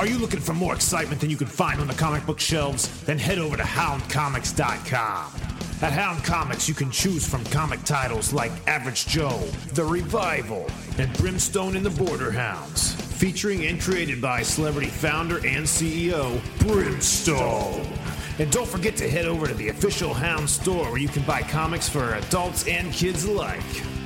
Are you looking for more excitement than you can find on the comic book shelves? Then head over to houndcomics.com. At Hound Comics, you can choose from comic titles like Average Joe, The Revival, and Brimstone and the Border Hounds, featuring and created by celebrity founder and CEO Brimstone. And don't forget to head over to the official Hound store where you can buy comics for adults and kids alike.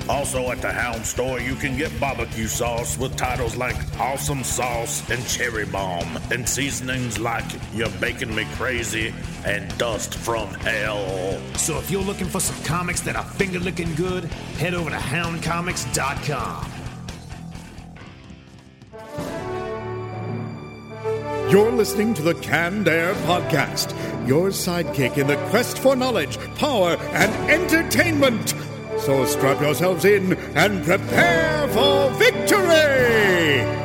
Also at the Hound store, you can get barbecue sauce with titles like Awesome Sauce and Cherry Bomb, and seasonings like You're Baking Me Crazy and Dust from Hell. So if you're looking for some comics that are finger licking good, head over to houndcomics.com. You're listening to the Canned Air Podcast, your sidekick in the quest for knowledge, power, and entertainment. So strap yourselves in and prepare for victory!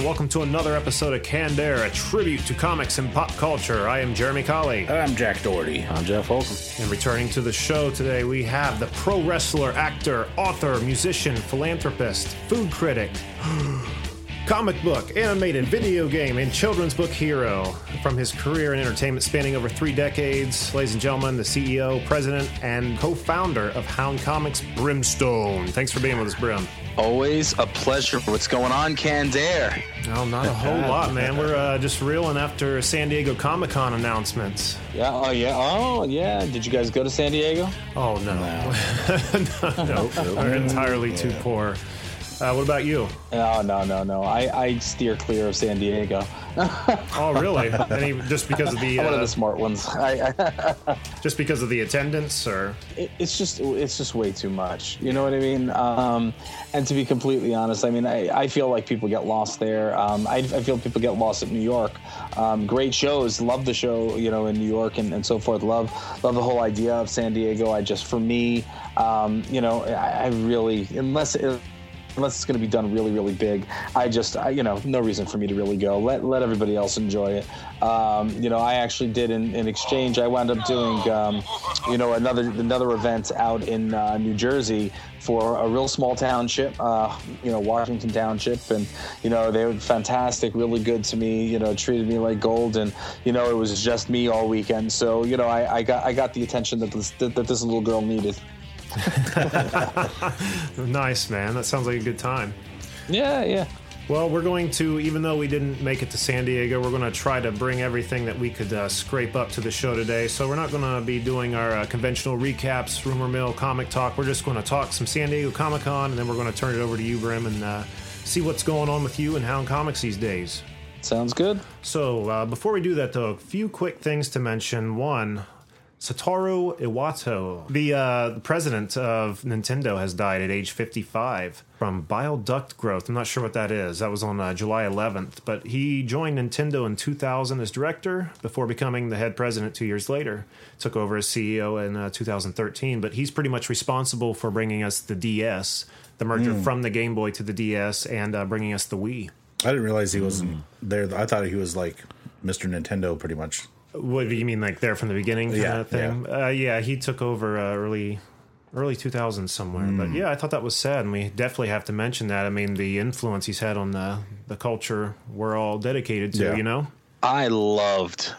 And welcome to another episode of Canned Air, a tribute to comics and pop culture. I am Jeremy Colley. I'm Jack Doherty. I'm Jeff Holcomb. And returning to the show today, we have the pro wrestler, actor, author, musician, philanthropist, food critic, comic book, animated video game, and children's book hero. From his career in entertainment spanning over three decades, ladies and gentlemen, the CEO, president, and co founder of Hound Comics, Brimstone. Thanks for being with us, Brim. Always a pleasure. What's going on, Canned Air? No, not a whole lot, man. We're uh, just reeling after San Diego Comic Con announcements. Yeah. Oh yeah. Oh yeah. Did you guys go to San Diego? Oh, no. No, no, We're entirely too poor. Uh, what about you? No, no, no, no. I, I steer clear of San Diego. Oh, really? Any, just because of the I'm one of uh, the smart ones. I, I, just because of the attendance, or it, it's just it's just way too much. You know what I mean? Um, and to be completely honest, I mean I, I feel like people get lost there. Um, I, I feel people get lost at New York. Um, great shows, love the show, you know, in New York and, and so forth. Love love the whole idea of San Diego. I just for me, um, you know, I, I really unless. It, unless it's going to be done really, really big. I just, I, you know, no reason for me to really go. Let let everybody else enjoy it. Um, you know, I actually did in, in exchange. I wound up doing, um, you know, another another event out in uh, New Jersey for a real small township, uh, you know, Washington Township, and you know they were fantastic, really good to me. You know, treated me like gold, and you know it was just me all weekend. So you know, I, I got I got the attention that this that, that this little girl needed. nice, man. That sounds like a good time. Yeah, yeah. Well, we're going to, even though we didn't make it to San Diego, we're going to try to bring everything that we could uh, scrape up to the show today. So we're not going to be doing our uh, conventional recaps, rumor mill, comic talk. We're just going to talk some San Diego Comic Con, and then we're going to turn it over to you, Brim, and uh, see what's going on with you and Hound Comics these days. Sounds good. So uh, before we do that, though, a few quick things to mention. One, Satoru Iwata, the uh, president of Nintendo, has died at age 55 from bile duct growth. I'm not sure what that is. That was on uh, July 11th. But he joined Nintendo in 2000 as director before becoming the head president two years later. Took over as CEO in uh, 2013. But he's pretty much responsible for bringing us the DS, the merger from the Game Boy to the DS, and uh, bringing us the Wii. I didn't realize he wasn't there. I thought he was like Mr. Nintendo, pretty much. What do you mean, like there from the beginning kind Yeah, of thing? Yeah, uh, yeah he took over uh, early, early 2000s somewhere. But yeah, I thought that was sad, and we definitely have to mention that. I mean, the influence he's had on the the culture we're all dedicated to. Yeah. You know, I loved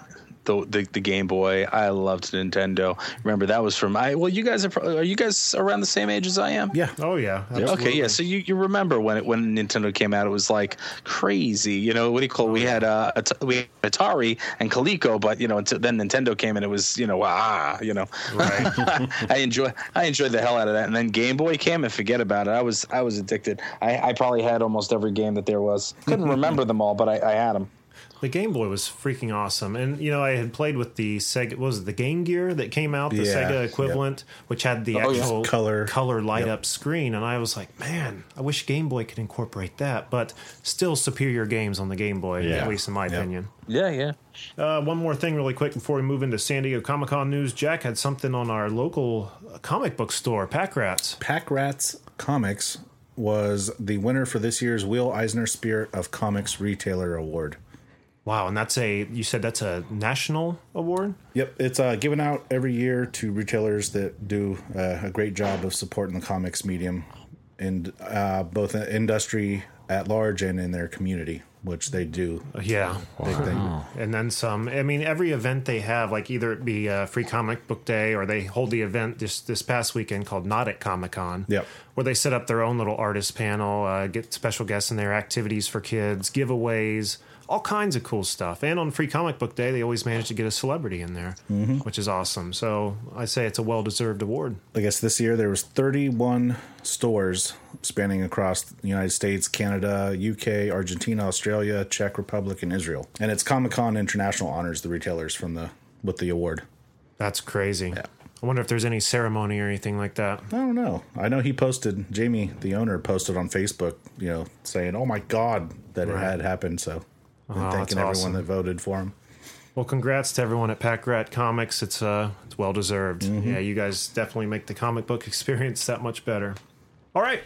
the, the the Game Boy. I loved Nintendo. Remember that was from I. Well, you guys are pro- are you guys around the same age as I am? Yeah. oh yeah, Okay, yeah. So you, you remember when it when Nintendo came out? It was like crazy. You know what do you call? it? We had uh, At- we had Atari and Coleco, but you know until then Nintendo came and it was you know ah you know. Right. I enjoy I enjoyed the hell out of that. And then Game Boy came and forget about it. I was I was addicted. I, I probably had almost every game that there was. Couldn't remember them all, but I, I had them. The Game Boy was freaking awesome, and you know I had played with the Sega. What was it the Game Gear that came out, the Yeah, Sega equivalent, which had the Oh, yeah. actual Color. color light Yep. up screen, and I was like, man, I wish Game Boy could incorporate that. But still, superior games on the Game Boy, Yeah. at least in my Yep. opinion. Yeah, yeah. Uh, one more thing, really quick, before we move into San Diego Comic Con news. Jack had something on our local uh, comic book store, Pack Rats. Pack Rats Comics was the winner for this year's Will Eisner Spirit of Comics Retailer Award. Wow, and that's a you said that's a national award. Yep, it's uh, given out every year to retailers that do uh, a great job of supporting the comics medium in uh, both the industry at large and in their community, which they do. Yeah, Big thing. and then some. I mean, every event they have, like either it be a free comic book day or they hold the event this this past weekend called Not at Comic Con. Yep. Where they set up their own little artist panel, uh, get special guests in their activities for kids, giveaways, all kinds of cool stuff. And on Free Comic Book Day, they always manage to get a celebrity in there, mm-hmm. which is awesome. So I say it's a well deserved award. I guess this year there was 31 stores spanning across the United States, Canada, UK, Argentina, Australia, Czech Republic, and Israel. And it's Comic Con International honors the retailers from the with the award. That's crazy. I wonder if there's any ceremony or anything like that. I don't know. I know he posted. Jamie, the owner, posted on Facebook, you know, saying, "Oh my God, that it had happened." So, and Oh, thanking everyone awesome. that voted for him. Well, congrats to everyone at Pack Rat Comics. It's uh, it's well deserved. Yeah, you guys definitely make the comic book experience that much better. All right,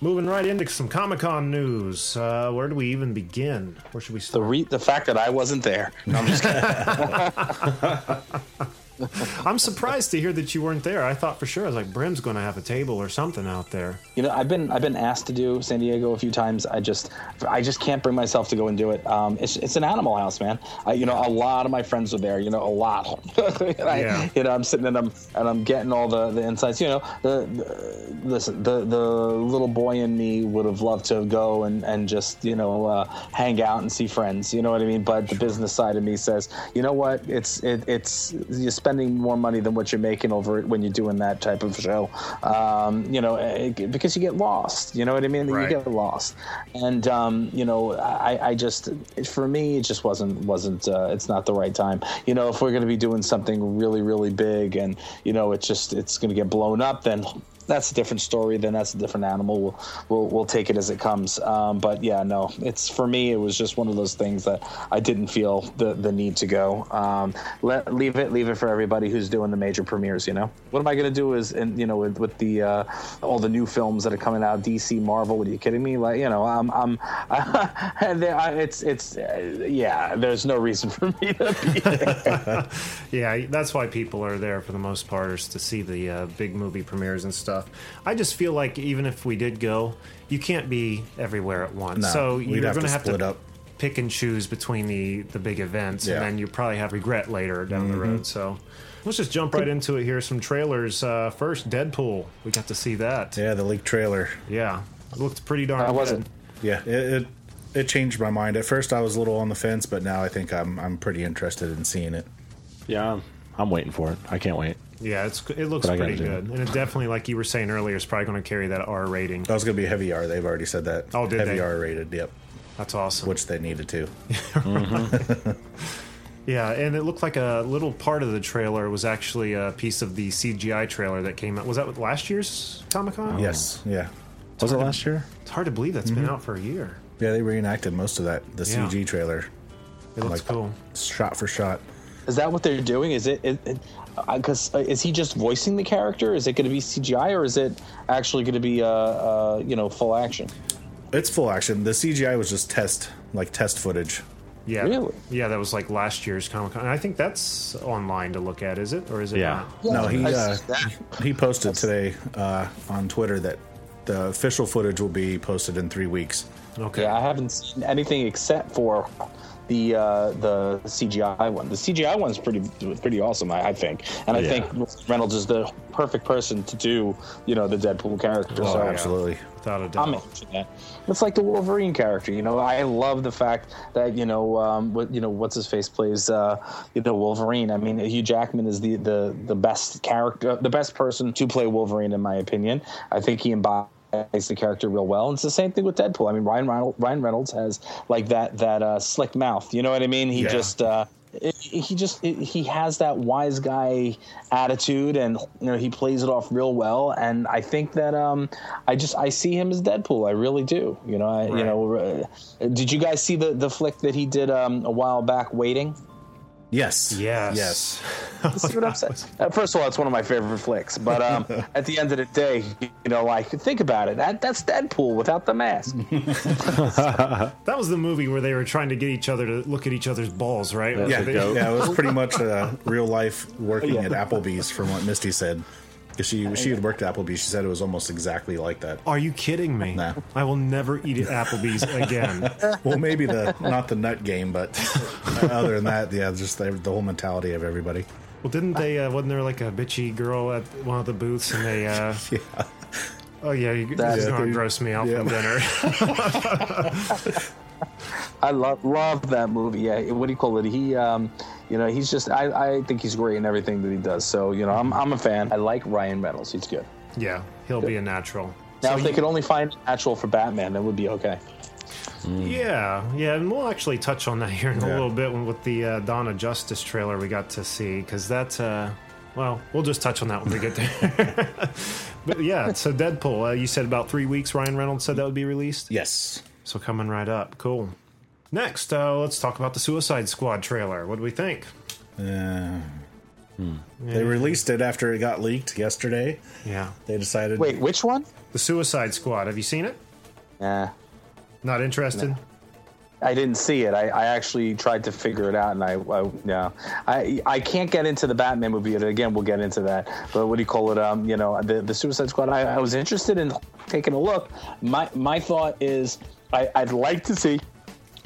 moving right into some Comic Con news. Uh, where do we even begin? Where should we The start? re- the fact that I wasn't there. No, I'm just kidding. I'm surprised to hear that you weren't there. I thought for sure I was like Brim's going to have a table or something out there. You know, I've been I've been asked to do San Diego a few times. I just I just can't bring myself to go and do it. Um, it's it's an animal house, man. I, you know, a lot of my friends are there. You know, a lot. I, Yeah. You know, I'm sitting and I'm and I'm getting all the, the insights. You know, the, the listen, the the little boy in me would have loved to go and and just you know uh, hang out and see friends. You know what I mean? But the business side of me says, you know what? It's it, it's you're spending more money than what you're making over it when you're doing that type of show. Um, you know, eh, because you get lost. You know what I mean? Right. You get lost, and um, you know, I, I just for me, it just wasn't wasn't. Uh, it's not the right time. You know, if we're going to be doing something really really big, and you know, it's just it's going to get blown up, then that's a different story. Then that's a different animal. We'll we'll, we'll take it as it comes. Um, but yeah, no, it's for me. It was just one of those things that I didn't feel the the need to go. Um, let leave it leave it for everybody who's doing the major premieres. You know, what am I going to do? Is and you know with, with the uh, all the new films that are coming out, DC, Marvel. What are you kidding me? Like you know, I'm I'm I- it's it's uh, yeah. There's no reason for me to be there. Yeah, that's why people are there for the most part, is to see the uh, big movie premieres and stuff. I just feel like even if we did go, you can't be everywhere at once. No, so you're going to to have split to up. pick and choose between the the big events, Yeah. and then you probably have regret later down the road. So let's just jump right into it here. Some trailers. Uh, first, Deadpool. We got to see that. Yeah, the leaked trailer. Yeah, it looked pretty darn. I wasn't. Yeah, it, it it changed my mind. At first, I was a little on the fence, but now I think I'm I'm pretty interested in seeing it. Yeah, I'm, I'm waiting for it. I can't wait. Yeah, it's it looks But I gotta pretty do good, it. and it definitely, like you were saying earlier, is probably going to carry that R rating. That was going to be a heavy R. They've already said that. Oh, did heavy they? R rated. Yep, That's awesome. which they needed to. Yeah, and it looked like a little part of the trailer was actually a piece of the CGI trailer that came out. Was that with last year's Comic Con? Yes, yeah, Was it last year? It's hard to believe that's Mm-hmm. been out for a year. yeah. They reenacted most of that. The Yeah. CG trailer, It looks Like- cool. shot for shot. Is that what they're doing? Is it? Because uh, is he just voicing the character? Is it going to be CGI or is it actually going to be uh, uh, you know full action? It's full action. The CGI was just test, like test footage. Yeah, Really? Yeah, that was like last year's Comic Con. I think that's online to look at, is it, or is it? Yeah. not? no, he uh, he posted today uh, on Twitter that the official footage will be posted in three weeks. Okay. Yeah, I haven't seen anything except for the uh, the CGI one. The CGI one's pretty pretty awesome, I, I think, and I Yeah. think Reynolds is the perfect person to do you know the Deadpool character. Oh, so absolutely. Without a doubt. I'm into that. It's like the Wolverine character, you know. I love the fact that you know, um, what you know, what's his face plays, uh, you know, Wolverine. I mean, Hugh Jackman is the the the best character, the best person to play Wolverine, in my opinion. I think he embodies the character real well. And it's the same thing with Deadpool. I mean, Ryan Reynolds, Ryan Reynolds has like that that uh, slick mouth. You know what I mean? He Yeah. just. Uh, it- he just he has that wise guy attitude and you know he plays it off real well and i think that um i just i see him as deadpool i really do you know I, you know uh, did you guys see the the flick that he did um a while back waiting Yes. Yes. Yes. See what I'm saying? Uh, First of all, it's one of my favorite flicks. But um, at the end of the day, you know, like think about it. That that's Deadpool without the mask. That was the movie where they were trying to get each other to look at each other's balls, right? Yeah, They- yeah, it was pretty much uh, real life working Yeah. at Applebee's, from what Misty said. Because she she had worked at Applebee's, she said it was almost exactly like that. Are you kidding me? Nah. I will never eat at Applebee's again. Well, maybe the not the nut game, but other than that, yeah, just the, the whole mentality of everybody. Well, didn't they? Uh, wasn't there like a bitchy girl at one of the booths, and they? Uh, Yeah. Oh yeah, you, That's- this is Yeah, gonna they- gross me out yeah. from dinner. I love love that movie. Yeah, what do you call it? He, um, you know, he's just. I, I think he's great in everything that he does. So you know, I'm I'm a fan. I like Ryan Reynolds. He's good. yeah, he'll be a natural. Now, So if they could only find natural for Batman, that would be okay. Yeah, yeah, and we'll actually touch on that here in a little bit with the uh, Dawn of Justice trailer we got to see, because that's, uh, well, we'll just touch on that when we get there. but yeah, so Deadpool, uh, you said about three weeks. Ryan Reynolds said that would be released, Yes. so coming right up. Cool. Next, uh, let's talk about the Suicide Squad trailer. What do we think? Uh, They released it after it got leaked yesterday. Yeah, They decided. Wait, which one? the Suicide Squad. Have you seen it? Yeah. Not interested? I didn't see it. I, I actually tried to figure it out, and I, I yeah, I I can't get into the Batman movie. And again, we'll get into that. But what do you call it? Um, you know, the the Suicide Squad. I, I was interested in taking a look. My my thought is, I, I'd like to see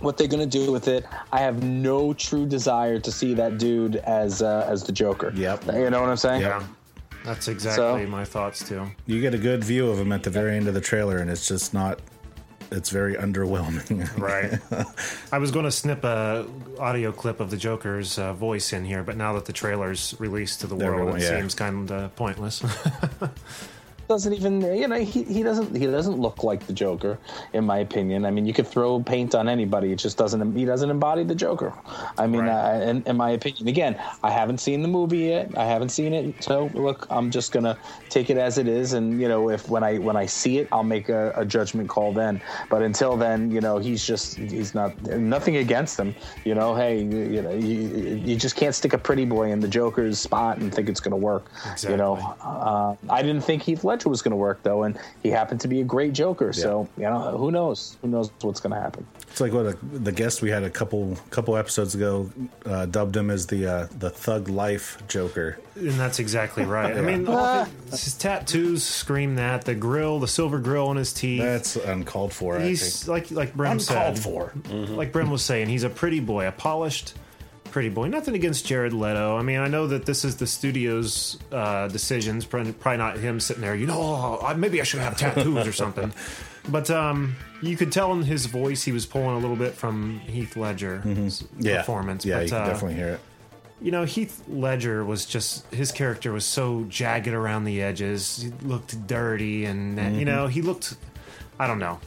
what they're going to do with it. I have no true desire to see that dude as uh, as the Joker. Yep. You know what I'm saying? Yeah. That's exactly So- my thoughts too. You get a good view of him at the very end of the trailer, and it's just not. It's very underwhelming. Right. I was going to snip a audio clip of the Joker's uh, voice in here, but now that the trailer's released to the world, Everyone- it yeah. seems kind of pointless. doesn't even you know he, he doesn't he doesn't look like the Joker in my opinion. I mean you could throw paint on anybody, it just doesn't he doesn't embody the Joker. I mean Right. uh, in, in my opinion, again I haven't seen the movie yet. I haven't seen it, so look I'm just gonna take it as it is, and you know if when I when I see it I'll make a, a judgment call then. But until then, you know he's just he's not nothing against him. You know hey you, you know you, you just can't stick a pretty boy in the Joker's spot and think it's gonna work. You know uh, I didn't think Heath Ledger was going to work though, and he happened to be a great Joker. So you know, who knows? Who knows what's going to happen? It's like what a, the guest we had a couple couple episodes ago uh, dubbed him as the uh, the thug life Joker. and that's exactly right. I mean, all the, his tattoos scream that. The grill, the silver grill on his teeth. That's uncalled for. I he's think. like like Brim uncalled said. for. Like Brim was saying, he's a pretty boy, a polished pretty boy. Nothing against Jared Leto. I mean, I know that this is the studio's uh, decisions. Probably not him sitting there. You know, oh, maybe I should have tattoos or something. But um, you could tell in his voice he was pulling a little bit from Heath Ledger's Mm-hmm. Yeah, performance. Yeah, but, you can uh, definitely hear it. you know, Heath Ledger was just his character was so jagged around the edges. He looked dirty, and uh, Mm-hmm. you know, he looked. I don't know.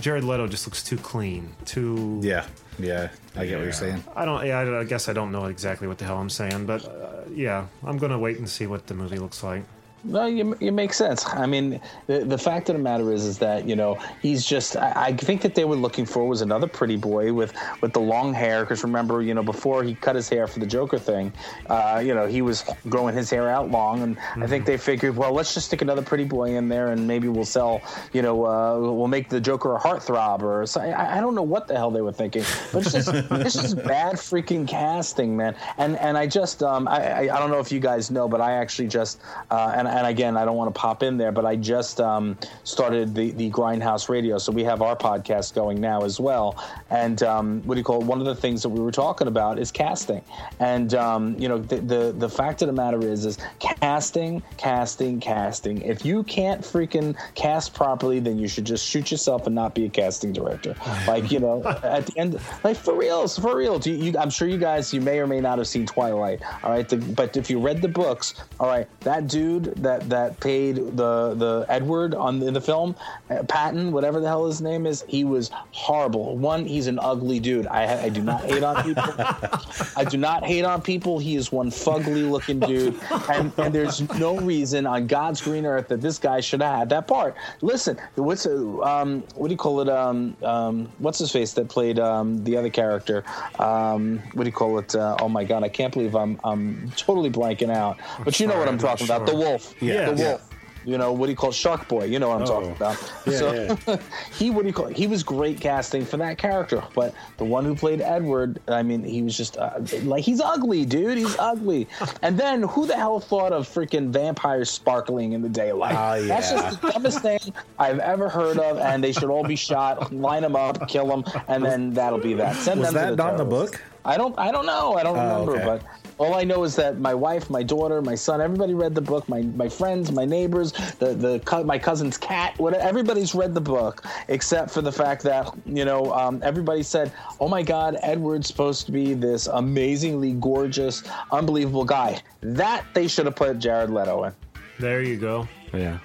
Jared Leto just looks too clean, too. Yeah, yeah, I get what you're saying. I don't. Yeah, I, I guess I don't know exactly what the hell I'm saying, but uh, yeah, I'm gonna wait and see what the movie looks like. No, you, you make sense. I mean, the, the fact of the matter is, is that you know he's just. I, I think that they were looking for was another pretty boy with with the long hair. Because remember, you know, before he cut his hair for the Joker thing, uh, you know, he was growing his hair out long, and I think they figured, well, let's just stick another pretty boy in there, and maybe we'll sell. You know, uh, we'll make the Joker a heartthrob, or so, I, I don't know what the hell they were thinking, but it's just it's just bad freaking casting, man. And and I just um I I, I don't know if you guys know, but I actually just uh, and and again I don't want to pop in there, but I just um started the the Grindhouse Radio, so we have our podcast going now as well. And um, what do you call it? One of the things that we were talking about is casting, and um, you know the, the the fact of the matter is is casting, casting, casting. If you can't freaking cast properly, then you should just shoot yourself and not be a casting director. Like you know, at the end, like for reals, for real. Do you, I'm sure you guys, you may or may not have seen Twilight. All right, the, but if you read the books, all right, that dude that that paid the the Edward on in the film, uh, Patton, whatever the hell his name is, he was horrible. One, he's an ugly dude. I I do not hate on people. I do not hate on people. He is one fugly looking dude, and and there's no reason on God's green earth that this guy should have had that part. Listen, what's uh, um what do you call it um um what's his face that played um the other character um what do you call it uh, oh my god I can't believe I'm I'm totally blanking out but you know what I'm talking about the wolf Yeah. the Yeah. wolf you know what do you call? Shark Boy? You know what I'm talking Oh. about. Yeah, so he what do you call? He was great casting for that character, but the one who played Edward, I mean, he was just uh, like he's ugly, dude. He's ugly. And then who the hell thought of freaking vampires sparkling in the daylight? Oh, That's just the dumbest thing I've ever heard of. And they should all be shot. Line them up, kill them, and then that'll be that. Send Was them to that the not in the book? I don't. I don't know. I don't Oh, remember. okay. But all I know is that my wife, my daughter, my son, everybody read the book. My my friends, my neighbors, the the co- my cousin's cat. What everybody's read the book except for the fact that you know um, everybody said, "Oh my God, Edward's supposed to be this amazingly gorgeous, unbelievable guy." That they should have put Jared Leto in. There you go. Yeah.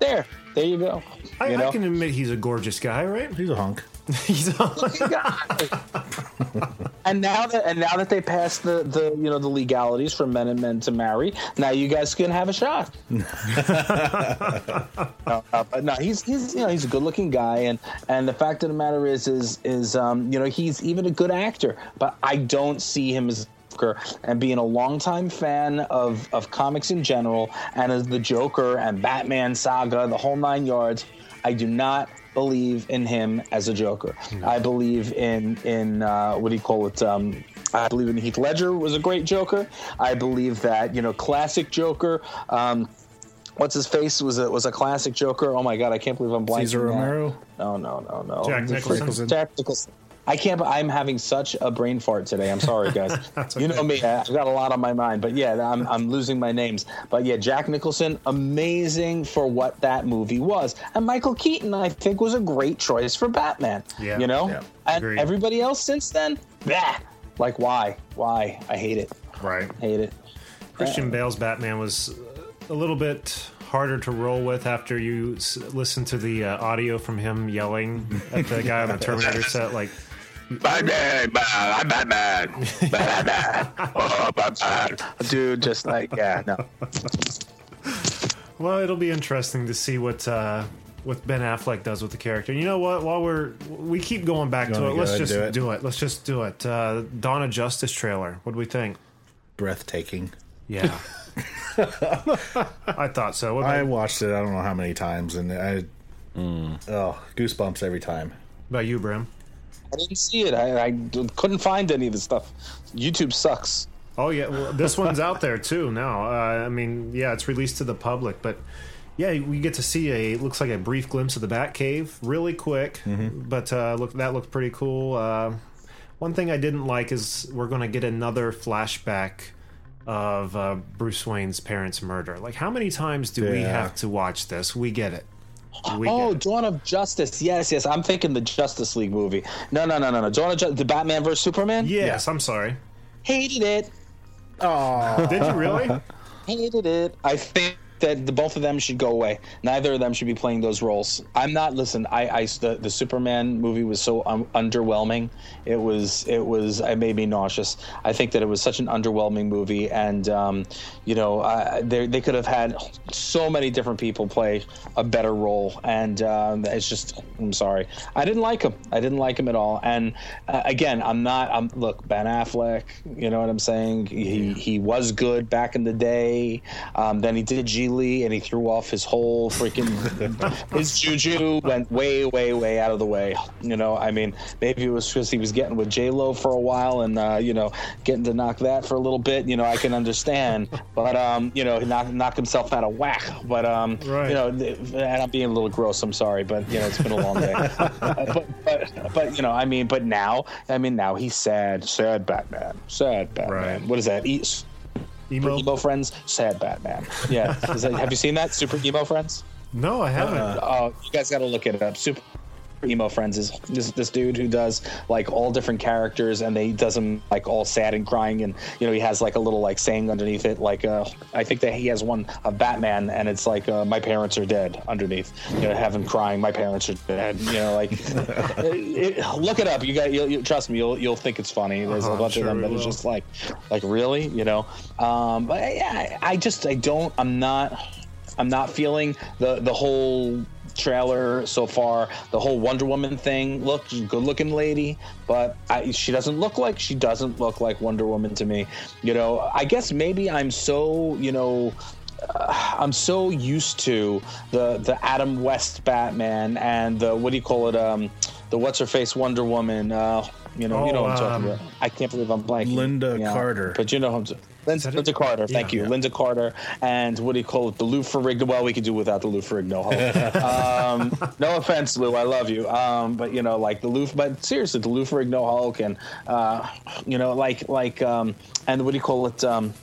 There, there you go. I, you know? I can admit he's a gorgeous guy, right? He's a hunk. He's a, and now that and now that they passed the, the you know the legalities for men and men to marry, now you guys can have a shot. No, uh, but no, he's he's you know he's a good looking guy, and and the fact of the matter is is is um, you know he's even a good actor, but I don't see him as Joker. and being a longtime fan of of comics in general, and as the Joker and Batman saga, the whole nine yards. I do not believe in him as a Joker. I believe in in uh, what do you call it? Um, I believe in Heath Ledger was a great Joker. I believe that you know classic Joker. Um, what's his face was a was a classic Joker. Oh my god, I can't believe I'm blanking. Cesar. Romero. No, no, no, no. Jack Nicholson? Jack Nicholson. I can't. I'm having such a brain fart today. I'm sorry, guys. You know me. I've got a lot on my mind. But yeah, I'm I'm losing my names. But yeah, Jack Nicholson, amazing for what that movie was, and Michael Keaton, I think, was a great choice for Batman. Yeah. You know, Yeah. and everybody else since then, bah. Like why? Why? I hate it. right. Hate it. Christian Bale's Batman was a little bit harder to roll with after you s- listen to the uh, audio from him yelling at the guy on the Terminator set. Like, Batman, I'm Batman. Batman. Oh, Batman. Dude, just like yeah, no. well, it'll be interesting to see what uh, what Ben Affleck does with the character. You know what? While we're we keep going back to it, let's just do it? do it. Let's just do it. Uh, Dawn of Justice trailer. What do we think? Breathtaking. Yeah. I thought so. What I about, watched it. I don't know how many times, and I oh goosebumps every time. about you, Bram? I didn't see it. I, I couldn't find any of the stuff. YouTube sucks. Oh yeah, well, this one's out there too now. Uh, I mean, yeah, it's released to the public, but yeah, we get to see a it looks like a brief glimpse of the Batcave, really quick. But uh, look, that looked pretty cool. Uh, one thing I didn't like is we're going to get another flashback of uh, Bruce Wayne's parents' murder. Like, how many times do we have to watch this? We get it. We Oh, get. Dawn of Justice. Yes, yes. I'm thinking the Justice League movie. No, no, no, no, no. Dawn of Justice. The Batman versus Superman. Yes, I'm sorry. Hated it. Oh, did you really? Hated it. I think that the both of them should go away. Neither of them should be playing those roles. I'm not. Listen, I, I the, the Superman movie was so um, underwhelming. It was, it was, it made me nauseous. I think that it was such an underwhelming movie, and um, you know, they they could have had so many different people play a better role, and um, it's just, I'm sorry, I didn't like him. I didn't like him at all. And uh, again, I'm not. I'm look, Ben Affleck. You know what I'm saying? He he was good back in the day. Um, then he did Gigli, and he threw off his whole freaking his juju went way, way, way out of the way. You know, I mean, maybe it was because he was getting with J Lo for a while, and uh, you know, getting to knock that for a little bit. You know, I can understand, but um, you know, he knocked knocked himself out of whack. But um, Right. you know, and I'm being a little gross. I'm sorry, but you know, it's been a long day. but, but but you know, I mean, but now, I mean, now he's sad, sad Batman, sad Batman. Right. What is that? E- Super Emo? emo friends, sad Batman. Yeah, that, have you seen that? Super emo friends. No, I haven't. Uh, oh, you guys got to look it up. Super emo friends is this this dude who does like all different characters, and they does them like all sad and crying, and you know he has like a little like saying underneath it, like uh, I think that he has one of Batman, and it's like uh, my parents are dead underneath. You know, have him crying, my parents are dead. You know, like it, it- look it up. You got you, you trust me, you'll you'll think it's funny. There's Uh-huh, a bunch sure of them that is just like like really, you know. Um, but yeah, I, I just I don't. I'm not. I'm not feeling the the whole trailer so far. The whole Wonder Woman thing. Look, she's a good looking lady, but I, she doesn't look like she doesn't look like Wonder Woman to me. You know, I guess maybe I'm so you know. uh, I'm so used to the the Adam West Batman and the what do you call it? Um, the what's her face Wonder Woman. Uh, you know, you know what I'm talking Oh, um, about. I can't believe I'm blanking. Lynda Yeah, Carter. But you know who I'm. Lynda. Lynda Carter, thank Yeah. you. Lynda Carter and what do you call it? The Lou Ferrigno. Well, we could do without the Lou Ferrigno. Hulk. um, no offense, Lou, I love you. Um, but you know, like the Lou, but seriously, the Lou Ferrigno Hulk, and uh, you know, like like um, and what do you call it? Um,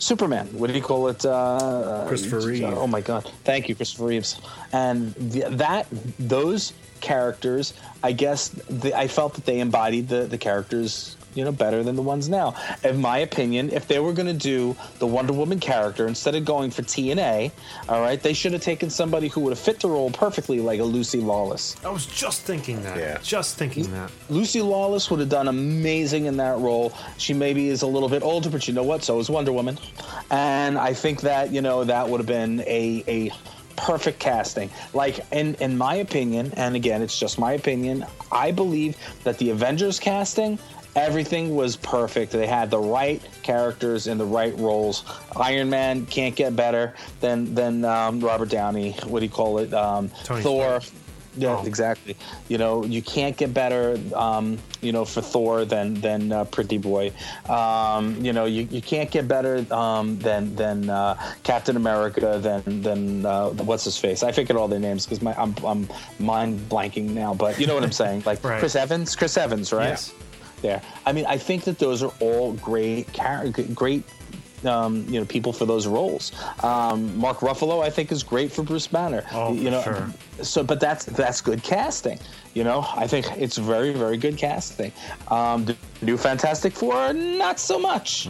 Superman. What do you call it? Uh, Christopher uh, Reeve. Oh my God! Thank you, Christopher Reeves. And the, that those characters, I guess, the, I felt that they embodied the the characters. You know, better than the ones now. In my opinion, if they were going to do the Wonder Woman character instead of going for TNA, all right, they should have taken somebody who would have fit the role perfectly, like a Lucy Lawless. I was just thinking that. Yeah. Just thinking that. Lucy Lawless would have done amazing in that role. She maybe is a little bit older, but you know what? So is Wonder Woman. And I think that, you know, that would have been a, a perfect casting. Like, in, in my opinion, and again, it's just my opinion, I believe that the Avengers casting, everything was perfect. They had the right characters in the right roles. Iron Man can't get better than, than um, Robert Downey. What do you call it? Um, Thor. Stark. Yeah, Oh. exactly. You know, you can't get better, um, you know, for Thor than than uh, Pretty Boy. Um, you know, you, you can't get better um, than than uh, Captain America than than uh, what's his face. I forget all their names because my I'm, I'm mind blanking now. But you know what I'm saying? Like Right. Chris Evans, Chris Evans, right? Yes. There. I mean, I think that those are all great, great um, you know, people for those roles. Um, Mark Ruffalo, I think, is great for Bruce Banner. Oh, you know, sure. so, but that's that's good casting. You know, I think it's very, very good casting. Um, the new Fantastic Four, not so much.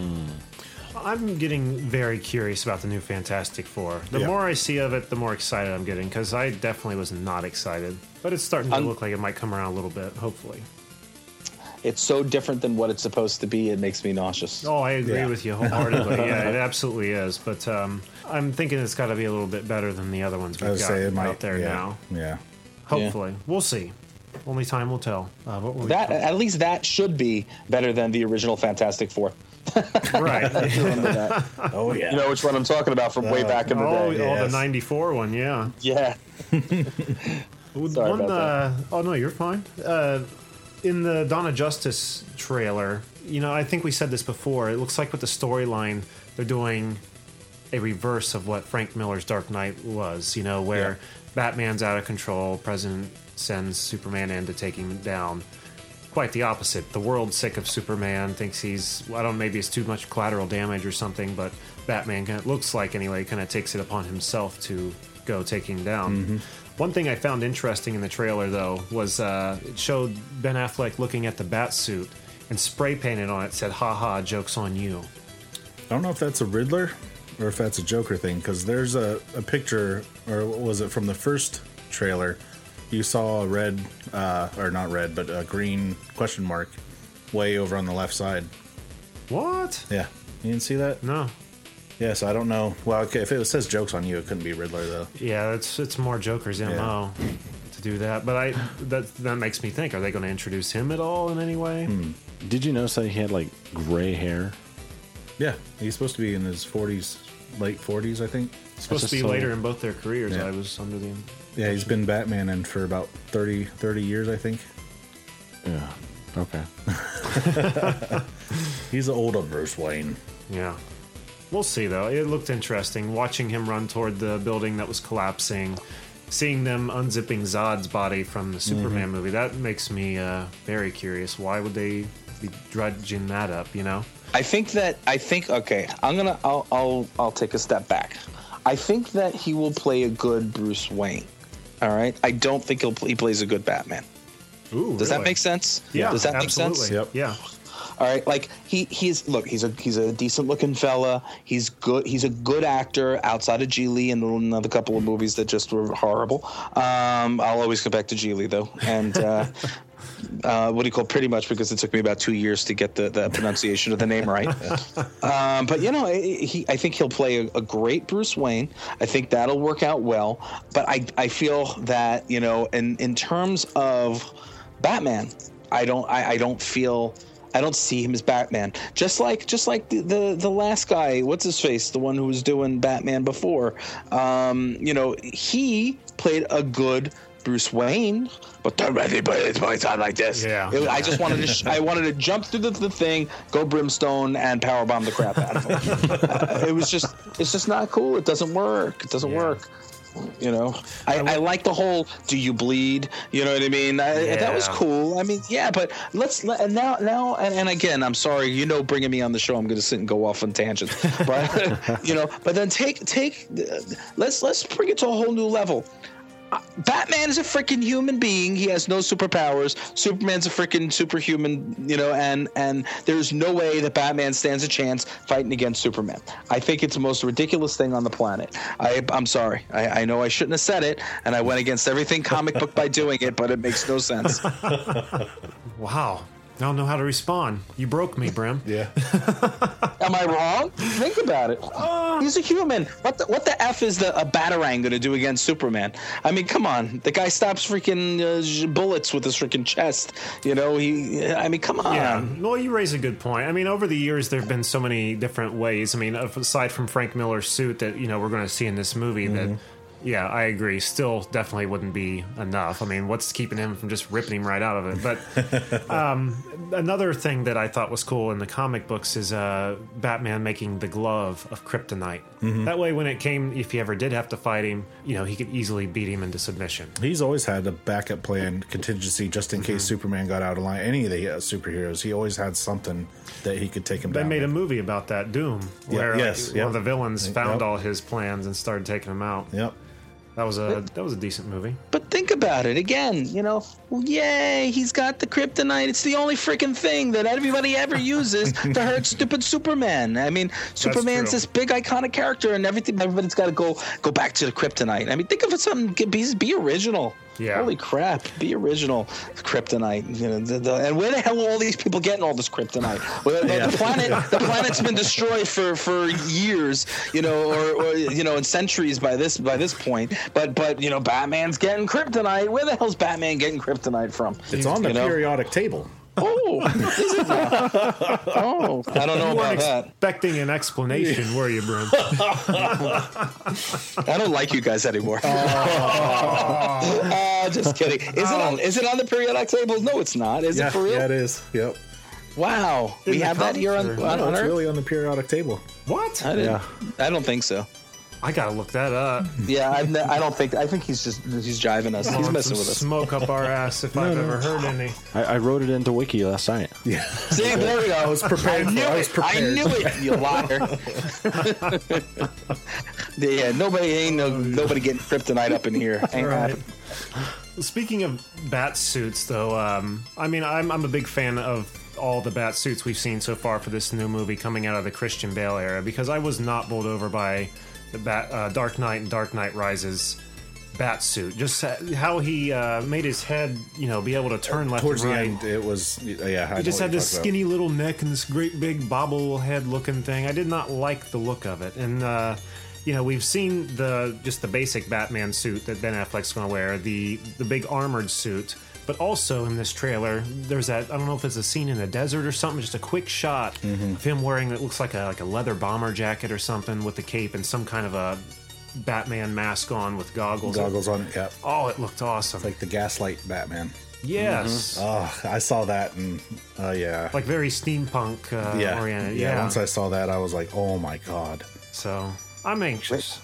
I'm getting very curious about the new Fantastic Four. The Yeah. more I see of it, the more excited I'm getting because I definitely was not excited. But it's starting to I'm- look like it might come around a little bit, hopefully. It's so different than what it's supposed to be. It makes me nauseous. Oh, I agree Yeah. with you wholeheartedly. yeah, it absolutely is. But um, I'm thinking it's got to be a little bit better than the other ones we've got say it might. out there yeah, now. Yeah. Hopefully, we'll see. Only time will tell. Uh, what were That at least that should be better than the original Fantastic Four. right? Oh yeah. you know which one I'm talking about from way back in the oh, day. oh, the '94 one, yeah. Yeah. Sorry one, about uh, oh no, you're fine. Uh, in the Dawn of Justice trailer, you know, I think we said this before. It looks like with the storyline, they're doing a reverse of what Frank Miller's Dark Knight was. You know, where Yeah. Batman's out of control, President sends Superman in to take him down. Quite the opposite. The world's sick of Superman, thinks he's, I don't know, maybe it's too much collateral damage or something, but Batman kind of looks like anyway, kind of takes it upon himself to go take him down. Mm-hmm. One thing I found interesting in the trailer, though, was uh, it showed Ben Affleck looking at the bat suit and spray painted on it said, haha, joke's on you. I don't know if that's a Riddler or if that's a Joker thing because there's a, a picture, or was it from the first trailer? You saw a red, uh, or not red, but a green question mark way over on the left side. What? Yeah. You didn't see that? No. Yeah, so I don't know. Well, okay, if it says jokes on you, it couldn't be Riddler, though. Yeah, it's it's more Joker's MO to do that. But I that that makes me think: Are they going to introduce him at all in any way? Hmm. Did you notice that he had like gray hair? Yeah, he's supposed to be in his 40s, late 40s, I think. It's supposed to be so- later in both their careers. Yeah. I was under the Yeah, he's been Batman in for about 30, 30 years, I think. Yeah. Okay. He's the older Bruce Wayne. yeah. We'll see though. It looked interesting watching him run toward the building that was collapsing. Seeing them unzipping Zod's body from the Superman movie, that makes me uh, very curious. Why would they be drudging that up, you know? I think that I think okay. I'm gonna I'll I'll I'll take a step back. I think that he will play a good Bruce Wayne. All right. I don't think he'll he plays a good Batman. Ooh, Does that make sense? Yeah, Does that absolutely. make sense? Yep. Yeah. All right, like he he's look he's a he's a decent looking fella. He's good. He's a good actor outside of Gigli and another couple of movies that just were horrible. Um, I'll always go back to Gigli though, and uh, uh, what do you call pretty much because it took me about two years to get the, the pronunciation of the name right. um, but you know, he I think he'll play a, a great Bruce Wayne. I think that'll work out well. But I I feel that you know in in terms of Batman, I don't I, I don't feel I don't see him as Batman. Just like just like the, the the last guy, what's his face, the one who was doing Batman before. Um, you know, he played a good Bruce Wayne, but don't let anybody play time like this. Yeah. It- I just wanted to sh- I wanted to jump through the, the thing, go brimstone, and powerbomb the crap out of him. uh, it was just it's just not cool. It doesn't work. It doesn't Yeah. work. You know, I, I like the whole "Do you bleed?" You know what I mean? I, That was cool. I mean, yeah, but let's let, and now now and, and again, I'm sorry, you know, bringing me on the show, I'm going to sit and go off on tangents, but you know, but then take take let's let's bring it to a whole new level. Uh, Batman is a freaking human being. He has no superpowers. Superman's a freaking superhuman, you know, and and there's no way that Batman stands a chance fighting against Superman. I think it's the most ridiculous thing on the planet. I, I'm sorry. I, I know I shouldn't have said it, and I went against everything comic book by doing it, but it makes no sense. Wow. I don't know how to respond. You broke me, Brim. Yeah. Am I wrong? Think about it. He's a human. What the, what the f is the a batarang going to do against Superman? I mean, come on. The guy stops freaking uh, bullets with his freaking chest. You know, he. I mean, come on. Yeah. Well, you raise a good point. I mean, over the years, there have been so many different ways. I mean, aside from Frank Miller's suit that, you know, we're going to see in this movie, that, yeah, I agree, still definitely wouldn't be enough. I mean, what's keeping him from just ripping him right out of it? But um, another thing that I thought was cool in the comic books is uh, Batman making the glove of kryptonite. That way, when it came, if he ever did have to fight him, you know, he could easily beat him into submission. He's always had a backup plan, contingency, just in case Mm-hmm. Superman got out of line. Any of the uh, superheroes, he always had something that he could take him They down. made a movie about that, Doom, Yeah, where yes, like, yep. one of the villains found Yep. all his plans and started taking him out. Yep. That was a that was a decent movie. But think about it again. You know, well, yay, he's got the kryptonite. It's the only freaking thing that everybody ever uses to hurt stupid Superman. I mean, Superman's this big iconic character, and everything. Everybody's got to go go back to the kryptonite. I mean, think of it something. Be, be original. Yeah. Holy crap! Be original, kryptonite. You know, the, the, and where the hell are all these people getting all this kryptonite? Well, the, the planet, the planet's been destroyed for for years. You know, or, or you know, in centuries by this by this point. But but you know, Batman's getting kryptonite. Where the hell's Batman getting kryptonite from? It's on the You know? periodic table. Oh, is it now? Oh, I don't know You about that. expecting an explanation, were you, Brim? I don't like you guys anymore. Uh, just kidding. Is it on? Is it on the periodic table? No, it's not. Is Yeah, it for real? yeah, it is. Yep. Wow, In we have that here on, or- on, No, on it's Earth? really on the periodic table. what? I, didn't, Yeah. I don't think so. I gotta look that up. Yeah, I've ne- I don't think. I think he's just he's jiving us. He's messing with us. Smoke up our ass if I've ever heard any. I, I wrote it into Wiki last night. Yeah. See, there we go. I was prepared I knew for- I was it. I knew it. You liar. yeah, nobody ain't no nobody getting kryptonite up in here. Ain't Right. happening. Speaking of bat suits, though, um, I mean, I'm, I'm a big fan of all the bat suits we've seen so far for this new movie coming out of the Christian Bale era because I was not bowled over by the bat, uh, Dark Knight and Dark Knight Rises bat suit. Just how he uh, made his head, you know, be able to turn left Towards and the right. end, it was yeah. I He just had this skinny little neck and this great big bobblehead looking thing. I did not like the look of it. And uh, you know, we've seen the just the basic Batman suit that Ben Affleck's going to wear, the the big armored suit. But also in this trailer, there's that I don't know if it's a scene in the desert or something, just a quick shot Mm-hmm. of him wearing that looks like a like a leather bomber jacket or something with the cape and some kind of a Batman mask on with goggles. Goggles on it. Yeah. Oh, it looked awesome. Like the gaslight Batman. yes. Oh, I saw that and oh yeah. Like very steampunk uh, yeah. oriented. yeah. yeah. Once I saw that, I was like, oh my god. So I'm anxious.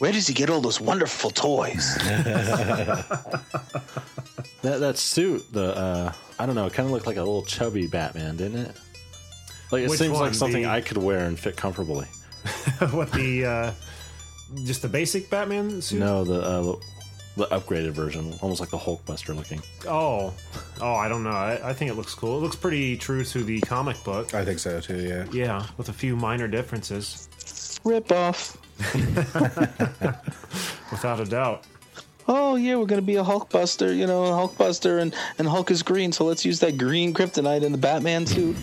Where does he get all those wonderful toys? That that suit, the uh, I don't know, it kind of looked like a little chubby Batman, didn't it? Like it Which seems one? like something The- I could wear and fit comfortably. what the uh, just the basic Batman suit? No, the uh, the upgraded version, almost like the Hulkbuster looking. Oh, Oh, I don't know. I, I think it looks cool. It looks pretty true to the comic book. I think so too. Yeah. Yeah, with a few minor differences, Rip off. without a doubt. Oh yeah, we're gonna be a Hulkbuster, you know, a Hulkbuster, and and Hulk is green, so let's use that green kryptonite in the Batman suit.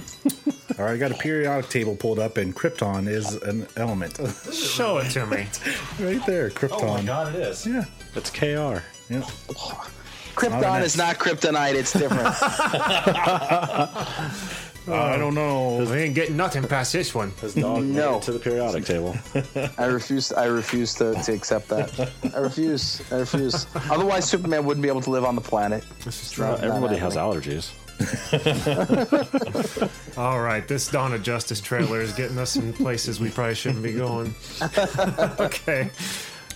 All right, I got a periodic table pulled up, and Krypton is an element. Show it to me. right there, Krypton. Oh my god, it is. Yeah. It's KR. Yeah. Krypton Not is not kryptonite; it's different. I oh. don't know. We ain't getting nothing past this one. His dog made No. it to the periodic table. I refuse. I refuse to, to accept that. I refuse. I refuse. Otherwise, Superman wouldn't be able to live on the planet. This is true. Not- not Everybody has allergies. All right, this Dawn of Justice trailer is getting us in places we probably shouldn't be going. okay.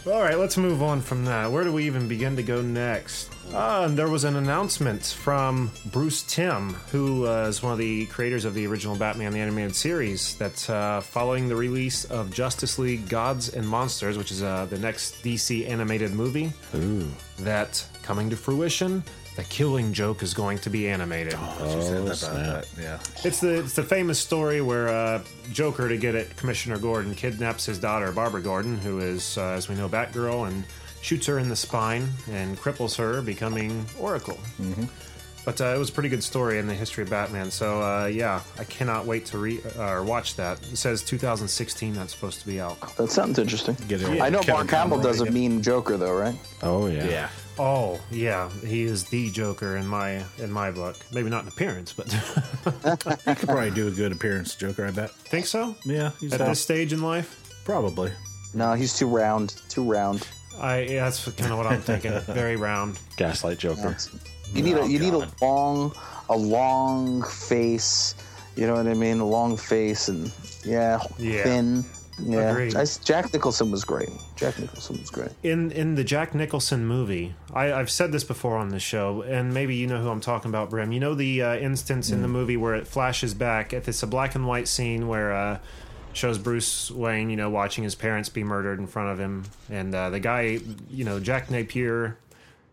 All right, let's move on from that. Where do we even begin to go next? Uh, there was an announcement from Bruce Timm, who uh, is one of the creators of the original Batman the Animated Series, that uh, following the release of Justice League Gods and Monsters, which is uh, the next DC animated movie, that coming to fruition, the Killing Joke is going to be animated. Oh, snap. Yeah. It's the it's the famous story where uh, Joker, to get at Commissioner Gordon, kidnaps his daughter Barbara Gordon, who is, uh, as we know, Batgirl, and shoots her in the spine and cripples her, becoming Oracle. Mm-hmm. But uh, it was a pretty good story in the history of Batman. So uh, yeah, I cannot wait to re- uh, or watch that. It says 2016 that's supposed to be out. That sounds interesting. Get it. I know Kevin Mark Hamill Conroy does a mean Joker, though, right? Oh yeah. Yeah. Oh yeah, he is the Joker in my in my book. Maybe not in appearance, but he Could probably do a good appearance, Joker. I bet. think so. Yeah. He's At this stage in life. probably. No, he's too round. Too round. I yeah, that's kind of what I'm thinking. Very round. Gaslight Joker. You need a oh, you need a long a long face. You know what I mean? A long face and yeah, Yeah. thin. Yeah, Agreed. I- Jack Nicholson was great. Jack Nicholson was great. in in the Jack Nicholson movie, I, I've said this before on the show, and maybe you know who I'm talking about, Brim. You know the uh, instance in the movie where it flashes back. If it's a black and white scene where uh, shows Bruce Wayne, you know, watching his parents be murdered in front of him, and uh, the guy, you know, Jack Napier,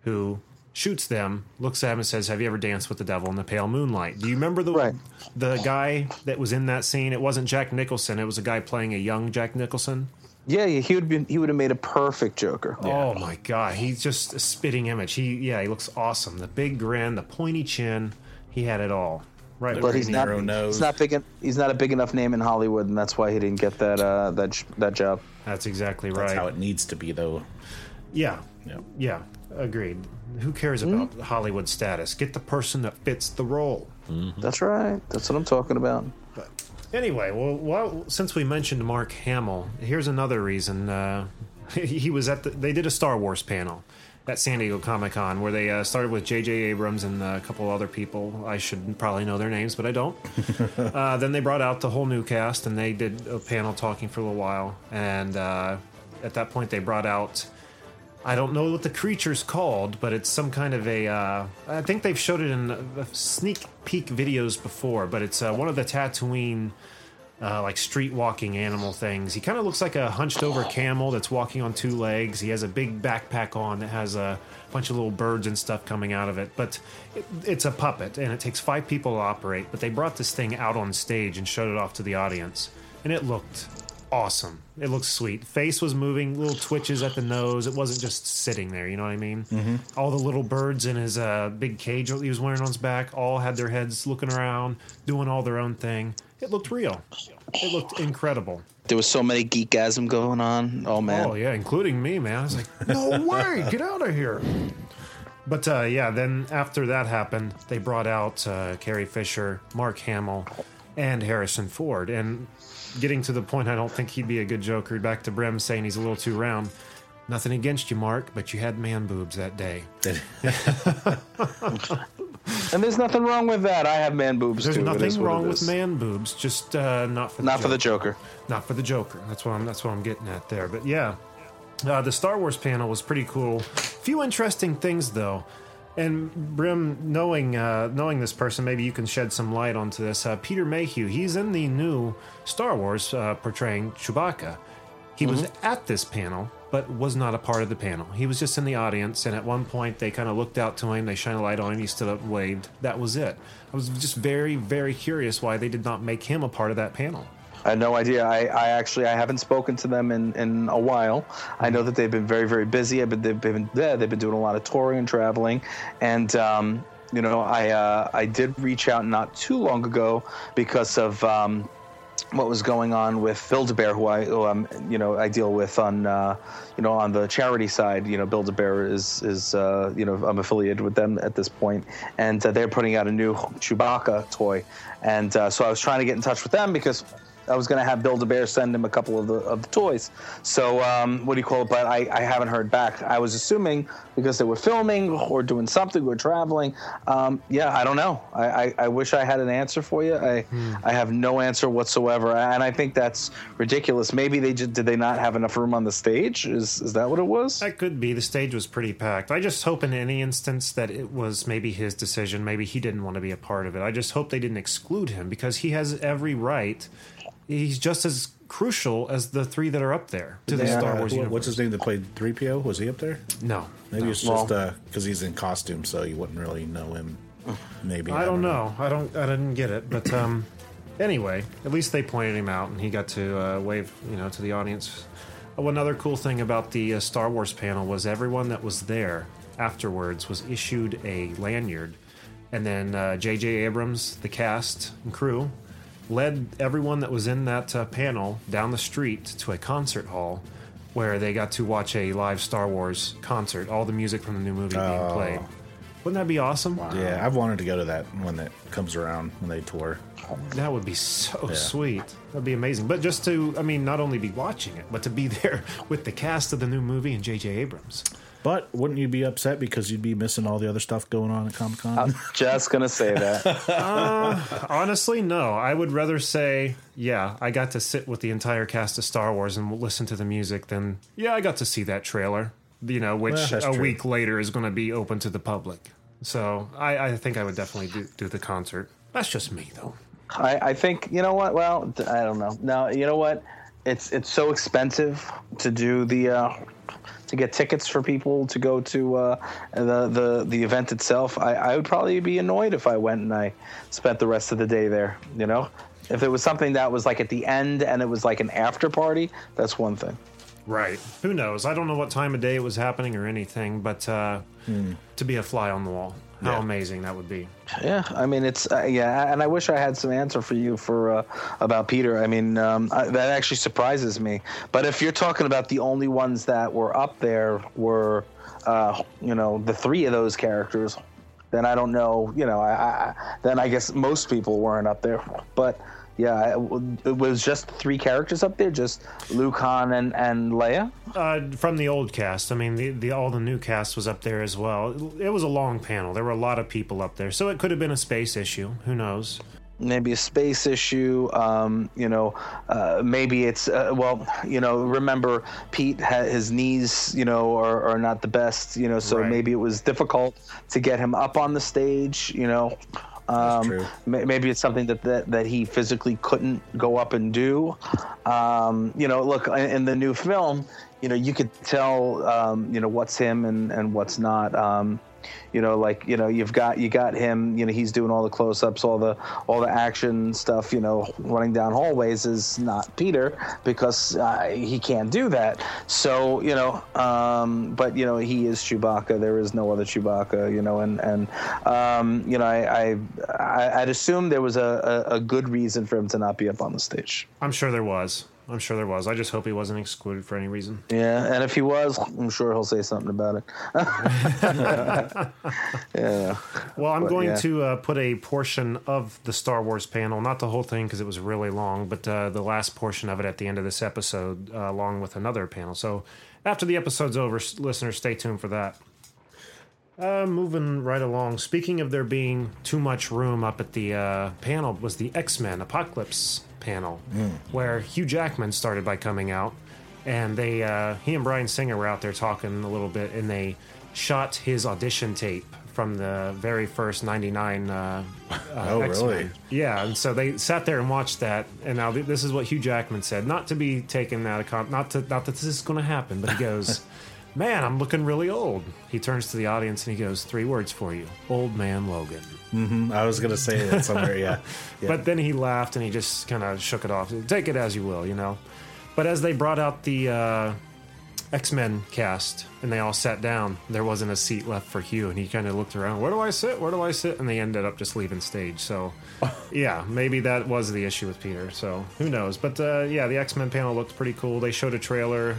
who shoots them, looks at him and says, "Have you ever danced with the devil in the pale moonlight?" Do you remember the Right. the guy that was in that scene? It wasn't Jack Nicholson. It was a guy playing a young Jack Nicholson. Yeah, yeah, he would be he would have made a perfect Joker. Oh my god, he's just a spitting image. He yeah, he looks awesome. The big grin, the pointy chin, he had it all. Right, But he's not narrow nose. he's not big he's not a big enough name in Hollywood, and that's why he didn't get that uh, that that job. that's exactly That's right. how it needs to be, though. yeah, Yep. yeah, agreed. Who cares about Hollywood status? Get the person that fits the role. That's right. That's what I'm talking about. Anyway, well, well, since we mentioned Mark Hamill, here's another reason. Uh, he was at the. They did a Star Wars panel at San Diego Comic Con where they uh, started with J.J. Abrams and a couple other people. I should probably know their names, but I don't. uh, then they brought out the whole new cast and they did a panel talking for a little while. And uh, at that point, they brought out. I don't know what the creature's called, but it's some kind of a. Uh, I think they've showed it in uh, sneak peek videos before, but it's uh, one of the Tatooine uh, like street walking animal things. He kind of looks like a hunched over camel that's walking on two legs. He has a big backpack on that has a bunch of little birds and stuff coming out of it. But it, it's a puppet and it takes five people to operate. But they brought this thing out on stage and showed it off to the audience. And it looked awesome. It looks sweet. Face was moving, little twitches at the nose. It wasn't just sitting there, you know what I mean? Mm-hmm. All the little birds in his uh, big cage that he was wearing on his back all had their heads looking around, doing all their own thing. It looked real. It looked incredible. There was so many geekasm going on. Oh man. Oh yeah, including me, man. I was like, no way, get out of here. But uh, yeah, then after that happened, they brought out uh, Carrie Fisher, Mark Hamill, and Harrison Ford. And getting to the point, I don't think he'd be a good Joker. Back to Brem saying he's a little too round. Nothing against you, Mark, but you had man boobs that day. And there's nothing wrong with that. I have man boobs There's too. It nothing wrong with man boobs, just uh, not for the Not for the Joker. Joker. not for the Joker. That's what I'm. That's what I'm getting at there. But yeah, uh, the Star Wars panel was pretty cool. A Few interesting things though. And Brim, knowing uh, knowing this person, maybe you can shed some light onto this. Uh, Peter Mayhew, he's in the new Star Wars uh, portraying Chewbacca. He was at this panel, but was not a part of the panel. He was just in the audience, and at one point they kind of looked out to him, they shined a light on him, he stood up and waved. That was it. I was just very, very curious why they did not make him a part of that panel. I had no idea. I, I actually I haven't spoken to them in, in a while. I know that they've been very very busy. I've been, they've been yeah, they've been doing a lot of touring and traveling, and um, you know I uh, I did reach out not too long ago because of. Um, what was going on with Build-A-Bear, who I, who I'm, you know, I deal with on, uh, you know, on the charity side. You know, Build-A-Bear is, is, uh, you know, I'm affiliated with them at this point, and uh, they're putting out a new Chewbacca toy, and uh, so I was trying to get in touch with them because I was going to have Build a Bear send him a couple of the of the toys. So um, what do you call it? But I, I haven't heard back. I was assuming because they were filming or doing something or traveling. Um, yeah, I don't know. I, I, I, wish I had an answer for you. I hmm. I have no answer whatsoever, and I think that's ridiculous. Maybe they just did they not have enough room on the stage? Is is that what it was? That could be. The stage was pretty packed. I just hope in any instance that it was maybe his decision. Maybe he didn't want to be a part of it. I just hope they didn't exclude him because he has every right he's just as crucial as the three that are up there to the Yeah, Star Wars who- universe. What's his name that played 3PO? Was he up there? No, Maybe no. it's just because he's in costume, so you wouldn't really know him. Maybe. I don't know. I don't. I didn't get it. But um, anyway, at least they pointed him out, and he got to uh, wave, you know, to the audience. Oh, another cool thing about the uh, Star Wars panel was everyone that was there afterwards was issued a lanyard, and then uh, J.J. Abrams, the cast and crew, led everyone that was in that uh, panel down the street to a concert hall. Where they got to watch a live Star Wars concert, all the music from the new movie being played. Wouldn't that be awesome? Yeah, I've wanted to go to that when that comes around when they tour. That would be so sweet. That'd be amazing. But just to, I mean, not only be watching it, but to be there with the cast of the new movie and J.J. Abrams. But wouldn't you be upset because you'd be missing all the other stuff going on at Comic Con? I'm just gonna say that. Honestly, no. I would rather say, yeah, I got to sit with the entire cast of Star Wars and listen to the music than, yeah, I got to see that trailer, you know, which Well, a true. week later is going to be open to the public. So I, I think I would definitely do, do the concert. That's just me, though. I, I think you know what. Well, I don't know. No, you know what? It's it's so expensive to do the uh, to get tickets for people to go to uh, the the the event itself. I, I would probably be annoyed if I went and I spent the rest of the day there. You know, if it was something that was like at the end and it was like an after party, that's one thing. Right. Who knows? I don't know what time of day it was happening or anything, but uh, to be a fly on the wall, how Yeah. amazing that would be. Yeah, I mean it's uh, yeah, and I wish I had some answer for you for uh, about Peter. I mean um, I, that actually surprises me. But if you're talking about the only ones that were up there were, uh, you know, the three of those characters, then I don't know. You know, I, I then I guess most people weren't up there. But yeah, it, was just three characters up there, just Luke, Han, and and Leia. Uh, from the old cast, I mean, the, the all the new cast was up there as well. It was a long panel. There were a lot of people up there, so it could have been a space issue. Who knows? maybe a space issue. Um, you know, uh, maybe it's uh, well, you know. Remember, Pete had his knees, you know, are, are not the best, you know. So Right. maybe it was difficult to get him up on the stage, you know. Um, Maybe it's something that, that that he physically couldn't go up and do. Um, you know, look in, in the new film, you know, you could tell, um, you know, what's him and and what's not. You know, like you know, you've got you got him. You know, he's doing all the close-ups, all the all the action stuff. You know, running down hallways is not Peter because uh, he can't do that. So you know, um, but you know, he is Chewbacca. There is no other Chewbacca. You know, and and um, you know, I, I I- I'd assume there was a, a, a good reason for him to not be up on the stage. I'm sure there was. I'm sure there was. I just hope he wasn't excluded for any reason. Yeah, and if he was, I'm sure he'll say something about it. yeah. Well, I'm But, going yeah. to uh, put a portion of the Star Wars panel, not the whole thing because it was really long, but uh, the last portion of it at the end of this episode, uh, along with another panel. So after the episode's over, listeners, stay tuned for that. Uh, moving right along. Speaking of there being too much room up at the uh, panel, was the X Men Apocalypse panel, where Hugh Jackman started by coming out, and they uh, he and Bryan Singer were out there talking a little bit, and they shot his audition tape from the very first 99 uh, uh, Oh, X-Men. really? Yeah, and so they sat there and watched that. And now th- this is what Hugh Jackman said, not to be taken out of con- not to not that this is going to happen, but he goes, "Man, I'm looking really old." He turns to the audience and he goes, three words for you: Old Man Logan." I was gonna say that somewhere. Yeah, yeah. But then he laughed and he just kind of shook it off. Take it as you will, you know. But as they brought out the uh, X Men cast and they all sat down, there wasn't a seat left for Hugh, and he kind of looked around. Where do I sit? Where do I sit? And they ended up just leaving stage. So, yeah, maybe that was the issue with Peter. So who knows? But uh, yeah, the X Men panel looked pretty cool. They showed a trailer.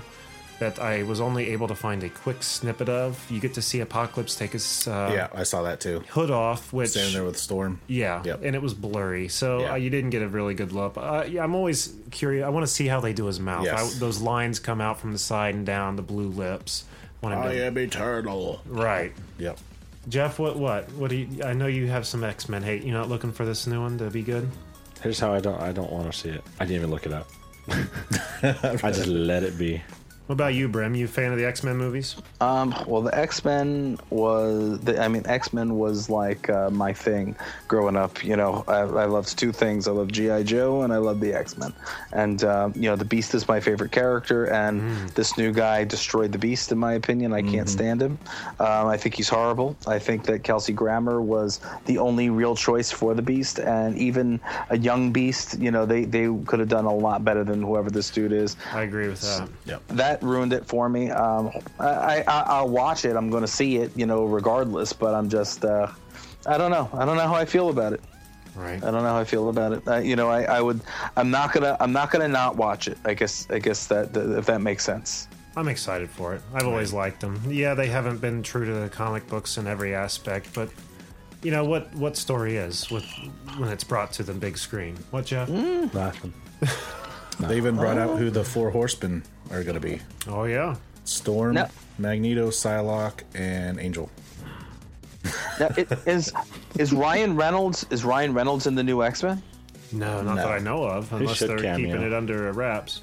That I was only able to find a quick snippet of. You get to see Apocalypse take his uh, yeah, I saw that too. hood off, which Standing there with Storm. yeah, Yep. and it was blurry, so Yeah. uh, you didn't get a really good look. Uh, yeah, I'm always curious. I want to see how they do his mouth. Yes. I, those lines come out from the side and down, the blue lips. Want him I to- am eternal. right, Yep. Jeff. What? What? What do you? I know you have some X Men hate. You not looking for this new one to be good? Here's how I don't I don't want to see it. I didn't even look it up. I just let it be. What about you, Brim? You a fan of the X Men movies? Um, well, the X Men was, the, I mean, X Men was like uh, my thing growing up. You know, I, I loved two things. I loved GI Joe and I loved the X Men. And uh, you know, the Beast is my favorite character, and this new guy destroyed the Beast. In my opinion, I can't stand him. Um, I think he's horrible. I think that Kelsey Grammer was the only real choice for the Beast, and even a young Beast. You know, they they could have done a lot better than whoever this dude is I agree with that. Yep. that ruined it for me. Um, I, I I'll watch it. I'm going to see it, you know, regardless. But I'm just, uh, I don't know. I don't know how I feel about it. Right. I don't know how I feel about it. Uh, you know, I, I would. I'm not gonna. I'm not gonna not watch it. I guess. I guess that, that if that makes sense. I'm excited for it. I've always liked them. Yeah, they haven't been true to the comic books in every aspect, but you know what? What story is with when it's brought to the big screen? What, Jeff? Nothing. They even brought out who the four horsemen are going to be: Oh yeah. Storm, No. Magneto, Psylocke, and Angel. Now, it, is is Ryan Reynolds? Is Ryan Reynolds in the new X Men? No, not No. that I know of, unless they're cameo. keeping it under wraps.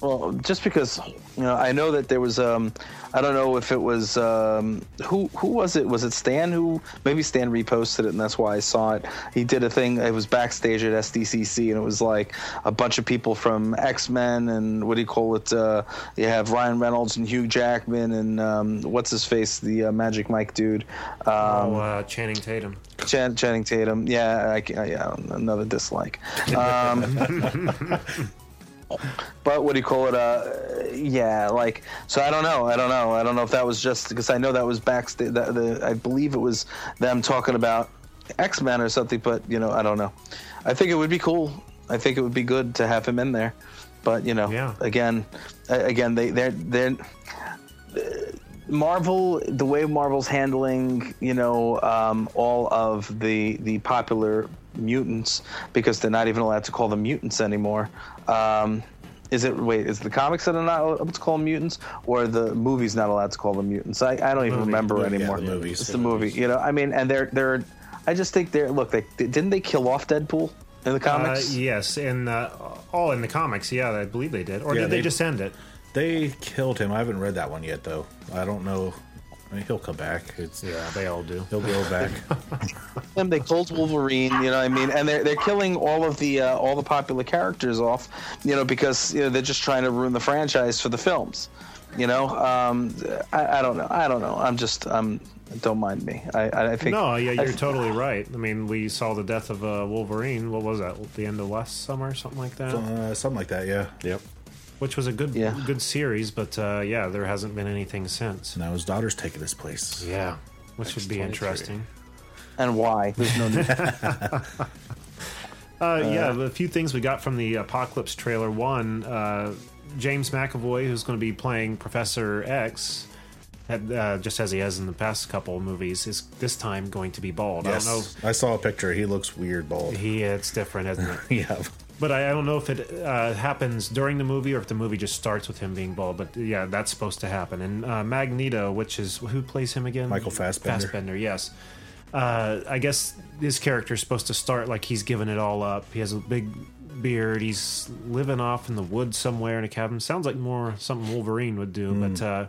Well, just because you know, I know that there was. Um, I don't know if it was um, who who was it? Was it Stan who maybe Stan reposted it, and that's why I saw it. He did a thing. It was backstage at SDCC, and it was like a bunch of people from X Men and what do you call it? Uh, you have Ryan Reynolds and Hugh Jackman and um, what's his face, the uh, Magic Mike dude. Um, oh, uh, Channing Tatum. Chan- Channing Tatum. Yeah, I, ca- yeah, another dislike. But what do you call it? Uh, yeah, like so. I don't know. I don't know. I don't know if that was just because I know that was backstage. That the I believe it was them talking about X Men or something. But you know, I don't know. I think it would be cool. I think it would be good to have him in there. But you know, Yeah. again, again, they they're they're. Marvel, the way Marvel's handling, you know, um, all of the the popular mutants because they're not even allowed to call them mutants anymore. Um, is it wait? Is it the comics that are not allowed to call them mutants, or the movies not allowed to call them mutants? I, I don't even Movie. remember Movie, yeah, anymore. the movies. It's the movie. You know, I mean, and they're they're. I just think they're look. They didn't they kill off Deadpool in the Uh, comics? yes, in uh, all in the comics. Yeah, I believe they did. Or Yeah, did they, they- just end it? They killed him. I haven't read that one yet, though. I don't know. I mean, he'll come back. It's, Yeah, they all do. He'll go back. them. They killed Wolverine, you know. what I mean, and they're they're killing all of the uh, all the popular characters off, you know, because you know they're just trying to ruin the franchise for the films. You know, um, I, I don't know. I don't know. I'm just um, don't mind me. I I think No, yeah, you're totally right. I mean, we saw the death of uh, Wolverine. What was that? The end of last summer, something like that. uh, something like that, yeah. Yep. Which was a good, Yeah. good series, but uh, yeah, there hasn't been anything since. Now his daughter's taking his place. Yeah, which would be interesting. and why? There's no need. Uh, yeah, the few things we got from the Apocalypse trailer. One, uh, James McAvoy, who's going to be playing Professor X, had, uh, just as he has in the past couple of movies, is this time going to be bald. I don't know. Yes. I saw a picture. He looks weird bald. He, it's different, isn't it? yeah. But I, I don't know if it uh, happens during the movie or if the movie just starts with him being bald. But yeah, that's supposed to happen. And uh, Magneto, which is who plays him again? Michael Fassbender. Fassbender, yes. Uh, I guess his character is supposed to start like he's given it all up. He has a big beard. He's living off in the woods somewhere in a cabin. Sounds like more something Wolverine would do. But uh,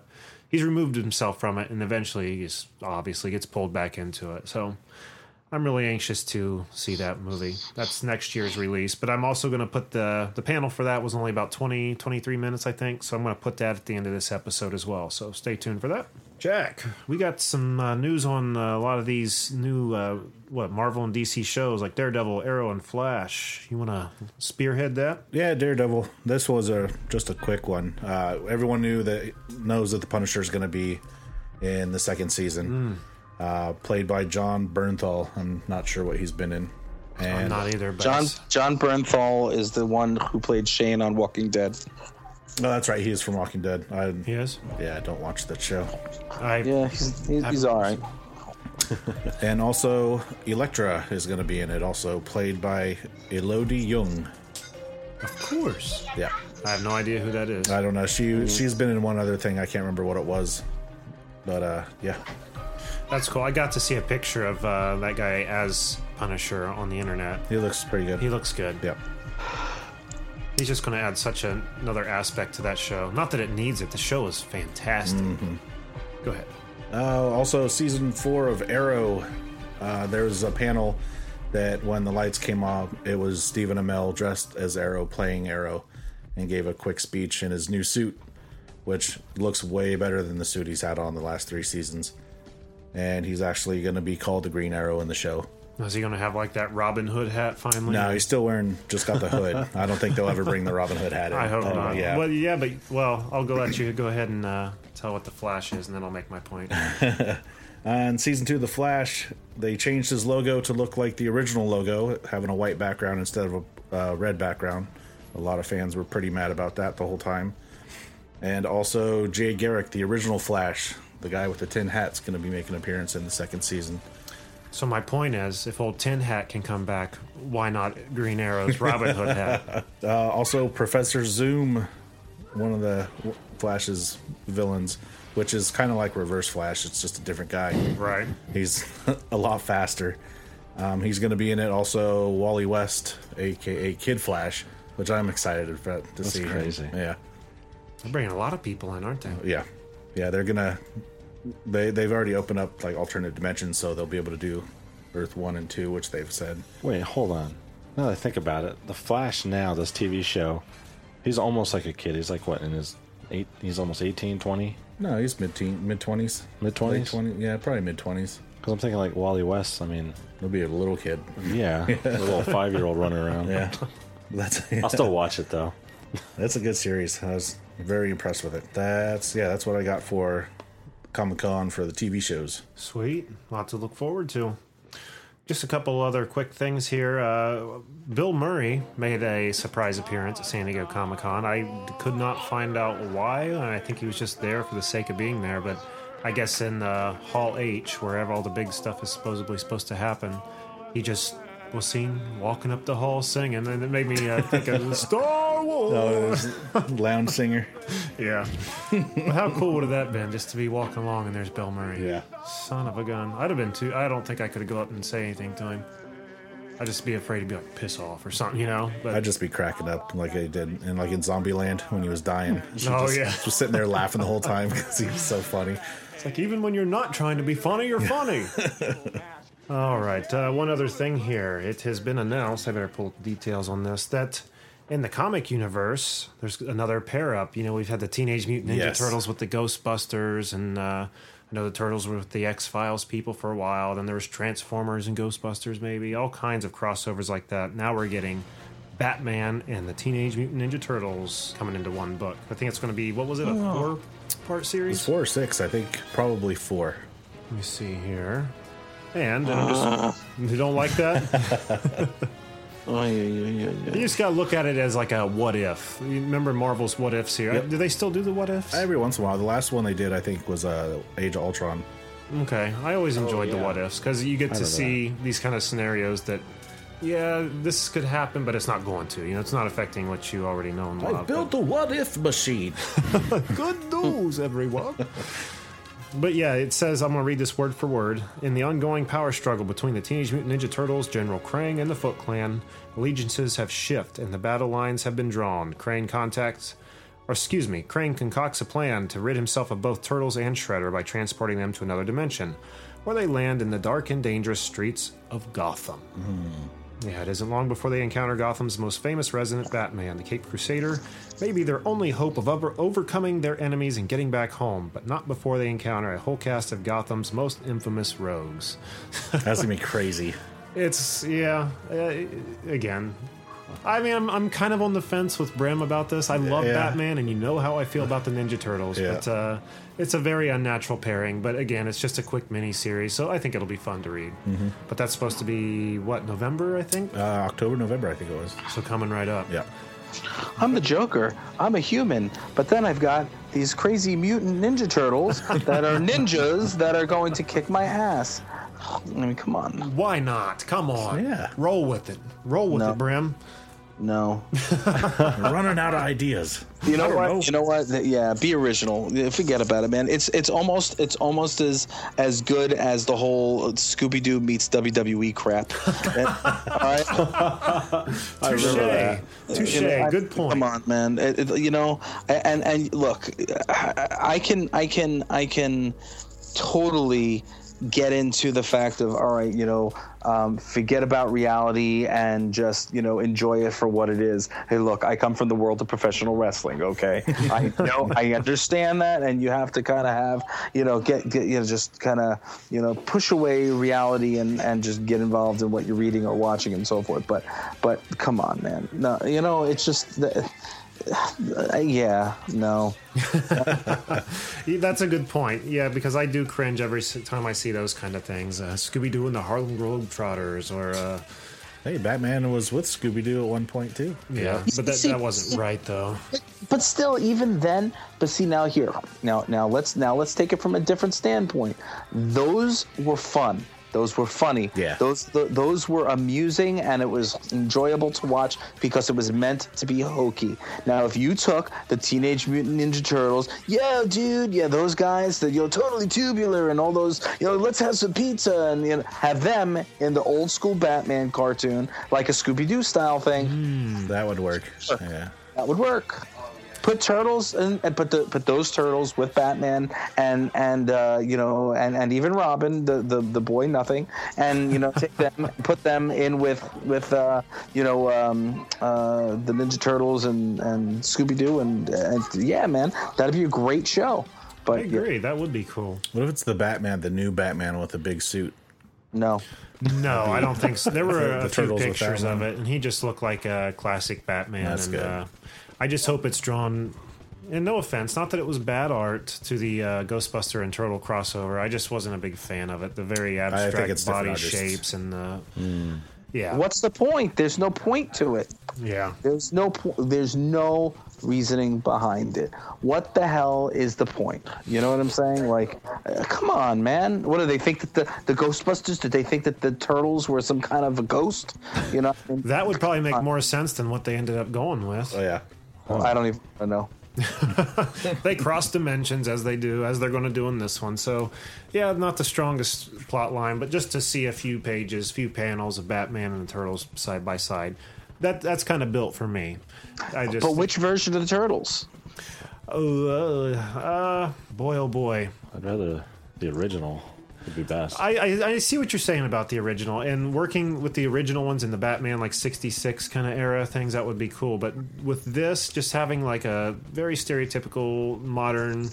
he's removed himself from it, and eventually he's obviously gets pulled back into it. So I'm really anxious to see that movie. That's next year's release, but I'm also going to put the the panel for that was only about 20 23 minutes I think, so I'm going to put that at the end of this episode as well. So stay tuned for that. Jack, we got some uh, news on uh, a lot of these new uh, what Marvel and DC shows like Daredevil, Arrow, and Flash. You want to spearhead that? Yeah, Daredevil. This was a just a quick one. Uh, everyone knew that knows that the Punisher is going to be in the second season, uh, played by Jon Bernthal. I'm not sure what he's been in. I'm And not either, but John Jon Bernthal is the one who played Shane on Walking Dead. no, that's right. He is from Walking Dead. I, he is. yeah, I don't watch that show. I Yeah, he's, he's, he's all right. And also, Elektra is going to be in it. Also played by Elodie Yung. of course. Yeah, I have no idea who that is. I don't know. She she's been in one other thing. I can't remember what it was. But uh, yeah, That's cool. I got to see a picture of uh, that guy as Punisher on the internet. he looks pretty good. He looks good. yeah. He's just going to add such a, another aspect to that show. Not that it needs it. The show is fantastic. Go ahead. Uh, also, season four of Arrow, uh, there was a panel that when the lights came off, it was Stephen Amell dressed as Arrow playing Arrow and gave a quick speech in his new suit, which looks way better than the suit he's had on the last three seasons. And he's actually going to be called the Green Arrow in the show. Is he going to have like that Robin Hood hat finally? No, he's still wearing just got the hood. I don't think they'll ever bring the Robin Hood hat in. I hope Uh, not. Yeah. Well, yeah, but well, I'll go let you go ahead and uh, tell what the Flash is, and then I'll make my point. And season two of The Flash, they changed his logo to look like the original logo, having a white background instead of a uh, red background. A lot of fans were pretty mad about that the whole time. And also, Jay Garrick, the original Flash, the guy with the tin hat's going to be making an appearance in the second season. so my point is, if old Tin Hat can come back, why not Green Arrow's Robin Hood hat? Uh, also, Professor Zoom, one of the Flash's villains, which is kind of like Reverse Flash. It's just a different guy. right. He's a lot faster. Um, he's going to be in it. Also, Wally West, aka Kid Flash, which I'm excited for to see. him. crazy. Yeah, They're bringing a lot of people in, aren't they? yeah, yeah. They're gonna. They they've already opened up like alternate dimensions, so they'll be able to do Earth one and two, which they've said. Wait, hold on. Now that I think about it, the Flash now, this TV show, he's almost like a kid. He's like what in his eight? He's almost 18, 20? No, he's mid teen, mid twenties, Mid-twenties? twenty. Yeah, probably mid twenties. Because I'm thinking like Wally West. I mean, He'll be a little kid. yeah, a little five year old running around. Yeah, that's I'll still watch it though. That's a good series. I was very impressed with it. That's yeah, that's what I got for Comic Con for the TV shows. Sweet. Lot to look forward to. Just a couple other quick things here. Uh, Bill Murray made a surprise appearance at San Diego Comic Con. I could not find out why, and I think he was just there for the sake of being there. But I guess in uh, Hall H, wherever all the big stuff is supposedly supposed to happen, he just was seen walking up the hall singing, and it made me uh, think of Star Wars. Lounge singer. Yeah. but how cool would have that been just to be walking along and there's Bill Murray? Yeah. Son of a gun. I'd have been too. I don't think I could have go up and say anything to him. I'd just be afraid to be like piss off or something, you know. But I'd just be cracking up like I did in like in Zombieland when he was dying. She Oh, just, yeah. just sitting there laughing the whole time because he was so funny. it's like even when you're not trying to be funny, you're funny. All right. Uh, one other thing here. It has been announced. I better pull details on this. That in the comic universe, there's another pair up. You know, we've had the Teenage Mutant Ninja Yes. Turtles with the Ghostbusters, and uh, I know the Turtles were with the X Files people for a while. Then there was Transformers and Ghostbusters, maybe all kinds of crossovers like that. Now we're getting Batman and the Teenage Mutant Ninja Turtles coming into one book. I think it's going to be what was it a four part series? It's four or six, I think. Probably four. Let me see here. And, and I'm just, you don't like that? Oh, yeah, yeah, yeah, yeah. You just gotta look at it as like a what if. You remember Marvel's what ifs here? Yep. Do they still do the what ifs? Every once in a while. The last one they did, I think, was uh, Age of Ultron. Okay, I always enjoyed the yeah. what ifs because you get to remember see these kind of scenarios that, yeah, this could happen, but it's not going to. You know, it's not affecting what you already know and I love. built a what if machine. good news, everyone. But yeah, it says, I'm going to read this word for word. In the ongoing power struggle between the Teenage Mutant Ninja Turtles, General Krang, and the Foot Clan, allegiances have shifted and the battle lines have been drawn. Krang contacts or excuse me, Krang concocts a plan to rid himself of both Turtles and Shredder by transporting them to another dimension, where they land in the dark and dangerous streets of Gotham. Hmm. Yeah, it isn't long before they encounter Gotham's most famous resident, Batman, the Cape Crusader. Maybe their only hope of over- overcoming their enemies and getting back home, but not before they encounter a whole cast of Gotham's most infamous rogues. That's gonna be crazy. It's yeah. Uh, again, I mean, I'm, I'm kind of on the fence with Brim about this. I love Yeah. Batman, and you know how I feel about the Ninja Turtles, Yeah. but uh, it's a very unnatural pairing. But again, it's just a quick mini series, so I think it'll be fun to read. Mm-hmm. But that's supposed to be what November, I think. Uh, October, November, I think it was. So coming right up. Yeah. I'm the Joker. I'm a human, but then I've got these crazy mutant Ninja Turtles that are ninjas that are going to kick my ass. I mean, come on. Why not? Come on. Yeah. Roll with it. Roll with No. it, Brim. No. I'm running out of ideas. You know what? know. You know what? Yeah, be original. Yeah, Forget about it, man. It's it's almost it's almost as as good as the whole Scooby Doo meets WWE crap. All right. Touche. Touche. You know, Good point. Come on, man. It- it- you know, and and look, I I can I can I can totally get into the fact of all right, you know, um, forget about reality and just you know enjoy it for what it is. Hey, look, I come from the world of professional wrestling. Okay, I know I understand that, and you have to kind of have you know get get you know just kind of you know push away reality and and just get involved in what you're reading or watching and so forth. But but come on, man. No, you know it's just. The, uh, yeah, no. That's a good point. Yeah, because I do cringe every time I see those kind of things. Uh, Scooby Doo and the Harlem Globetrotters, or uh, Hey, Batman was with Scooby Doo at one point too. yeah, but that, See- that wasn't right though. but still even then but see now here now now let's now let's take it from a different standpoint those were fun those were funny Yeah. those th- those were amusing and it was enjoyable to watch because it was meant to be hokey now if you took the teenage mutant ninja turtles yeah dude yeah those guys that you know totally tubular and all those you know let's have some pizza and you know have them in the old school batman cartoon like a scooby-doo style thing hmm, That would work. Yeah. that would work. Put turtles and, and put the put those turtles with Batman and and uh, you know and, and even Robin the, the the boy nothing and you know take them put them in with with uh, you know um, uh, the Ninja Turtles and and Scooby Doo and, and yeah man that'd be a great show. I But yeah, agree. That would be cool. What if it's the Batman, the new Batman with a big suit? no. No, I don't think so. There were The a few pictures of it, and he just looked like a classic Batman. That's and good. Uh, I just hope it's drawn. And no offense, not that it was bad art to the uh, Ghostbuster and Turtle crossover. I just wasn't a big fan of it. The very abstract it's body shapes and the yeah, What's the point? There's no point to it. yeah. There's no po- there's no reasoning behind it. What the hell is the point? You know what I'm saying? Like, uh, come on, man. What do they think that the the Ghostbusters? Did they think that the turtles were some kind of a ghost? You know, That would probably make more sense than what they ended up going with. Oh yeah. I don't even know. they cross dimensions as they do as they're going to do in this one so yeah not the strongest plot line but just to see a few pages few panels of batman and the turtles side by side that that's kind of built for me i just But which version of the turtles? oh uh, uh, boy oh boy I'd rather the original would be best. I, I I see what you're saying about the original and working with the original ones in the Batman like 66 kind of era things that would be cool but with this just having like a very stereotypical modern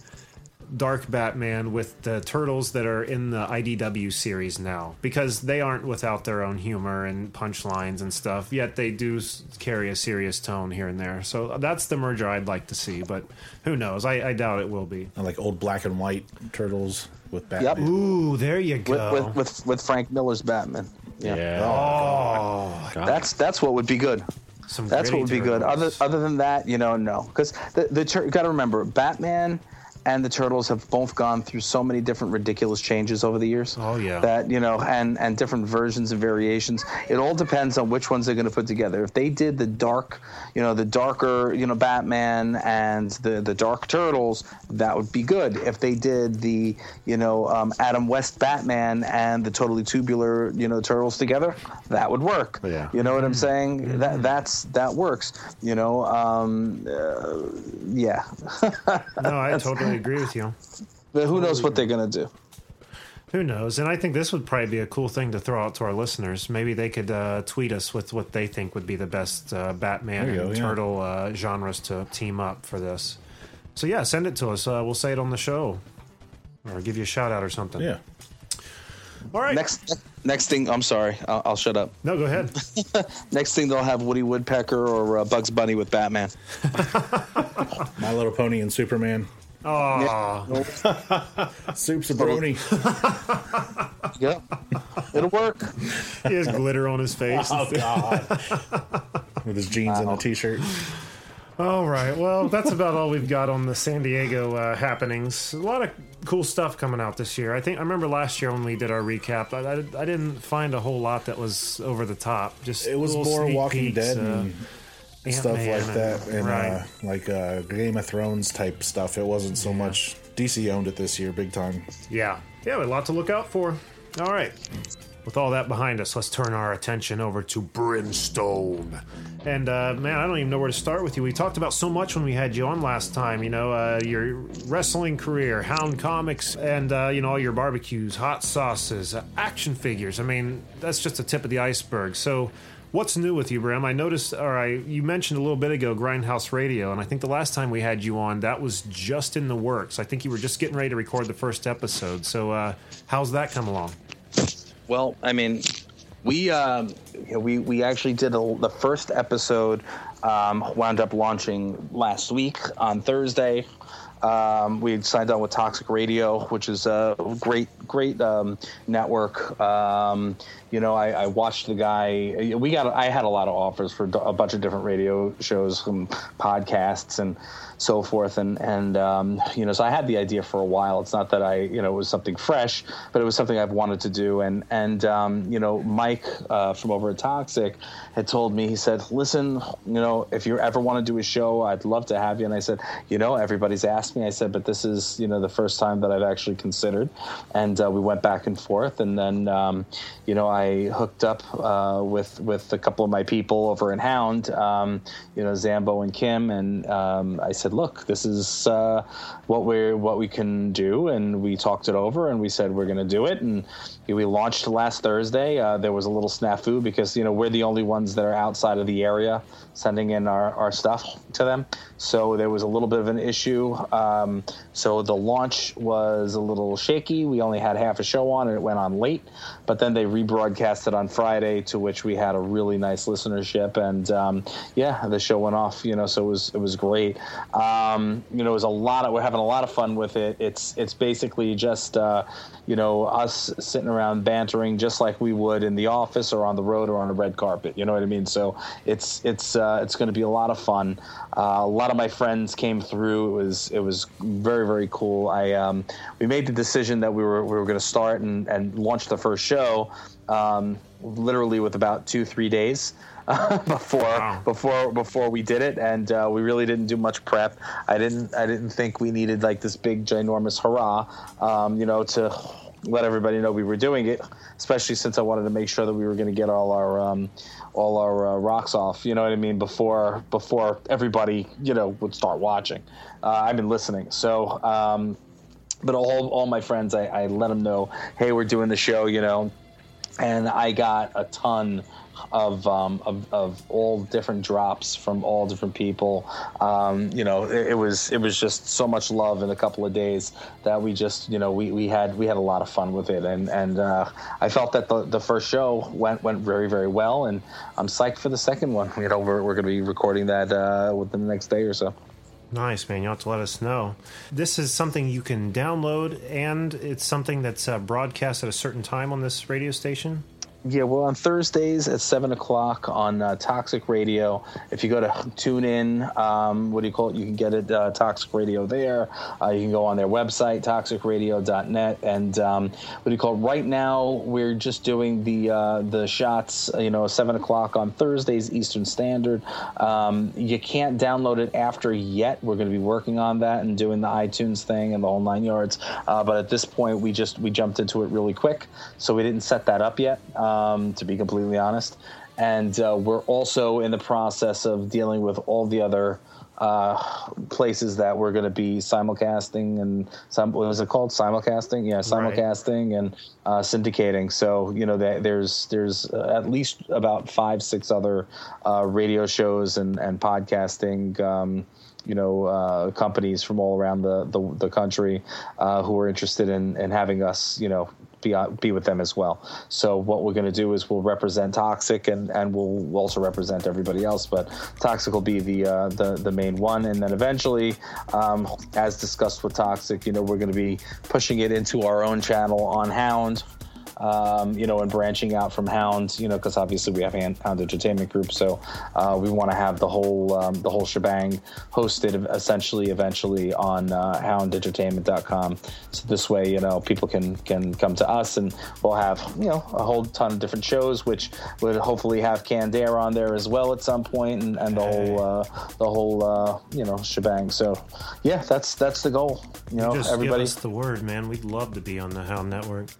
dark Batman with the turtles that are in the IDW series now because they aren't without their own humor and punchlines and stuff yet they do carry a serious tone here and there. So that's the merger I'd like to see but who knows? I, I doubt it will be. And like old black and white turtles with Batman. Yep. Ooh there you go with with with Frank Miller's Batman. Yeah. yeah. oh God. Oh, that's that's what would be good. some That's what would gritty be good. Other other than that, you know, no, because the the tur- got to remember, Batman and the Turtles have both gone through so many different ridiculous changes over the years. Oh, yeah. That you know, and and different versions and variations. It all depends on which ones they're going to put together. If they did the dark, you know, the darker, you know, Batman and the the Dark Turtles, that would be good. If they did the, you know, um, Adam West Batman and the totally tubular, you know, Turtles together, that would work. Yeah. You know what I'm saying? That that's that works. You know, um, uh, yeah. No, I totally agree with you. But who knows what they're gonna do? Who knows? And I think this would probably be a cool thing to throw out to our listeners. Maybe they could uh, tweet us with what they think would be the best uh, Batman and go, yeah. Turtle uh, genres to team up for this. So yeah, send it to us. Uh, we'll say it on the show, or give you a shout out or something. Yeah. All right. Next next thing. I'm sorry. I'll, I'll shut up. No, go ahead. Next thing they'll have Woody Woodpecker or uh, Bugs Bunny with Batman. My Little Pony and Superman. Oh, Soup's a brony. Yeah, it'll work. he has glitter on his face. Oh, God. With his jeans and a t shirt. All right. Well, that's about all we've got on the San Diego uh, happenings. A lot of cool stuff coming out this year. I think I remember last year when we did our recap. I, I, I didn't find a whole lot that was over the top. Just It was little more Walking peeks, Dead uh, and stuff like that. And right. uh, like uh, Game of Thrones type stuff. It wasn't so much. DC owned it this year big time. Yeah. Yeah, a lot to look out for. All right. With all that behind us, let's turn our attention over to Brimstone. And uh, man, I don't even know where to start with you. We talked about so much when we had you on last time. You know, uh, your wrestling career, Hound Comics, and uh, you know all your barbecues, hot sauces, uh, action figures. I mean, that's just the tip of the iceberg. So. What's new with you, Bram? I noticed, or I, you mentioned a little bit ago, Grindhouse Radio, and I think the last time we had you on, that was just in the works. I think you were just getting ready to record the first episode. So, uh, how's that come along? Well, I mean, we um, we we actually did a, the first episode. Um, wound up launching last week on Thursday. Um, we signed on with Toxic Radio, which is a great, great um, network. Um, you know, I, I watched the guy. We got. I had a lot of offers for a bunch of different radio shows, and podcasts, and so forth. And and um, you know, so I had the idea for a while. It's not that I, you know, it was something fresh, but it was something I've wanted to do. And and um, you know, Mike uh, from over at Toxic had told me. He said, "Listen, you know, if you ever want to do a show, I'd love to have you." And I said, "You know, everybody's asked me." I said, "But this is, you know, the first time that I've actually considered." And uh, we went back and forth, and then, um, you know, I hooked up uh, with with a couple of my people over in Hound, um, you know, Zambo and Kim, and um, I said, "Look, this is uh, what we're what we can do," and we talked it over, and we said we're going to do it, and we launched last Thursday. Uh, there was a little snafu because you know we're the only ones that are outside of the area sending in our, our stuff to them. So there was a little bit of an issue. Um, so the launch was a little shaky. We only had half a show on, and it went on late. But then they rebroadcast it on Friday, to which we had a really nice listenership, and um, yeah, the show went off. You know, so it was it was great. Um, you know, it was a lot of we're having a lot of fun with it. It's it's basically just uh, you know us sitting around bantering just like we would in the office or on the road or on a red carpet. You know what I mean? So it's it's uh, it's going to be a lot of fun. Uh, a lot of my friends came through. It was it was very very cool. I um, we made the decision that we were we were going to start and, and launch the first show um, literally with about two three days. before before before we did it, and uh, we really didn't do much prep. I didn't I didn't think we needed like this big ginormous hurrah, um, you know, to let everybody know we were doing it. Especially since I wanted to make sure that we were going to get all our um, all our uh, rocks off. You know what I mean? Before before everybody you know would start watching. Uh, I've been listening, so. Um, but all, all my friends, I, I let them know, hey, we're doing the show, you know, and I got a ton of um, of, of all different drops from all different people. Um, you know, it, it was it was just so much love in a couple of days that we just you know we, we had we had a lot of fun with it, and and uh, I felt that the, the first show went went very very well, and I'm psyched for the second one. You know, we're we're going to be recording that uh, within the next day or so. Nice, man. You'll have to let us know. This is something you can download, and it's something that's uh, broadcast at a certain time on this radio station. Yeah, well, on Thursdays at seven o'clock on uh, Toxic Radio. If you go to tune in, um, what do you call it? You can get it uh, Toxic Radio there. Uh, you can go on their website toxicradio.net, and um, what do you call it? Right now, we're just doing the uh, the shots. You know, seven o'clock on Thursdays Eastern Standard. Um, you can't download it after yet. We're going to be working on that and doing the iTunes thing and the whole nine yards. Uh, but at this point, we just we jumped into it really quick, so we didn't set that up yet. Um, to be completely honest, and uh, we're also in the process of dealing with all the other uh, places that we're going to be simulcasting and some what was it called? Simulcasting? Yeah simulcasting and uh, syndicating. So you know that there's there's uh, at least about five six other uh, radio shows and and podcasting um, you know uh, companies from all around the the, the country uh, who are interested in in having us you know be be with them as well. So what we're going to do is we'll represent Toxic and and we'll also represent everybody else. But Toxic will be the uh, the the main one, and then eventually, um, as discussed with Toxic, you know we're going to be pushing it into our own channel on Hound um, you know, and branching out from Hound, you know, because obviously we have Hound Entertainment Group, so uh, we want to have the whole um, the whole shebang hosted essentially eventually on uh, HoundEntertainment.com. So this way, you know, people can can come to us, and we'll have you know a whole ton of different shows, which would hopefully have Canned Air on there as well at some point, and, and the whole uh, the whole uh, you know shebang. So yeah, that's that's the goal. You know, Just everybody. give us the word, man. We'd love to be on the Hound Network.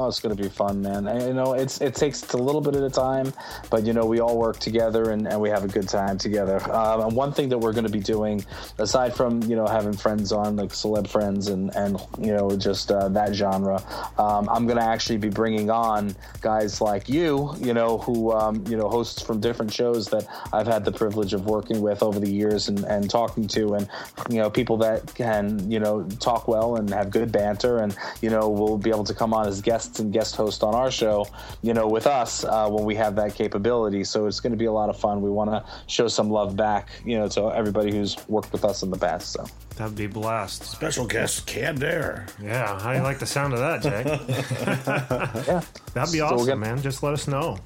Oh, it's going to be fun, man. And, you know, it's it takes a little bit at a time, but you know, we all work together and, and we have a good time together. Um, and one thing that we're going to be doing, aside from you know having friends on like celeb friends and and you know just uh, that genre, um, I'm going to actually be bringing on guys like you, you know, who um, you know hosts from different shows that I've had the privilege of working with over the years and, and talking to, and you know people that can you know talk well and have good banter, and you know we'll be able to come on as guests and guest host on our show, you know, with us uh, when we have that capability. So it's going to be a lot of fun. We want to show some love back, you know, to everybody who's worked with us in the past. So That'd be a blast. Special guest Canned Air. Yeah, how do you like the sound of that, Jay? yeah, That'd be So we're awesome, gonna- man. Just let us know.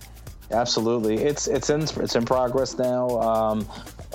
Absolutely, it's it's in it's in progress now. Um,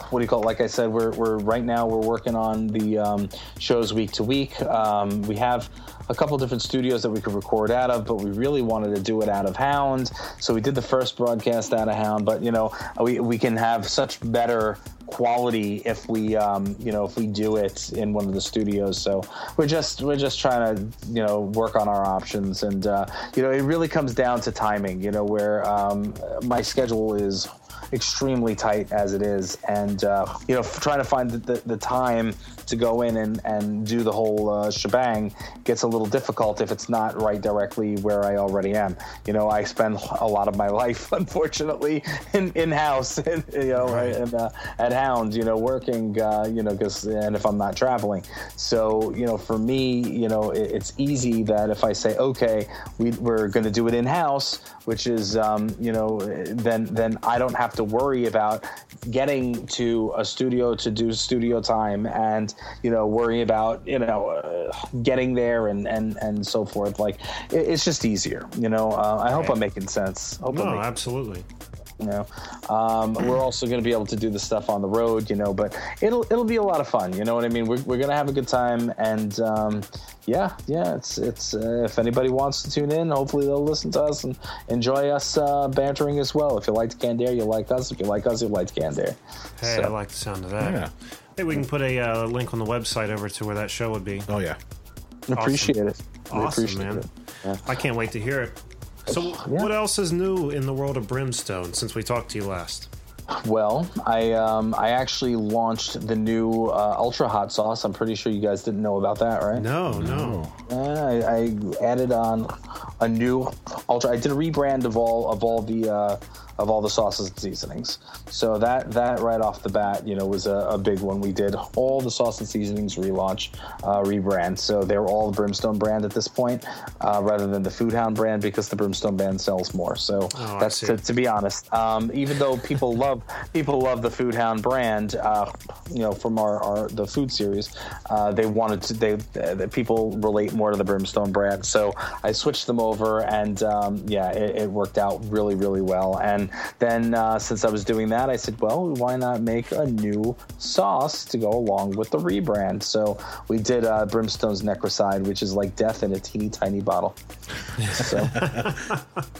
what do you call it? Like I said, we're we're right now we're working on the um, shows week to week. Um, we have a couple different studios that we could record out of, but we really wanted to do it out of Hound. So we did the first broadcast out of Hound, but you know we we can have such better quality if we um, you know if we do it in one of the studios so we're just we're just trying to you know work on our options and uh, you know it really comes down to timing you know where um, my schedule is extremely tight as it is. And uh, you know trying to find the, the, the time to go in and, and do the whole uh, shebang gets a little difficult if it's not right directly where I already am. You know, I spend a lot of my life, unfortunately, in in house, and you know, and, uh, at Hound, you know, working, uh, you know, because and if I'm not traveling, so you know, for me, you know, it, it's easy that if I say, okay, we, we're going to do it in house, which is, um, you know, then then I don't have to worry about getting to a studio to do studio time and you know worry about you know uh, getting there and and and so forth. Like it, it's just easier you know? Uh, i hope i'm making sense. Hope No, making absolutely. you know? Um, we're also going to be able to do the stuff on the road you know but it'll it'll be a lot of fun you know what i mean? We're, we're going to have a good time and um, yeah yeah it's it's uh, if anybody wants to tune in hopefully they'll listen to us and enjoy us uh, bantering as well. If you liked Canned Air you like us. If you like us you liked Canned Air. Hey, I like the sound of that. Yeah. Hey, we can put a uh, link on the website over to where that show would be. Oh yeah. appreciate it we Awesome, appreciate man. it yeah. I can't wait to hear it. So, what else is new in the world of Brimstone since we talked to you last? Well, I um, I actually launched the new uh, ultra hot sauce. I'm pretty sure you guys didn't know about that, right? No, no. Uh, I, I added on a new ultra. I did a rebrand of all of all the uh, of all the sauces and seasonings. So that that right off the bat, you know, was a, a big one. We did all the sauce and seasonings relaunch, uh, rebrand. So they're all the Brimstone brand at this point, uh, rather than the Food Hound brand because the Brimstone brand sells more. So Oh, that's to, to be honest. Um, even though people love people love the Food Hound brand, uh, you know, from our, our the food series, uh, they wanted to they the people relate more to the Brimstone brand. So I switched them over, and um, yeah, it, it worked out really really well. And then uh, since I was doing that, I said, well, why not make a new sauce to go along with the rebrand? So we did uh, Brimstone's Necrocide, which is like death in a teeny tiny bottle. So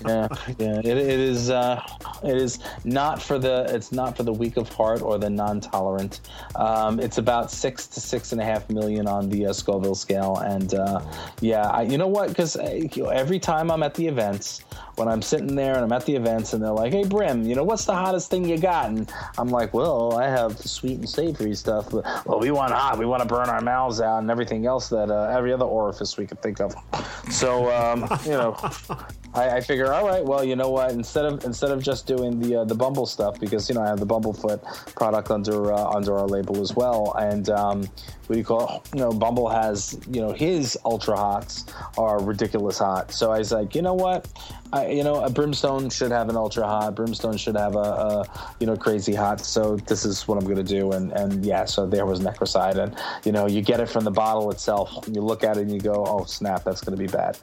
yeah, yeah, it, it is. Uh, it is not for the. It's not for the weak of heart or the non-tolerant. Um, it's about six to six and a half million on the uh, Scoville scale, and uh, yeah, I, you know what? Because every time I'm at the events, when I'm sitting there and I'm at the events, and they're like, "Hey, Brim, you know what's the hottest thing you got?" And I'm like, "Well, I have the sweet and savory stuff, but well, we want hot. We want to burn our mouths out and everything else that uh, every other orifice we could think of." So um, you know. I, I figure, all right, well, you know what? Instead of instead of just doing the uh, the Bumble stuff, because you know I have the Bumblefoot product under uh, under our label as well, and um, what do you call it? You know, Bumble has you know his ultra hots are ridiculous hot. So I was like, you know what? I, you know, a Brimstone should have an ultra hot. Brimstone should have a, a you know crazy hot. So this is what I'm going to do, and and yeah, so there was Necrocide, and you know you get it from the bottle itself. You look at it and you go, oh snap, that's going to be bad.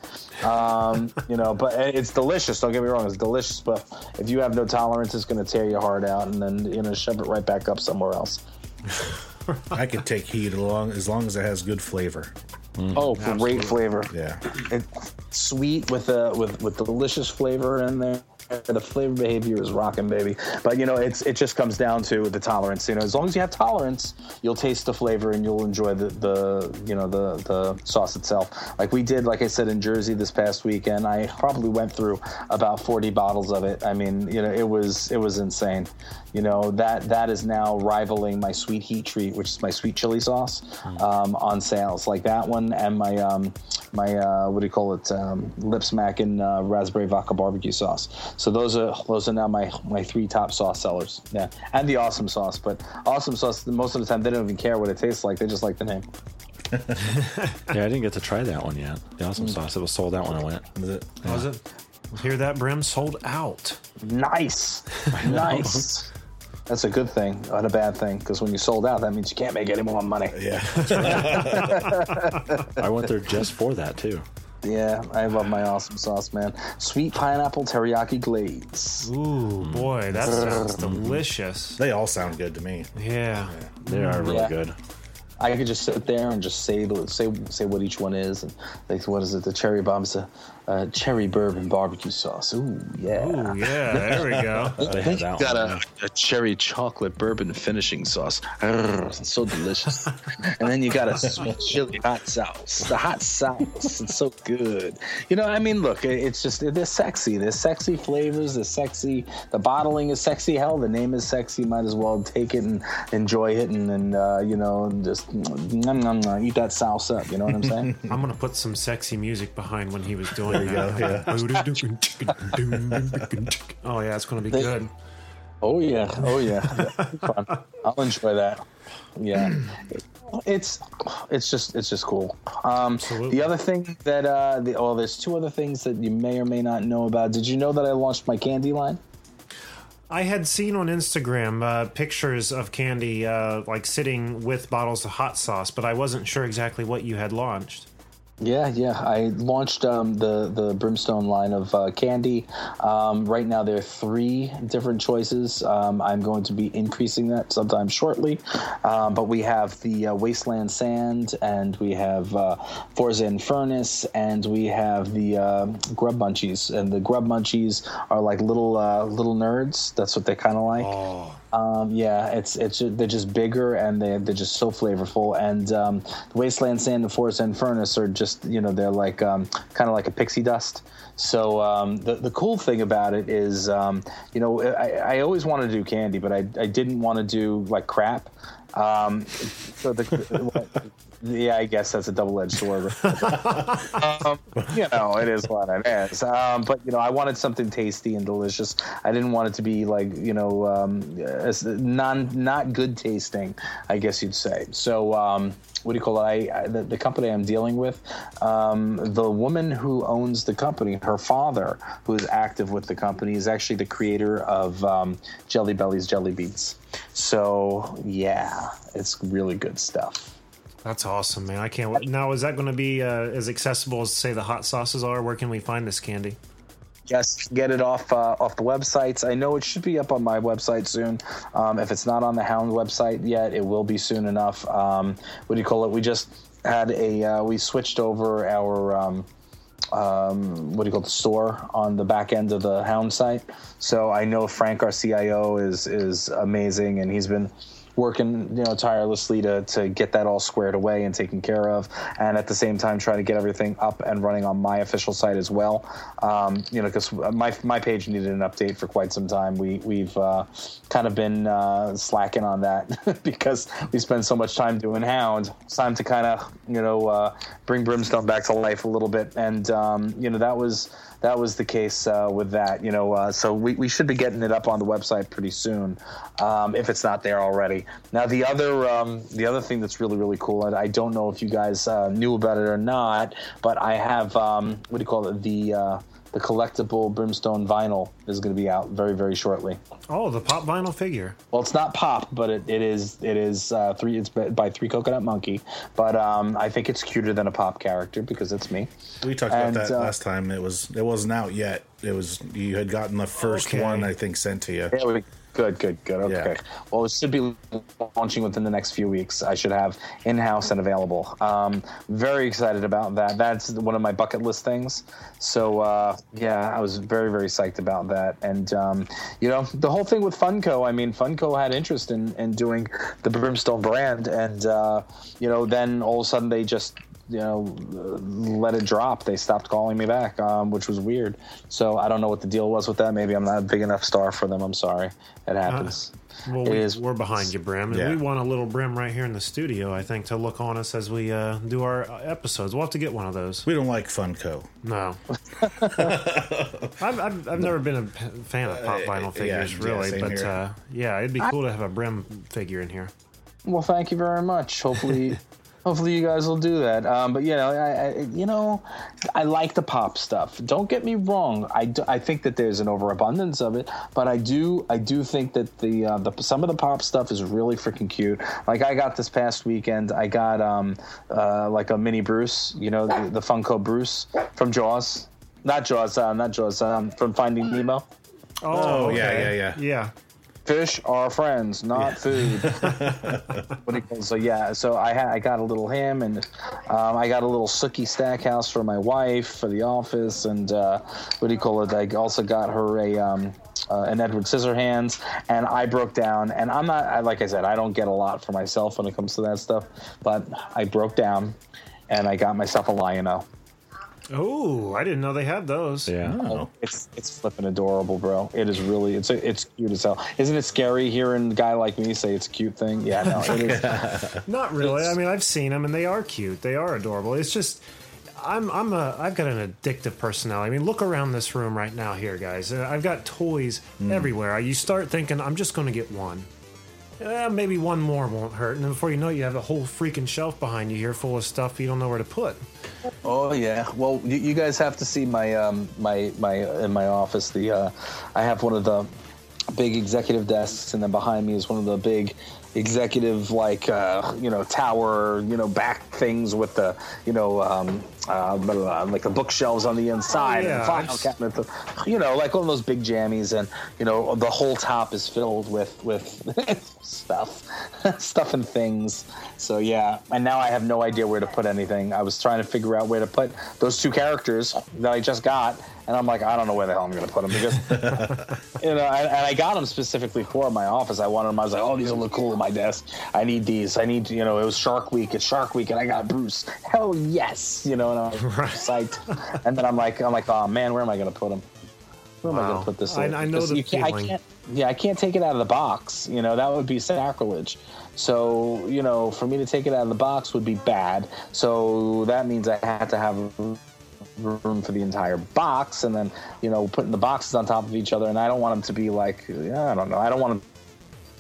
Um, you know, but it's delicious. Don't get me wrong, it's delicious. But if you have no tolerance, it's going to tear your heart out, and then you know shove it right back up somewhere else. I could take heat along as long as it has good flavor. Mm. Oh, great flavor. Yeah. It's sweet with a with with delicious flavor in there. The flavor behavior is rocking, baby. But you know, it's it just comes down to the tolerance. You know, as long as you have tolerance, you'll taste the flavor and you'll enjoy the the you know the the sauce itself. Like we did, like I said in Jersey this past weekend, I probably went through about forty bottles of it. I mean, you know, it was it was insane. You know that that is now rivaling my sweet heat treat, which is my sweet chili sauce, um, on sales. Like that one and my um, my uh, what do you call it? Um, lip smacking uh, raspberry vodka barbecue sauce. So those are those are now my my three top sauce sellers. Yeah, and the awesome sauce. But awesome sauce, most of the time they don't even care what it tastes like. They just like the name. Yeah, I didn't get to try that one yet. The awesome mm. sauce. It was sold out when I went. Was it? Was it? Hear that, Brim? Sold out. Nice, nice. That's a good thing not a bad thing because when you sold out, that means you can't make any more money. Yeah. I went there just for that too. Yeah, I love my awesome sauce, man. Sweet pineapple teriyaki glaze. Ooh, mm. boy, that sounds mm. delicious. they all sound good to me. Yeah. They are really Yeah. good. I could just sit there and just say say say what each one is, and like what is it? The cherry bomb's a uh, cherry bourbon barbecue sauce. Ooh, yeah. Ooh, yeah, there we go. They have that Got one. a, a cherry chocolate bourbon finishing sauce. Urgh, it's so delicious. and then you got a sweet chili hot sauce. The hot sauce. It's so good. You know, I mean, look, it's just, they're sexy. They're sexy flavors. They're sexy. The bottling is sexy. Hell, the name is sexy. Might as well take it and enjoy it and, and uh, you know, just nom, nom, nom, eat that sauce up. You know what I'm saying? I'm gonna put some sexy music behind when he was doing you go, that. oh yeah, it's gonna be good. Oh yeah, oh yeah, Fun. I'll enjoy that. Yeah, it's it's just it's just cool. Um, Absolutely. the other thing that uh, the, oh, there's two other things that you may or may not know about. Did you know that I launched my candy line? I had seen on Instagram uh, pictures of candy uh, like sitting with bottles of hot sauce, but I wasn't sure exactly what you had launched. Yeah, yeah. I launched um, the the Brimstone line of uh, candy. Um, right now, there are three different choices. Um, I'm going to be increasing that sometime shortly. Um, but we have the uh, Wasteland Sand, and we have uh, Forza Infernus, and we have the uh, Grub Munchies. And the Grub Munchies are like little uh, little nerds. That's what they're kind of like. Um, yeah, it's it's they're just bigger and they they're just so flavorful. And um, the Wasteland Sand and Forza Infernus are just you know they're like um, kind of like a pixie dust. So um, the the cool thing about it is um, you know I, I always wanted to do candy, but I I didn't want to do like crap. Um, so the, yeah, I guess that's a double-edged sword. um, you know, it is what it is. Um, but you know, I wanted something tasty and delicious. I didn't want it to be like you know, um, non not good tasting. I guess you'd say. So. Um, what do you call it? I, I the, the, company I'm dealing with, um, the woman who owns the company, her father, who is active with the company, is actually the creator of um, Jelly Belly's Jelly Beans. So yeah, it's really good stuff. That's awesome, man! I can't. wait. Now, is that going to be uh, as accessible as say the hot sauces are? Where can we find this candy? Yes, get it off uh, off the websites. I know it should be up on my website soon. Um, if it's not on the Hound website yet, it will be soon enough. Um, what do you call it? We just had a uh, we switched over our um, um, what do you call it, the store on the back end of the Hound site. So I know Frank, our CIO, is is amazing, and he's been working you know tirelessly to to get that all squared away and taken care of, and at the same time try to get everything up and running on my official site as well. Um, you know, because my my page needed an update for quite some time. We we've uh, kind of been uh, slacking on that because we spend so much time doing Hound. It's time to kind of you know uh, bring Brimstone back to life a little bit, and um, you know that was that was the case uh, with that. You know, uh, so we, we should be getting it up on the website pretty soon, um, if it's not there already. Now, the other um, the other thing that's really really cool, and I don't know if you guys uh, knew about it or not, but I have um, what do you call it the uh, the collectible Brimstone vinyl is going to be out very very shortly. Oh, the pop vinyl figure. Well, it's not pop, but it, it is it is uh, three. It's by Three Coconut Monkey, but um, I think it's cuter than a pop character because it's me. We talked and, about that uh, last time. It was it wasn't out yet. It was you had gotten the first okay. one I think sent to you. Yeah, we, Good, good, good. Okay. Yeah. Well, it should be launching within the next few weeks. I should have in house and available. Um, very excited about that. That's one of my bucket list things. So, uh, yeah, I was very, very psyched about that. And, um, you know, the whole thing with Funko, I mean, Funko had interest in, in doing the Brimstone brand. And, uh, you know, then all of a sudden they just you know let it drop. They stopped calling me back, um, which was weird. So I don't know what the deal was with that. Maybe I'm not a big enough star for them. I'm sorry. It happens. Uh, well, we, is, we're behind you, Brim, and yeah. we want a little Brim right here in the studio. I think to look on us as we uh, do our episodes. We'll have to get one of those. We don't like Funko. No, I've, I've, I've, never been a fan of pop uh, vinyl figures, yeah, really. Yeah, but uh, yeah, it'd be cool I, to have a Brim figure in here. Well, thank you very much. Hopefully, Hopefully, you guys will do that. Um, but you know, I, I, you know, I like the pop stuff. Don't get me wrong. I, do, I think that there's an overabundance of it, but I do I do think that the, uh, the some of the pop stuff is really freaking cute. Like I got this past weekend. I got um, uh, like a mini Bruce. You know, the, the Funko Bruce from Jaws. Not Jaws. Uh, not Jaws. Um, from Finding Nemo. Oh, okay. yeah, yeah, yeah, yeah fish are friends, not food. what you, so yeah, so I ha- I got a little him, and um, I got a little Sookie Stackhouse for my wife for the office, and uh, what do you call it? I also got her a. Um, uh, an Edward Scissorhands, and I broke down. And I'm not, I, like I said, I don't get a lot for myself when it comes to that stuff, but I broke down and I got myself a Lion-O. Oh, I didn't know they had those. Yeah, oh, it's it's flipping adorable, bro. It is really it's it's cute as hell. Isn't it scary hearing a guy like me say it's a cute thing? Yeah, no, it is. Not really. I mean, I've seen them and they are cute. They are adorable. It's just. I'm I'm a I've got an addictive personality. I mean, look around this room right now here, guys. Uh, I've got toys mm. everywhere. You start thinking I'm just going to get one. Uh, maybe one more won't hurt, and then before you know it, you have a whole freaking shelf behind you here full of stuff you don't know where to put. Oh yeah. Well, you, you guys have to see my um, my my in my office. The uh, I have one of the big executive desks, and then behind me is one of the big executive like uh, you know tower you know back things with the you know um, uh, like the bookshelves on the inside oh, yeah. and file cabinet you know like one of those big jammies and you know the whole top is filled with with stuff stuff and things so yeah and now i have no idea where to put anything i was trying to figure out where to put those two characters that i just got and I'm like, I don't know where the hell I'm going to put them because, you know, and, and, I got them specifically for my office. I wanted them. I was like, oh, these will look cool on my desk. I need these. I need, you know, it was Shark Week. It's Shark Week, and I got Bruce. Hell yes, you know, and I was right. psyched. and then I'm like, I'm like, oh man, where am I to put him? Where am I gonna put this? I- in? I know the you can't, I can't. Yeah, I can't take it out of the box. You know, that would be sacrilege. So, you know, for me to take it out of the box would be bad. So that means I had to have room for the entire box, and then you know, putting the boxes on top of each other. And I don't want them to be like, yeah, I don't know. I don't want them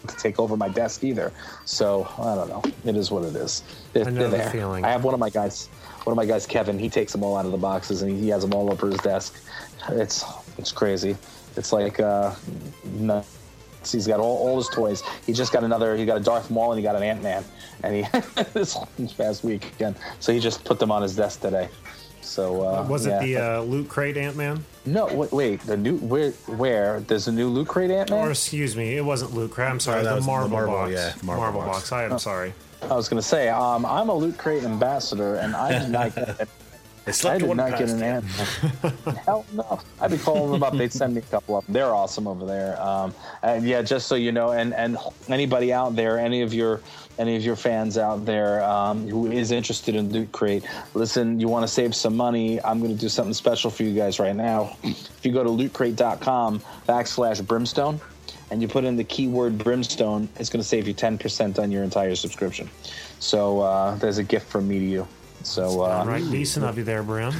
to take over my desk either. So I don't know. It is what it is. They're, I know the feeling. I have one of my guys, one of my guys, Kevin. He takes them all out of the boxes and he, has them all over his desk. It's it's crazy. It's like uh, nuts. He's got all, all his toys. He just got another. He got a Darth Maul and he got an Ant Man. And he this past weekend, so he just put them on his desk today. So uh, Was it yeah. the uh, Loot Crate Ant Man? no? Wait, wait, the new where where there's a new Loot Crate Ant Man? Or excuse me, it wasn't Loot Crate. I'm sorry, Oh, the, was the Marvel Marvel, box. yeah, the Marvel Marvel box. box. I am sorry. I was gonna say, um, I'm a Loot Crate ambassador, and I did not get. They I did not get an ant. answer. Hell no. I'd be calling them up. They'd send me a couple of them. They're awesome over there. Um, and yeah, just so you know, and and anybody out there, any of your any of your fans out there um, who is interested in Loot Crate, listen, you want to save some money? I'm going to do something special for you guys right now. If you go to lootcrate.com backslash brimstone. And you put in the keyword brimstone, it's going to save you 10% on your entire subscription. So uh, there's a gift from me to you. So uh, All right, decent of you there, Brim.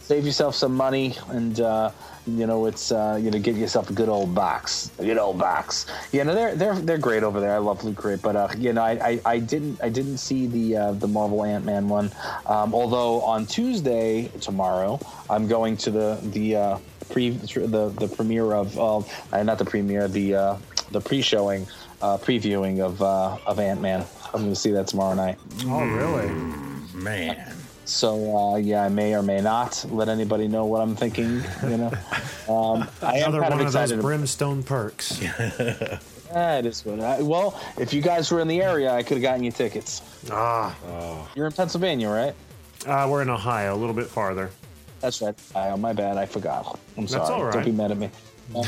save yourself some money and uh, you know it's uh, you know get yourself a good old box. A good old box. You know they're they're they're great over there. I love loot crate but uh, you know I, I, I didn't i didn't see the uh, the marvel ant-man one. Um, although on tuesday tomorrow i'm going to the the uh, pre the the premiere of uh, not the premiere the uh, the pre-showing uh, previewing of uh, of ant-man. I'm going to see that tomorrow night. Oh, really? Man. so uh, yeah, I may or may not let anybody know what I'm thinking. You know, um, I am kind one of of those brimstone perks. Ah, it is what. I, well, if you guys were in the area, I could have gotten you tickets. Ah, You're in Pennsylvania, right? uh, we're in Ohio, a little bit farther. That's right. Oh, my bad. I forgot. I'm That's sorry. all right. Don't be mad at me.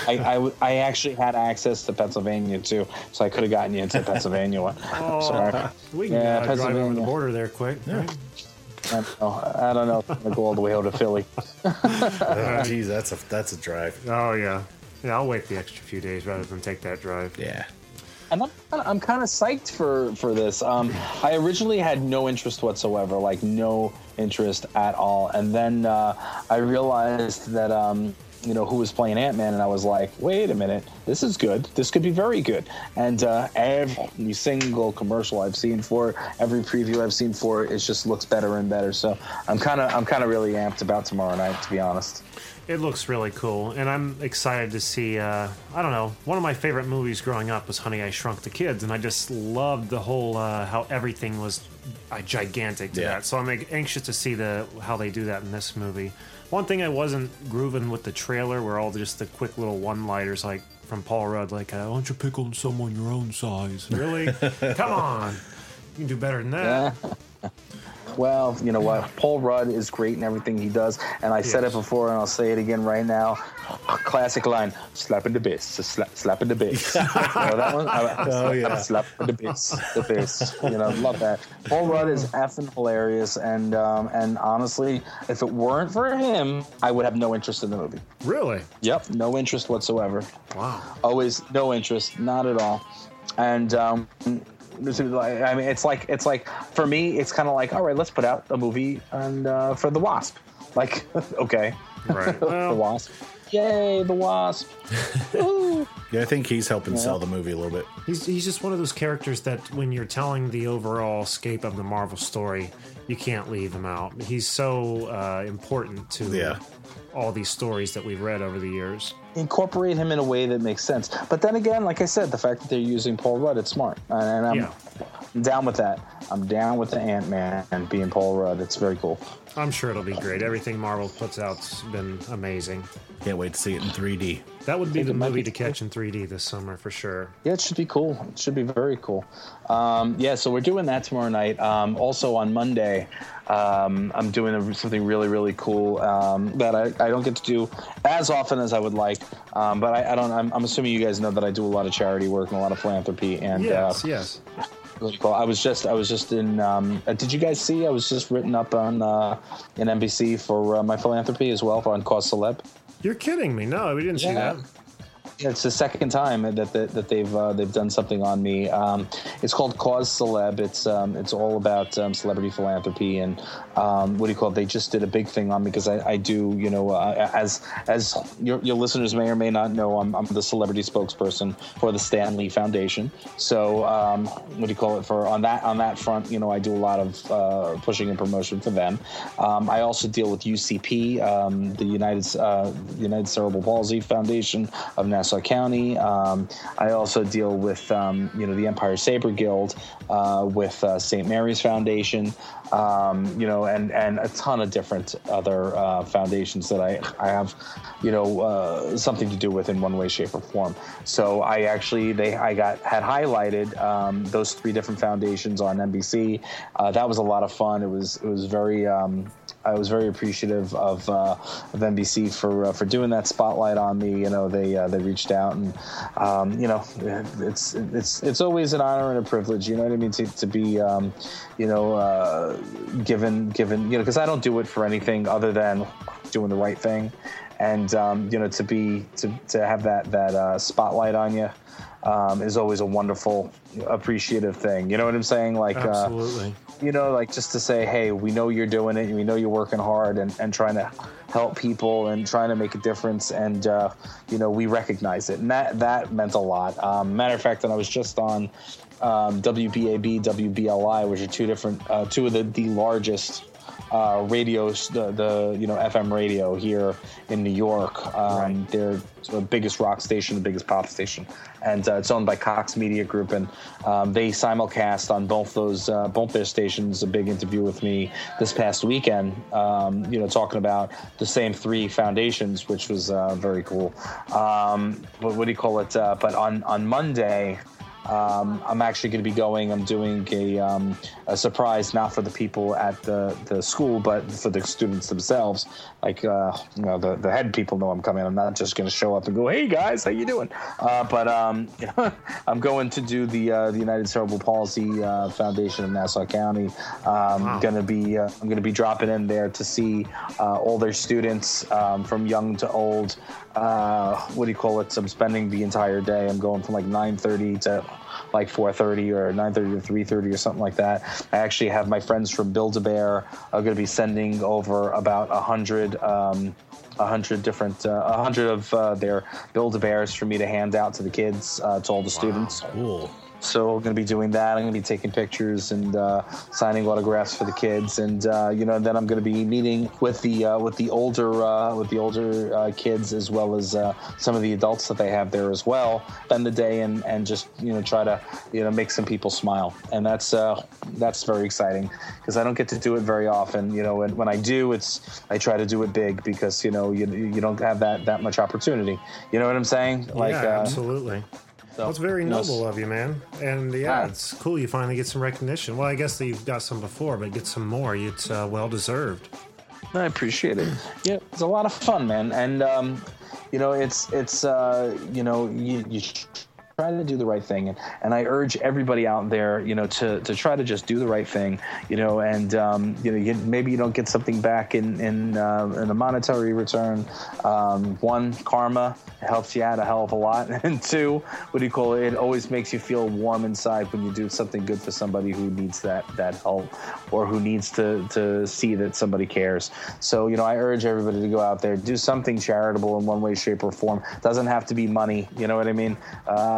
I, I, w- I actually had access to Pennsylvania too, so I could have gotten you into Pennsylvania one. sorry. We can Yeah, uh, drive over the Pennsylvania. border there quick. right? I don't know. I don't know if I'm gonna go all the way out to Philly. Oh, geez, that's a that's a drive. Oh, yeah. Yeah, I'll wait the extra few days rather than take that drive. Yeah. And I'm, I'm kind of psyched for for this. Um, I originally had no interest whatsoever, like no interest at all. And then uh, I realized that um, you know who was playing Ant Man, and I was like, wait a minute, this is good. This could be very good. And uh, every single commercial I've seen for it, every preview I've seen for it, it just looks better and better. So I'm kind of I'm kind of really amped about tomorrow night, to be honest. It looks really cool, and I'm excited to see. Uh, I don't know. One of my favorite movies growing up was Honey, I Shrunk the Kids, and I just loved the whole uh, how everything was uh, gigantic to Yeah. that. So I'm like, anxious to see the how they do that in this movie. One thing I wasn't grooving with the trailer were all just the quick little one-liners, like from Paul Rudd, like, uh, "Why don't you pick on someone your own size?" Really? Come on, you can do better than that. Well, you know what? Paul Rudd is great in everything he does, and I said it before, and I'll say it again right now. Classic line: "Slap in the bass, slap, slap in the bass." you know that one? I- Oh, yeah. slap in the bass, the bass. You know, love that. Paul Rudd is effing hilarious, and um, and honestly, if it weren't for him, I would have no interest in the movie. Really? Yep, no interest whatsoever. Wow. Always no interest, not at all. And um, I mean, it's like it's like for me, it's kind of like all right, let's put out a movie and uh, for the Wasp. Like, okay, Right. the Wasp. Yay, the Wasp. Yeah, I think he's helping sell the movie a little bit. He's, he's just one of those characters that when you're telling the overall scape of the Marvel story, you can't leave him out. He's so uh, important to Yeah. all these stories that we've read over the years. Incorporate him in a way that makes sense. But then again, like I said, the fact that they're using Paul Rudd, it's smart, and I'm Yeah. down with that. I'm down with the Ant Man and being Paul Rudd. It's very cool. I'm sure it'll be great. Everything Marvel puts out's been amazing. Can't wait to see it in 3D. That would be the it might movie be to catch in 3D this summer for sure. Yeah, it should be cool. It should be very cool. Um, yeah, so we're doing that tomorrow night. Um, also on Monday, um, I'm doing a, something really, really cool um, that I, I don't get to do as often as I would like. Um, but I, I don't. I'm, I'm assuming you guys know that I do a lot of charity work and a lot of philanthropy. And Yes, uh, yes. really cool. I was just I was just in. Um, uh, did you guys see? I was just written up on uh, in NBC for uh, my philanthropy as well on Cause Celeb. You're kidding me. No, we didn't see that. It's the second time that that, that they've uh, they've done something on me. Um, it's called Cause Celeb. It's um, it's all about um, celebrity philanthropy and um, what do you call it? They just did a big thing on me because I, I do you know uh, as as your, your listeners may or may not know I'm, I'm the celebrity spokesperson for the Stanley Foundation. So um, what do you call it for on that on that front? You know I do a lot of uh, pushing and promotion for them. Um, I also deal with UCP, the United uh, United Cerebral Palsy Foundation of Nassau County. Um, I also deal with um, you know the Empire Saber Guild, uh, with uh, St. Mary's Foundation, um, you know, and and a ton of different other uh, foundations that I I have, you know, uh, something to do with in one way, shape, or form. So I actually they I got had highlighted um, those three different foundations on NBC. Uh, that was a lot of fun. It was it was very. I was very appreciative of, uh, of NBC for uh, for doing that spotlight on me. You know, they uh, they reached out and um, you know it's it's it's always an honor and a privilege. You know what I mean to, to be um, you know uh, given given you know because I don't do it for anything other than doing the right thing, and um, you know to be to, to have that that uh, spotlight on you. Um, is always a wonderful, appreciative thing. You know what I'm saying? Like, uh, Absolutely. You know, like just to say, hey, we know you're doing it, and we know you're working hard and, and trying to help people and trying to make a difference, and uh, you know, we recognize it, and that that meant a lot. Um, matter of fact, and I was just on um, WBAB, WBLI, which are two different, uh, two of the the largest. Uh, radios, the, the you know FM radio here in New York. Um, They're the biggest rock station, the biggest pop station, and uh, it's owned by Cox Media Group. And um, they simulcast on both those uh, both their stations a big interview with me this past weekend. Um, you know, talking about the same three foundations, which was uh, very cool. Um, what, what do you call it? Uh, but on on Monday. Um, I'm actually going to be going. I'm doing a, um, a surprise, not for the people at the, the school, but for the students themselves. Like, uh, you know, the, the head people know I'm coming. I'm not just going to show up and go, "Hey guys, how you doing?" Uh, but um, I'm going to do the uh, the United Cerebral Palsy uh, Foundation of Nassau County. Um, Going to be uh, I'm going to be dropping in there to see uh, all their students um, from young to old. Uh, what do you call it? I'm spending the entire day. I'm going from like 9:30 to like 4:30 or 9:30 to 3:30 or something like that. I actually have my friends from Build-A-Bear are going to be sending over about a hundred. Um, a hundred different, uh, a hundred of uh, their Build-A-Bears for me to hand out to the kids, uh, to all the students. Cool. So I'm going to be doing that. I'm going to be taking pictures and uh, signing autographs for the kids, and uh, you know, then I'm going to be meeting with the uh, with the older uh, with the older uh, kids as well as uh, some of the adults that they have there as well. Spend the day and and just you know try to you know make some people smile, and that's uh, that's very exciting because I don't get to do it very often. You know, and when I do, it's I try to do it big because you know you you don't have that that much opportunity. You know what I'm saying? Like yeah, uh, absolutely. So, That's very noble of you, man. And yeah, Ah. it's cool you finally get some recognition. Well, I guess that you've got some before, but get some more. It's uh, well deserved. I appreciate it. Yeah, it's a lot of fun, man. And um, you know, it's it's uh, you know, you, you try to do the right thing, and, and I urge everybody out there, you know, to, to try to just do the right thing, you know, and um, you know, you, maybe you don't get something back in in, uh, in a monetary return. Um, one, karma helps you out a hell of a lot, and two, what do you call it? It always makes you feel warm inside when you do something good for somebody who needs that that help or who needs to to see that somebody cares. So you know, I urge everybody to go out there, do something charitable in one way, shape, or form. Doesn't have to be money. You know what I mean?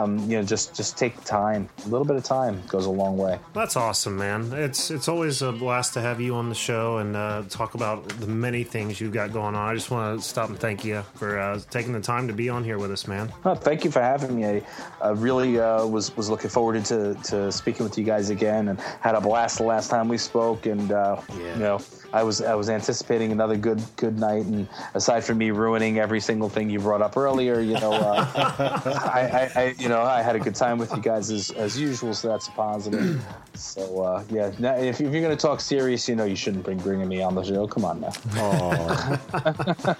Um, you know, just just take time. A little bit of time goes a long way. That's awesome, man. It's it's always a blast to have you on the show and uh, talk about the many things you've got going on. I just want to stop and thank you for uh, taking the time to be on here with us, man. Oh, thank you for having me. I uh, really uh, was was looking forward to, to speaking with you guys again, and had a blast the last time we spoke. And uh, you know, I was I was anticipating another good good night. And aside from me ruining every single thing you brought up earlier, you know, uh, I, I, I you know I had a good time with you guys as, as usual, so that's a positive. So uh, yeah, now, if, if you're gonna talk serious, you know, you shouldn't bring bringing me on the show. Come on now.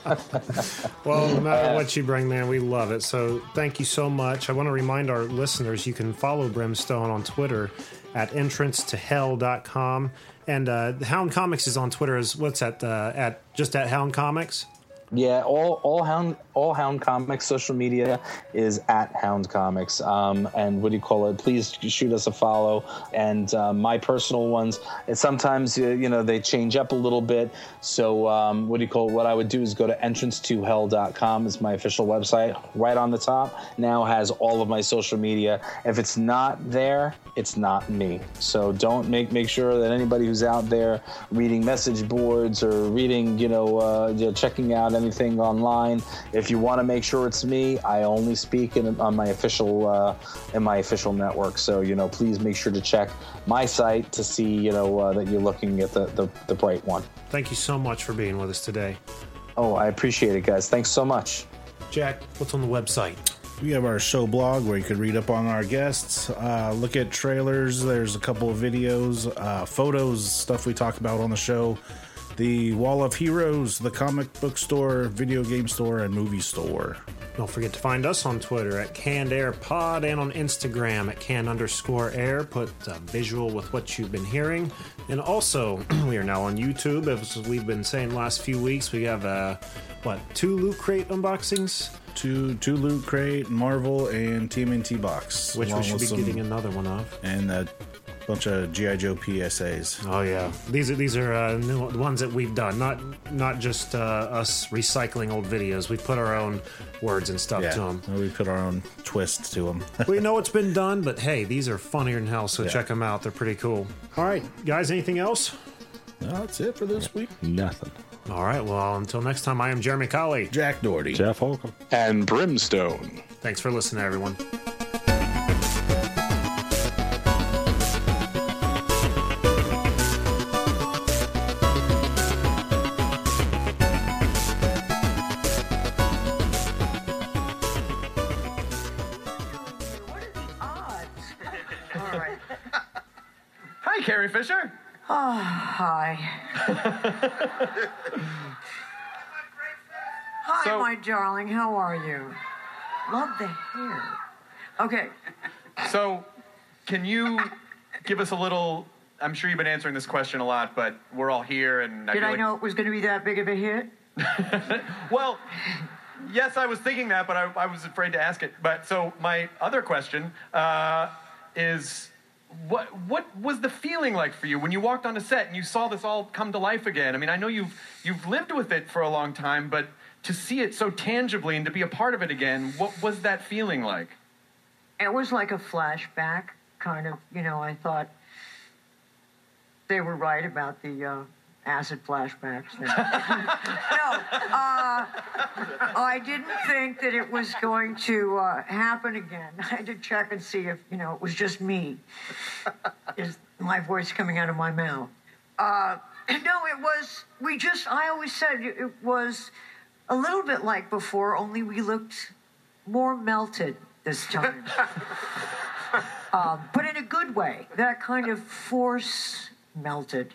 Well, no matter what you bring, man, we love it. So thank you so much. I want to remind our listeners you can follow Brimstone on Twitter at entrancetohell.com. And uh, Hound Comics is on Twitter as what's that? Uh, at just at Hound Comics. Yeah, all all Hound all Hound Comics social media is at Hound Comics. Um, and what do you call it? Please shoot us a follow. And uh, my personal ones, and sometimes uh, you know they change up a little bit. So um, what do you call it? What I would do is go to entrancetohell.com. It's my official website. Right on the top now has all of my social media. If it's not there, it's not me. So don't make make sure that anybody who's out there reading message boards or reading, you know, uh, checking out anything online, if you want to make sure it's me, I only speak in, on my official uh, in my official network. So you know, please make sure to check my site to see you know uh, that you're looking at the, the the bright one. Thank you so much for being with us today. Oh, I appreciate it, guys. Thanks so much. Jack, what's on the website? We have our show blog where you could read up on our guests, uh, look at trailers. There's a couple of videos, uh, photos, stuff we talk about on the show. The Wall of Heroes, the comic book store, video game store, and movie store. Don't forget to find us on Twitter at Canned Air Pod and on Instagram at can underscore air. Put a visual with what you've been hearing. And also, we are now on YouTube. As we've been saying the last few weeks, we have, uh, what, two Loot Crate unboxings? Two, two Loot Crate, Marvel, and TMNT box. Which we should be some- getting another one of. And a bunch of G.I. Joe PSAs. Oh yeah, these are these are uh, new the ones that we've done. Not not just uh, us recycling old videos. We put our own words and stuff Yeah, to them. we put our own twist to them. we know it's been done, but hey, these are funnier than hell. So Yeah. check them out. They're pretty cool. All right, guys. Anything else? That's it for this week. Nothing. All right. Well, until next time, I am Jeremy Colley. Jack Doherty. Jeff Holcomb. And Brimstone. Thanks for listening, everyone. Carrie Fisher. Oh, Hi. Hi, So- my darling. How are you? Love the hair. Okay. So, can you give us a little? I'm sure you've been answering this question a lot, but we're all here, and I Did I like, know it was going to be that big of a hit? Well, yes, I was thinking that, but I, I was afraid to ask it. But so my other question uh, is, what what was the feeling like for you when you walked on onto set and you saw this all come to life again? I mean, I know you've you've lived with it for a long time, but to see it so tangibly and to be a part of it again, what was that feeling like? It was like a flashback, kind of. You know, I thought they were right about the uh, acid flashbacks. No, uh, I didn't think that it was going to uh, happen again. I had to check and see if you know it was just me. Is my voice coming out of my mouth? Uh, no, it was. We just. I always said it was a little bit like before, only we looked more melted this time. um, but in a good way. That kind of force melted.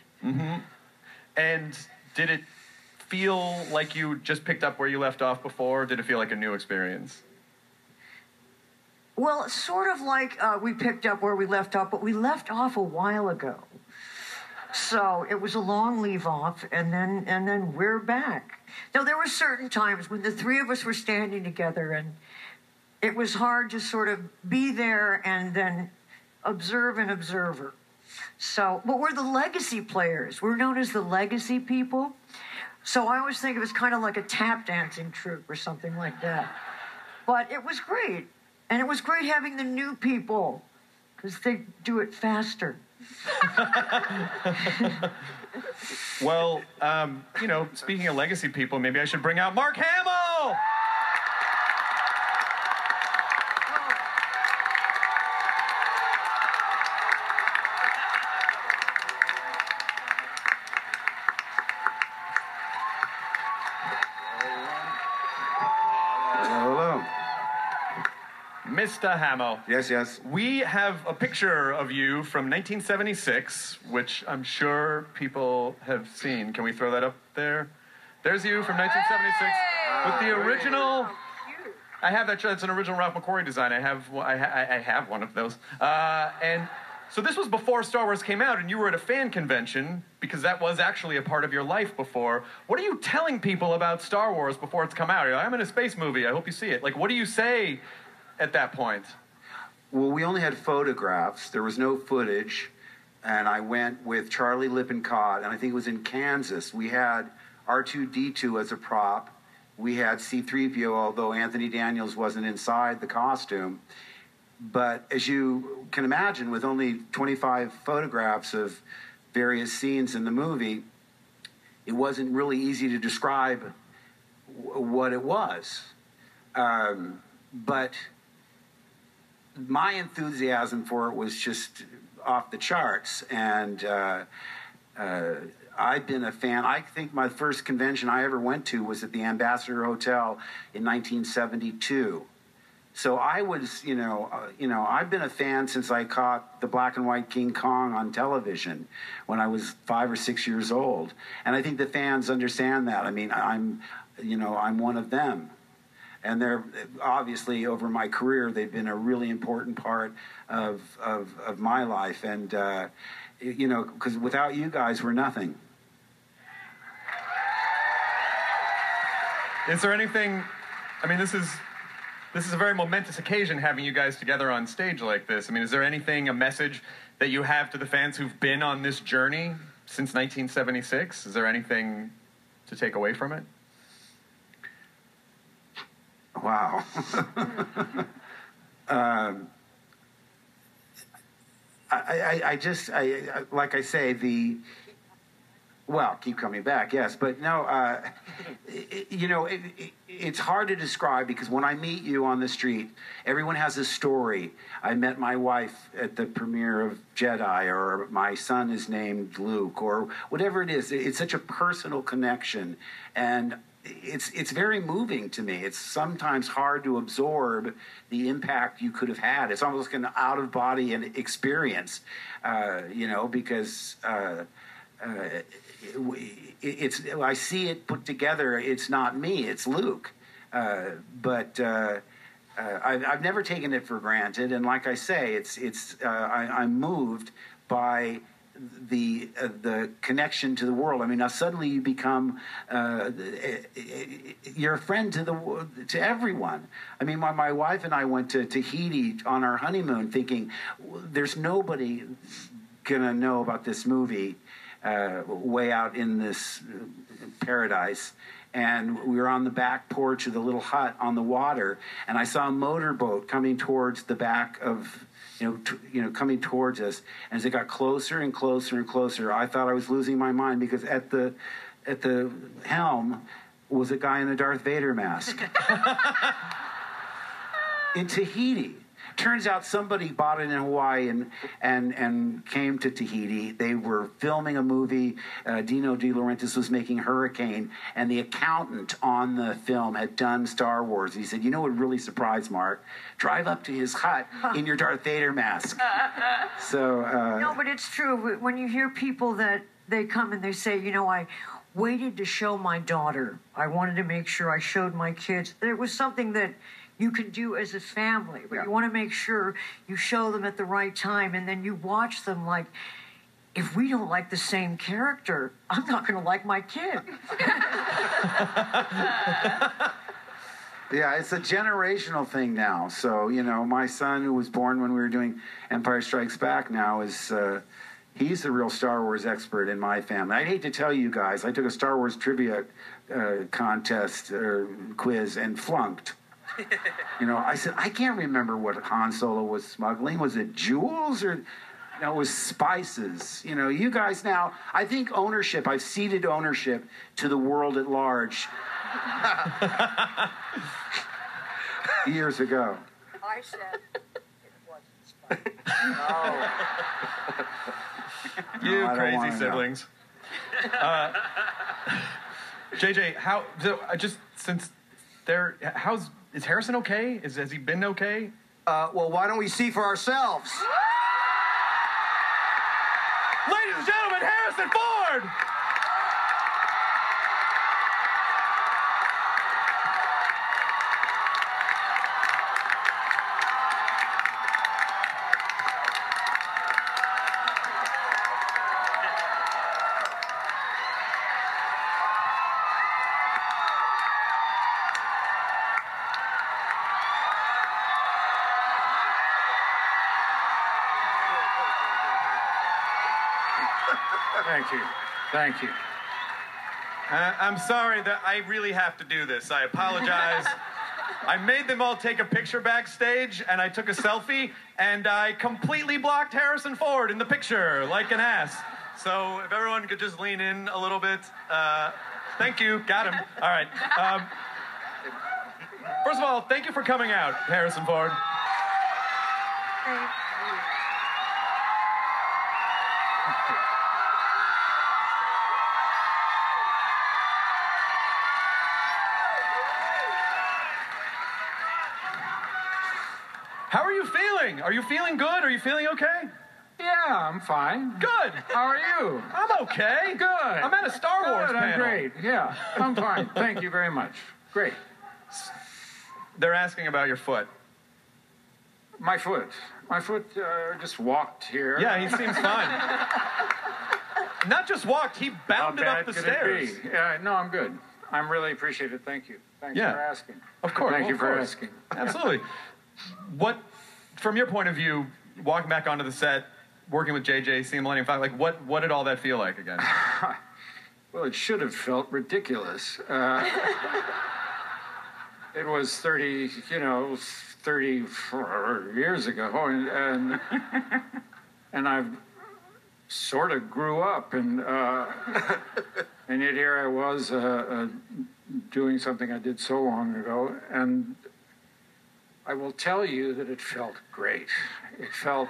And did it feel like you just picked up where you left off before? Or did it feel like a new experience? Well, sort of like uh, we picked up where we left off, but we left off a while ago. So it was a long leave off, and then and then we're back. Now there were certain times when the three of us were standing together, and it was hard to sort of be there and then observe an observer. So, but we're the legacy players. We're known as the legacy people. So I always think it was kind of like a tap dancing troupe or something like that. But it was great. And it was great having the new people because they do it faster. Well, um, you know, speaking of legacy people, maybe I should bring out Mark Hamill. Mr. Hamill. Yes, yes. We have a picture of you from 1976, which I'm sure people have seen. Can we throw that up there? There's you from 1976 with the original. I have that. That's an original Ralph McQuarrie design. I have. I, ha- I have one of those. Uh, and So this was before Star Wars came out, and you were at a fan convention because that was actually a part of your life before. What are you telling people about Star Wars before it's come out? You're like, I'm in a space movie. I hope you see it. Like, what do you say at that point? Well, we only had photographs. There was no footage. And I went with Charlie Lippincott, and I think it was in Kansas. We had R2D2 as a prop. We had C3PO, although Anthony Daniels wasn't inside the costume. But as you can imagine, with only 25 photographs of various scenes in the movie, it wasn't really easy to describe w- what it was. Um, but my enthusiasm for it was just off the charts. And uh, uh, I've been a fan. I think my first convention I ever went to was at the Ambassador Hotel in 1972. So I was, you know, uh, you know, I've been a fan since I caught the black and white King Kong on television when I was five or six years old, and I think the fans understand that. I mean, I'm, you know, I'm one of them, and they're obviously over my career they've been a really important part of of, of my life, and uh, you know, because without you guys, we're nothing. Is there anything? I mean, this is this is a very momentous occasion having you guys together on stage like this. I mean, is there anything, a message that you have to the fans who've been on this journey since 1976? Is there anything to take away from it? Wow. um, I, I, I just, I, like I say, the, well, keep coming back, yes, but no, uh, it, you know, it, it, it's hard to describe because when I meet you on the street, everyone has a story. I met my wife at the premiere of Jedi, or my son is named Luke, or whatever it is. It's such a personal connection, and it's it's very moving to me. It's sometimes hard to absorb the impact you could have had. It's almost like an out of body experience, uh, you know, because. Uh, uh, it's I see it put together. It's not me. It's Luke. Uh, but uh, uh, I've, I've, never taken it for granted. And like I say, it's it's I, am moved by the uh, the connection to the world. I mean, now suddenly you become uh, you're a friend to the to everyone. I mean, my, my wife and I went to Tahiti on our honeymoon, thinking there's nobody gonna know about this movie uh, way out in this paradise. And we were on the back porch of the little hut on the water, and I saw a motorboat coming towards the back of you know, t- you know, coming towards us. As it got closer and closer and closer, I thought I was losing my mind because at the at the helm was a guy in a Darth Vader mask in Tahiti. Turns out somebody bought it in Hawaii and and and came to Tahiti. They were filming a movie. Uh, Dino De Laurentiis was making Hurricane, and the accountant on the film had done Star Wars. He said, "You know what really surprised Mark? Drive up to his hut in your Darth Vader mask." so uh, no, but it's true. When you hear people that they come and they say, "You know, I." Waited to show my daughter. I wanted to make sure I showed my kids. There was something that you can do as a family, but yeah. you want to make sure you show them at the right time and then you watch them like if we don't like the same character, I'm not going to like my kid. yeah, it's a generational thing now. So, you know, my son, who was born when we were doing Empire Strikes Back, now is. Uh, he's the real Star Wars expert in my family. I hate to tell you guys, I took a Star Wars trivia uh, contest or quiz and flunked you know, I said, I can't remember what Han Solo was smuggling. Was it jewels or no, it was spices. You know, you guys now, I think ownership, I've ceded ownership to the world at large years ago. I said it wasn't spices. Oh. you no, crazy siblings. Uh, JJ, how, so, uh, just since there, how's is Harrison okay? Is, has he been okay? Uh, well, why don't we see for ourselves? Ladies and gentlemen, Harrison Ford! Thank you. Uh, I'm sorry that I really have to do this. I apologize. I made them all take a picture backstage, and I took a selfie, and I completely blocked Harrison Ford in the picture like an ass. So if everyone could just lean in a little bit. Uh, thank you. Got him. All right. Um, first of all, thank you for coming out, Harrison Ford. How Are you feeling good? Are you feeling okay? Yeah, I'm fine. Good. How are you? I'm okay. Good. I'm at a Star Wars Good, I'm panel. great. Yeah, I'm fine. Thank you very much. Great. They're asking about your foot. My foot. My foot uh, just walked here. Yeah, he seems fine. Not just walked, he bounded up the could stairs. it be? Yeah, no, I'm good. I'm really appreciative. Thank you. Thanks Yeah. for asking. Of course. Thank well, you for course. asking. Absolutely. What, from your point of view, walking back onto the set, working with JJ, seeing Millennium Falcon, like what, what did all that feel like again? Well, it should have felt ridiculous. Uh, it was 30, you know, 34 years ago, and and, and I've sort of grew up, and uh, and yet here I was uh, uh, doing something I did so long ago, and I will tell you that it felt great. It felt.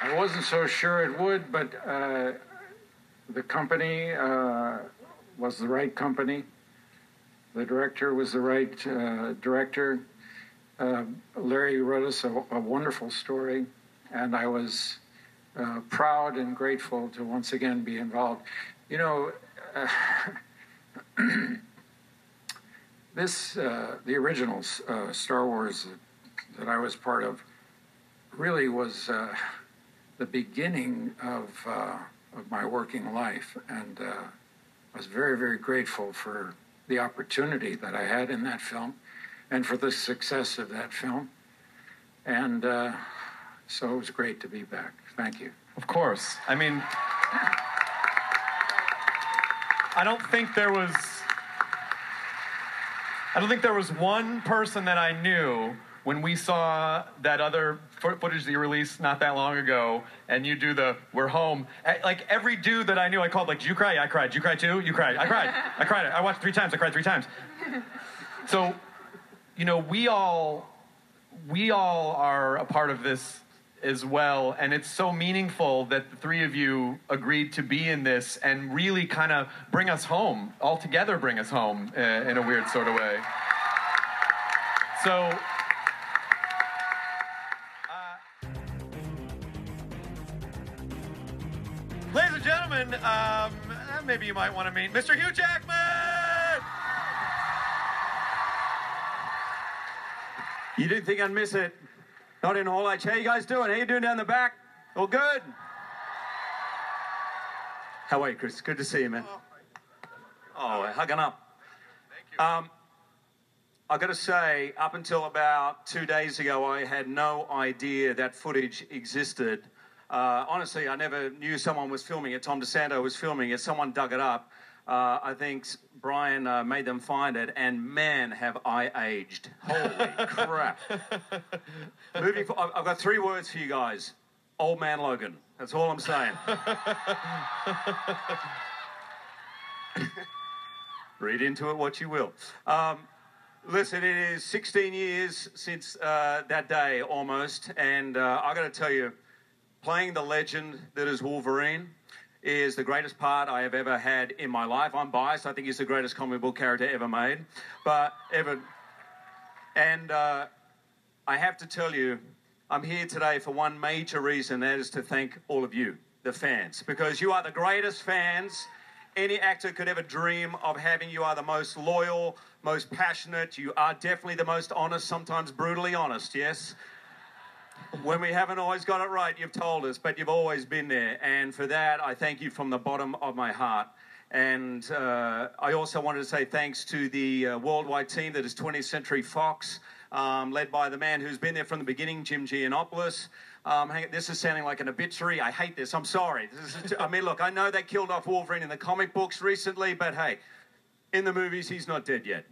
I wasn't so sure it would, but uh, the company uh, was the right company. The director was the right uh, director. Uh, Larry wrote us a, a wonderful story, and I was uh, proud and grateful to once again be involved. You know, uh, this, uh, the original uh, Star Wars that, I was part of, really was uh, the beginning of, uh, of my working life. And uh, I was very, very grateful for the opportunity that I had in that film and for the success of that film. And uh, so it was great to be back. Thank you. Of course. I mean, I don't think there was. I don't think there was one person that I knew when we saw that other footage that you released not that long ago, and you do the "We're home." Like every dude that I knew, I called like, "Did you cry? I cried. Did you cry too? You cried. I cried. I cried. I watched three times. I cried three times." So, you know, we all we all are a part of this as well. And it's so meaningful that the three of you agreed to be in this and really kind of bring us home all together bring us home uh, in a weird sort of way. So uh, ladies and gentlemen um, uh, maybe you might want to meet mr hugh jackman! You didn't think I'd miss it? Not in Hall H. How you guys doing? How you doing down the back? All good? How are you, Chris? Good to see you, man. Oh, we're hugging up. Thank Um, I got to say, up until about two days ago, I had no idea that footage existed. Uh, honestly, I never knew someone was filming it. Tom DeSanto was filming it. Someone dug it up. Uh, I think Bryan uh, made them find it, and man, have I aged. Holy crap. Moving for, I've got three words for you guys Old Man Logan. That's all I'm saying. Read into it what you will. Um, listen, it is 16 years since uh, that day almost, and uh, I got to tell you, playing the legend that is Wolverine is the greatest part I have ever had in my life. I'm biased. I think he's the greatest comic book character ever made, but ever. And uh, I have to tell you, I'm here today for one major reason, that is to thank all of you, the fans, because you are the greatest fans any actor could ever dream of having. You are the most loyal, most passionate. You are definitely the most honest, sometimes brutally honest, yes? When we haven't always got it right, you've told us, but you've always been there. And for that, I thank you from the bottom of my heart. And uh, I also wanted to say thanks to the uh, worldwide team that is 20th Century Fox. um, led by the man who's been there from the beginning, Jim Gianopulos. Um, hang, this is sounding like an obituary. I hate this. I'm sorry. This is, I mean, look, I know they killed off Wolverine in the comic books recently, but hey, in the movies, he's not dead yet.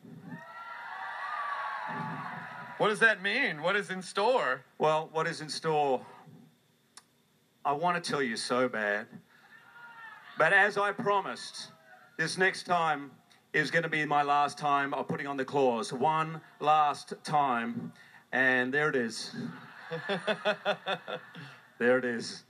What does that mean? What is in store? Well, what is in store? I want to tell you so bad. But as I promised, this next time is going to be my last time of putting on the claws. One last time. And there it is. there it is.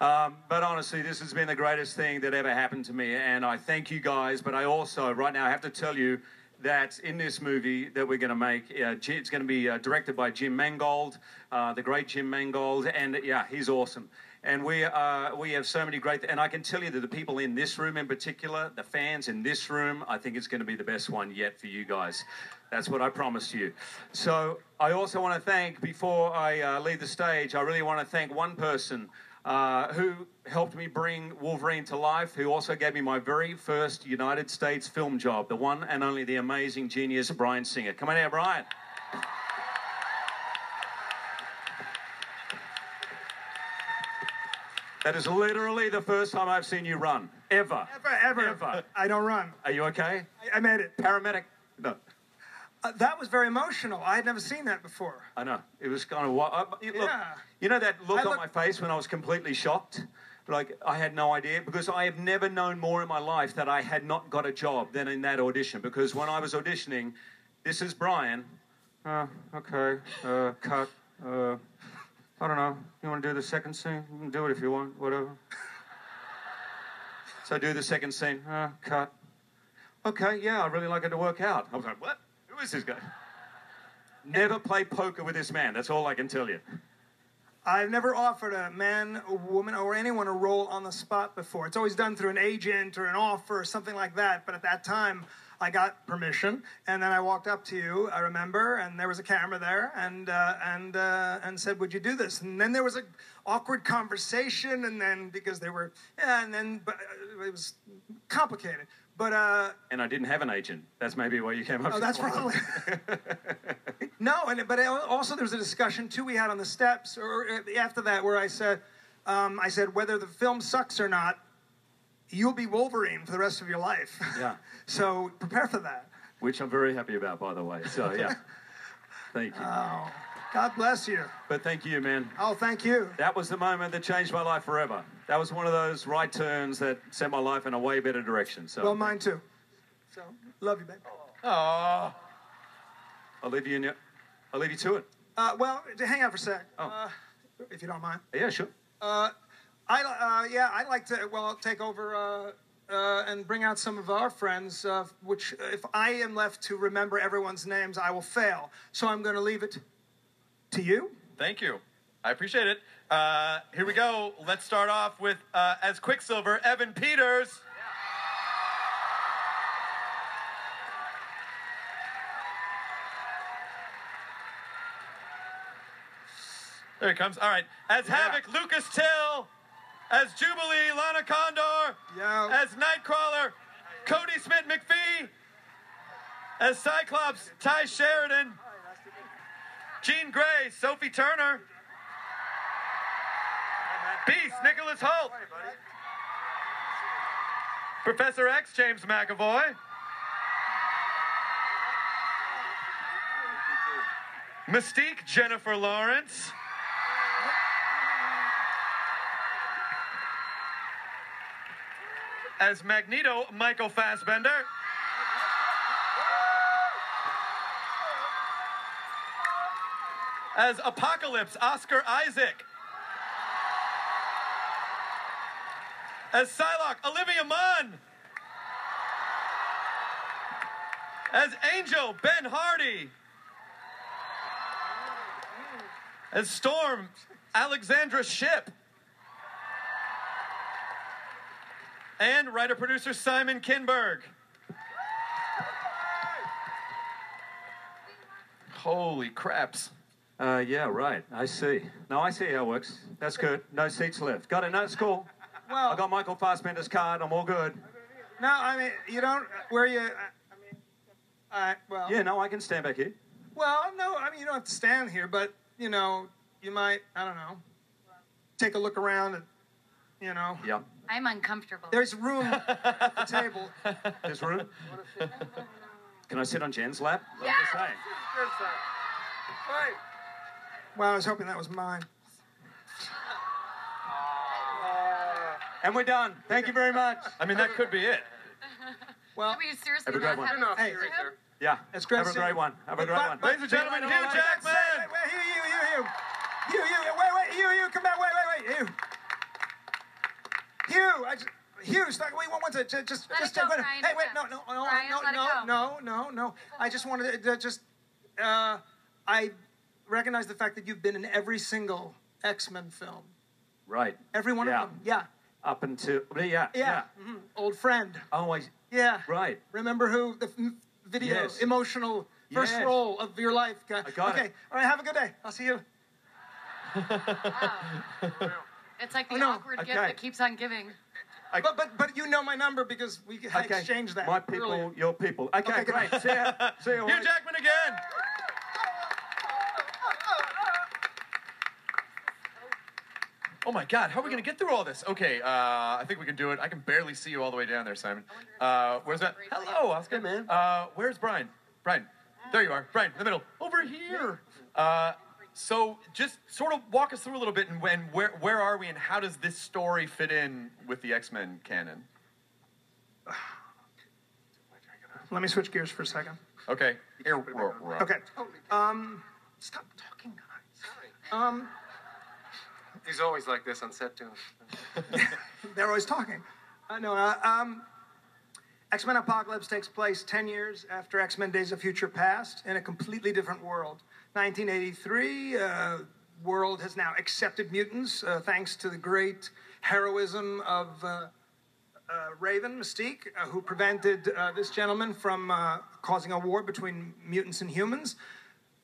Um, but honestly, this has been the greatest thing that ever happened to me. And I thank you guys. But I also, right now, I have to tell you that in this movie that we're going to make, uh, it's going to be uh, directed by Jim Mangold, uh, the great Jim Mangold. And yeah, he's awesome. And we, uh, we have so many great, and I can tell you that the people in this room in particular, the fans in this room, I think it's going to be the best one yet for you guys. That's what I promised you. So I also want to thank, before I uh, leave the stage, I really want to thank one person uh, who helped me bring Wolverine to life, who also gave me my very first United States film job, the one and only the amazing genius Bryan Singer. Come on here, Bryan. That is literally the first time I've seen you run. Ever. Ever, ever. Ever. I don't run. Are you okay? I, I made it. Paramedic? No. Uh, that was very emotional. I had never seen that before. I know. It was kind of what. Uh, you- look, Yeah. you know that look I on look- my face when I was completely shocked? Like, I had no idea because I have never known more in my life that I had not got a job than in that audition. Because when I was auditioning, this is Bryan. Uh, okay, uh, cut. Uh, I don't know. You want to do the second scene? You can do it if you want, whatever. So I do the second scene. Uh, cut. Okay, yeah, I really like it to work out. I was like, what? This guy? Never play poker with this man. That's all I can tell you. I've never offered a man, a woman, or anyone a role on the spot before. It's always done through an agent or an offer or something like that. But at that time, I got permission, and then I walked up to you. I remember, and there was a camera there, and uh, and uh, and said, "Would you do this?" And then there was a awkward conversation, and then because they were, yeah, and then but it was complicated. But uh, And I didn't have an agent. That's maybe why you came up. Oh, that's probably. no, and but also there was a discussion too we had on the steps, or uh, after that, where I said, um, I said whether the film sucks or not, you'll be Wolverine for the rest of your life. Yeah. so prepare for that. Which I'm very happy about, by the way. So yeah, thank you. Oh, God bless you. But thank you, man. Oh, thank you. That was the moment that changed my life forever. That was one of those right turns that sent my life in a way better direction. So Well, mine too. So love you, babe. Oh. I'll leave you in your, I'll leave you to it. Uh, well, hang out for a sec, Oh. uh, if you don't mind. Yeah, sure. Uh, I uh, yeah, I'd like to well take over uh, uh, and bring out some of our friends. Uh, which, if I am left to remember everyone's names, I will fail. So I'm going to leave it to you. Thank you. I appreciate it. Uh, here we go. Let's start off with, uh, as Quicksilver, Evan Peters. There he comes. All right. As Havoc, Lucas Till. As Jubilee, Lana Condor. As Nightcrawler, Kodi Smit-McPhee. As Cyclops, Tye Sheridan. Jean Grey, Sophie Turner. Beast, Nicholas Hoult. Professor X, James McAvoy. Mystique, Jennifer Lawrence. As Magneto, Michael Fassbender. As Apocalypse, Oscar Isaac. As Psylocke, Olivia Munn. As Angel, Ben Hardy. As Storm, Alexandra Shipp. And writer producer Simon Kinberg. Holy craps. Uh, yeah, right. I see. No, I see how it works. That's good. No seats left. Got it. No, it's cool. Well, I got Michael Fassbender's card. I'm all good. No, I mean you don't. Where you? I mean, I Well. Yeah, no, I can stand back here. Well, no, I mean you don't have to stand here, but you know, you might, I don't know, take a look around and you know. Yep. I'm uncomfortable. There's room at the table. There's room. Can I sit on Jen's lap? I'm Yeah. just saying. Right. Well, I was hoping that was mine. And we're done. Thank you very much. I mean, that could be it. Well, we seriously Have a great one. Enough, Hey. Yeah. It's great Have a great one. Have a great But- one. but- Ladies and gentlemen, Hugh Jackman. Wait, wait, Hugh, Hugh, Hugh, Hugh, Hugh, Hugh, wait, wait, Hugh, Hugh, come back, wait, wait, wait, Hugh. Hugh, I just, Hugh, stop, wait, one, one, two, just, just, Let just, go, wait, Bryan, hey, wait, no, no, no, Bryan, no, let it no, no, no, no. I just wanted to just, uh, I recognize the fact that you've been in every single X-Men film, Right. every one Yeah. of them. Yeah, Up until yeah, yeah. yeah, mhm. old friend. Oh, I, Yeah. right. Remember who the f- video Yes. emotional first Yes. role of your life guy. I got okay. it. All right. Have a good day. I'll see you. It's like the Oh, no. awkward gift that keeps on giving. but but but you know my number because we Okay. exchanged that. My people, earlier. your people. Okay, Okay, great. See ya. See you. Hugh Jackman again. Oh my God, how are we gonna get through all this? Okay, uh, I think we can do it. I can barely see you all the way down there, Simon. Uh, where's that? Hello, Oscar. Hey, man. Uh, where's Bryan? Bryan, there you are. Bryan, in the middle. Over here. Uh, so just sort of walk us through a little bit and when where where are we and how does this story fit in with the X Men canon? Let me switch gears for a second. Okay. Okay. Um, stop talking, guys. Um, He's always like this on set too. they're always talking. No. Uh, um, X Men Apocalypse takes place 10 years after X Men Days of Future Past in a completely different world. 1983, uh, world has now accepted mutants uh, thanks to the great heroism of uh, uh, Raven Mystique, uh, who prevented uh, this gentleman from causing a war between mutants and humans.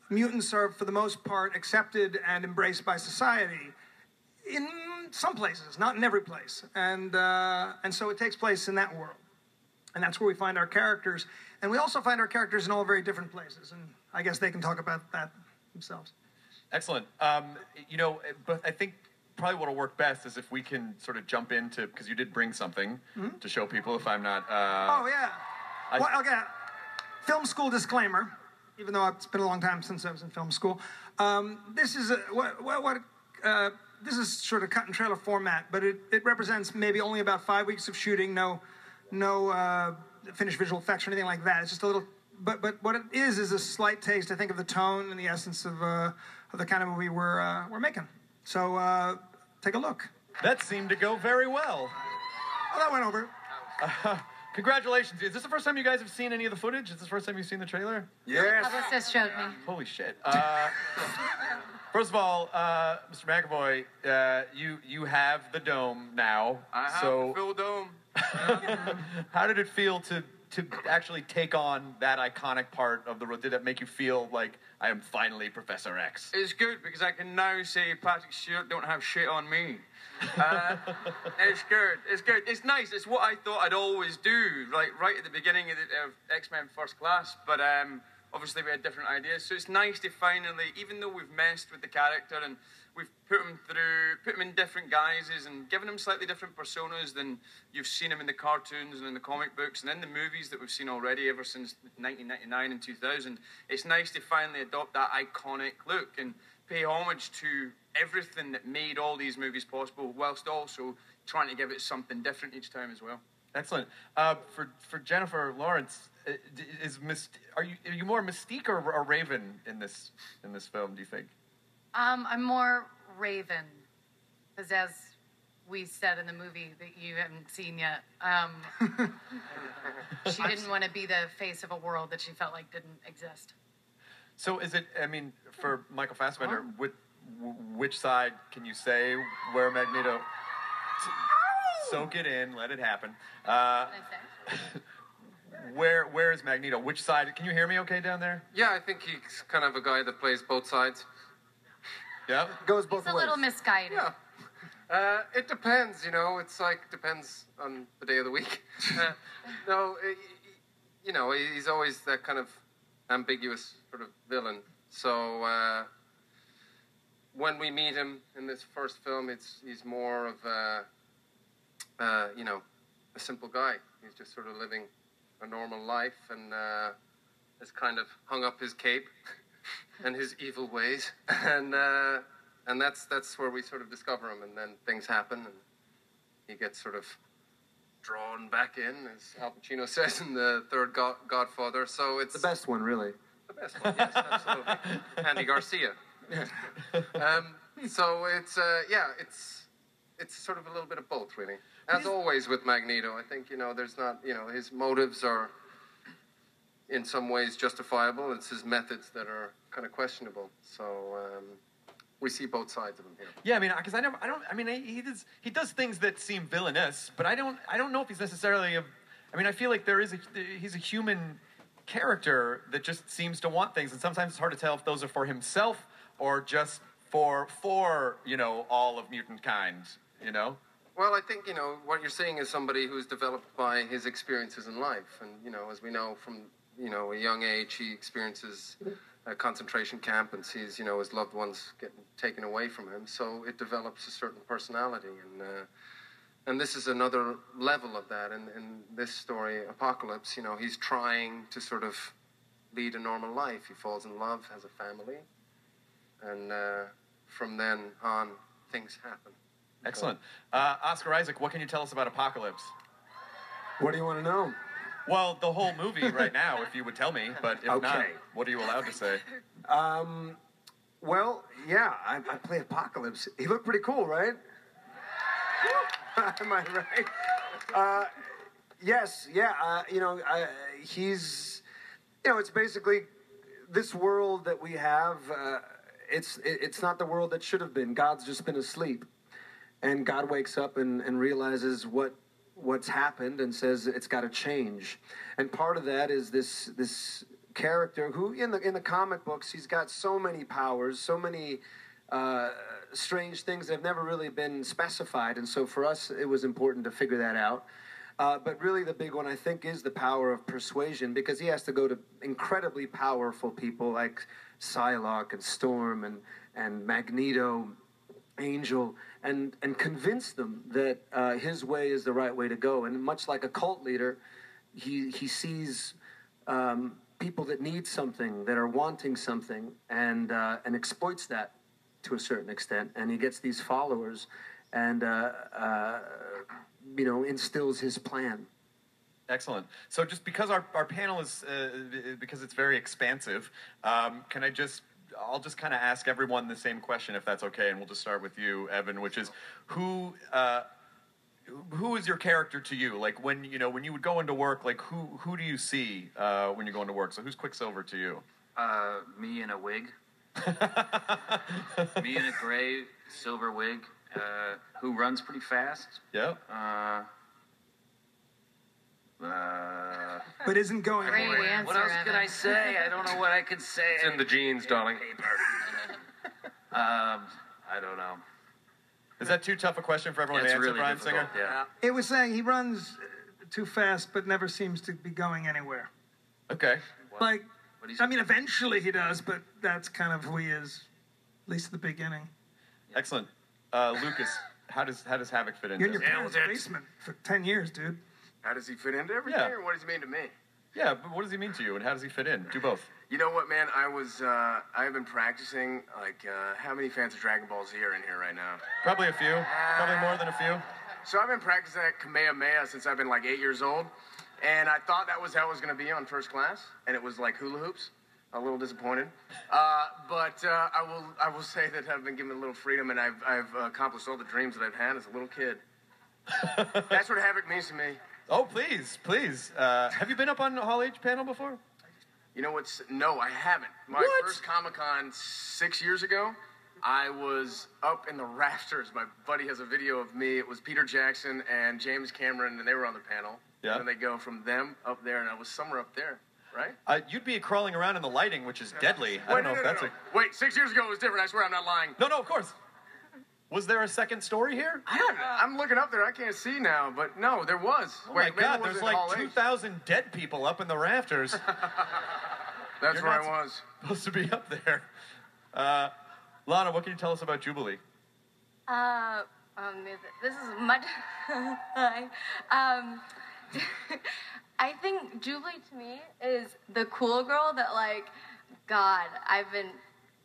Mutants are, for the most part, accepted and embraced by society in some places, not in every place. And, uh, and so it takes place in that world. And that's where we find our characters. And we also find our characters in all very different places. And I guess they can talk about that themselves. Excellent. Um, you know, but I think probably what'll work best is if we can sort of jump into because you did bring something Mhm. to show people. If I'm not, uh, oh, yeah. I- well, okay. Film school disclaimer, even though it's been a long time since I was in film school. Um, this is a, what, what, what uh, this is sort of cut and trailer format, but it, it represents maybe only about five weeks of shooting, no, no uh, finished visual effects or anything like that. It's just a little, but but what it is is a slight taste, I think, of the tone and the essence of uh, of the kind of movie we're uh, we're making. So uh, take a look. that seemed to go very well. Oh, that went over. Congratulations! Is this the first time you guys have seen any of the footage? Is this the first time you've seen the trailer? Yes. Publicist showed me. Holy shit! Uh, first of all, uh, Mr. McAvoy, uh, you you have the dome now. I have so the full dome. how did it feel to to actually take on that iconic part of the? role? Did that make you feel like I am finally Professor X? It's good because I can now say Patrick Stewart don't have shit on me. Uh, it's good. It's good. It's nice. It's what I thought I'd always do, like right at the beginning of, the, of X Men First Class. But um, obviously we had different ideas. So it's nice to finally, even though we've messed with the character and we've put him through, put him in different guises and given him slightly different personas than you've seen him in the cartoons and in the comic books and in the movies that we've seen already ever since 1999 and 2000. It's nice to finally adopt that iconic look and pay homage to everything that made all these movies possible, whilst also trying to give it something different each time as well. Excellent. Uh, for for Jennifer Lawrence, uh, is Myst- are you are you more Mystique or, or Raven in this in this film? Do you think? Um, I'm more Raven, because as we said in the movie that you haven't seen yet, um, she didn't want to be the face of a world that she felt like didn't exist. So is it? I mean, for Michael Fassbender, which, which side can you say where Magneto? Soak it in, let it happen. Uh, where where is Magneto? Which side? Can you hear me? Okay, down there. Yeah, I think he's kind of a guy that plays both sides. Yeah. Goes both It's a little misguided. Yeah. Uh, it depends, you know. It's like depends on the day of the week. Uh, no, y- y- you know, he's always that kind of ambiguous sort of villain. So uh, when we meet him in this first film, it's he's more of a, uh, you know, a simple guy. He's just sort of living a normal life and uh, has kind of hung up his cape and his evil ways, and uh, and that's that's where we sort of discover him, and then things happen, and he gets sort of drawn back in, as Al Pacino says in the third God- Godfather. So it's The best one, really. the best one, yes, absolutely. Andy Garcia. Um, so it's uh, yeah, it's it's sort of a little bit of both, really. As always with Magneto, I think you know there's not you know his motives are in some ways justifiable. It's his methods that are kind of questionable. So um, we see both sides of him here. Yeah, I mean, because I never, I don't, I mean, he does, he does things that seem villainous, but I don't, I don't know if he's necessarily a. I mean, I feel like there is a, he's a human character that just seems to want things, and sometimes it's hard to tell if those are for himself or just for, for you know, all of mutant kind. You know. Well, I think you know what you're seeing is somebody who's developed by his experiences in life, and you know, as we know from you know a young age, he experiences a concentration camp and sees you know his loved ones getting taken away from him. So it develops a certain personality, and uh, and this is another level of that. And in this story, Apocalypse, you know, he's trying to sort of lead a normal life. He falls in love, has a family, and uh, from then on, things happen. Excellent. Uh, Oscar Isaac, what can you tell us about Apocalypse? What do you want to know? Well, the whole movie right now, if you would tell me, but if not, what are you allowed to say? Um, well, yeah, I, I play Apocalypse. He looked pretty cool, right? Am I right? Uh, yes, yeah. Uh, you know, uh, he's, you know, it's basically this world that we have. Uh, it's it, it's not the world that should have been. God's just been asleep, and God wakes up and, and realizes what what's happened and says it's got to change. And part of that is this this character who in the in the comic books he's got so many powers, so many uh, strange things that have never really been specified. And so for us, it was important to figure that out. Uh, but really, the big one I think is the power of persuasion because he has to go to incredibly powerful people like Psylocke and Storm and and Magneto angel and and convince them that uh, his way is the right way to go. And much like a cult leader, he he sees um, people that need something, that are wanting something, and uh, and exploits that to a certain extent. And he gets these followers, and uh, uh, you know instills his plan. Excellent. So, just because our, our panel is uh, because it's very expansive, um, can I just I'll just kind of ask everyone the same question if that's okay, and we'll just start with you, Evan, which is who uh, who is your character to you? Like when you know when you would go into work, like who who do you see uh, when you go into work? So, who's Quicksilver to you? Uh, me in a wig. me in a gray silver wig, uh, who runs pretty fast. Yeah. Uh, uh, But isn't going Great anywhere. answer, What else could I say? I don't know what I could say. It's in the genes, darling. Um, I don't know. Is that too tough a question for everyone It's to answer, really Bryan difficult, Singer? yeah. It was saying he runs uh, too fast, but never seems to be going anywhere. Okay. Like, I mean, eventually he does, but that's kind of who he is, at least at the beginning. Excellent. Uh, Lucas, how does how does Havoc fit in? You're in your this? parents' basement for ten years, dude. How does he fit into everything, Yeah. or what does he mean to me? Yeah, but what does he mean to you, and how does he fit in? Do both. You know what, man? I was, uh, I've been practicing. Like, uh, how many fans of Dragon Ball Z are in here right now? Probably a few. Probably more than a few. So I've been practicing that Kamehameha since I've been like eight years old, and I thought that was how it was going to be on first class, and it was like hula hoops. A little disappointed, uh, but uh, I will, I will say that I've been given a little freedom, and I've, I've accomplished all the dreams that I've had as a little kid. That's what Havoc means to me. Oh, please, please. Uh, have you been up on the Hall H panel before? You know what's? No, I haven't. My What? first Comic Con six years ago, I was up in the rafters. My buddy has a video of me. It was Peter Jackson and James Cameron, and they were on the panel. Yeah. And they go from them up there, and I was somewhere up there, right? Uh, you'd be crawling around in the lighting, which is deadly. I don't know no, if no, that's no. a. Wait, six years ago it was different. I swear I'm not lying. No, no, of course. Was there a second story here? I don't. I'm looking up there. I can't see now, but no, there was. Oh Wait, my God! There's like 2,000 dead people up in the rafters. That's You're where not I was. Supposed to be up there. Uh, Lana, what can you tell us about Jubilee? Uh, um, this is much. Hi. Um, I think Jubilee to me is the cool girl that, like, God, I've been.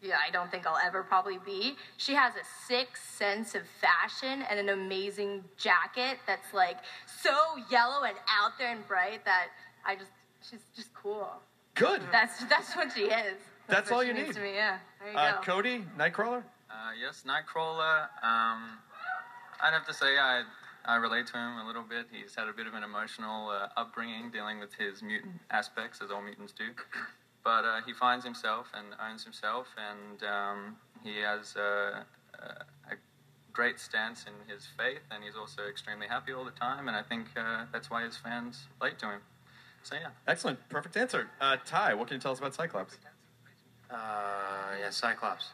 Yeah, I don't think I'll ever probably be. She has a sick sense of fashion and an amazing jacket that's like so yellow and out there and bright that I just she's just cool. Good. That's that's what she is. That's what all she you means need. To me. Yeah. There you Uh, go. Kodi, Nightcrawler? Uh, yes, Nightcrawler. Um, I'd have to say I, I relate to him a little bit. He's had a bit of an emotional uh, upbringing dealing with his mutant aspects, as all mutants do. But uh, he finds himself and owns himself, and um, he has uh, uh, a great stance in his faith, and he's also extremely happy all the time, and I think uh, that's why his fans relate to him. So, yeah. Excellent. Perfect answer. Uh, Ty, what can you tell us about Cyclops? Uh, yeah, Cyclops.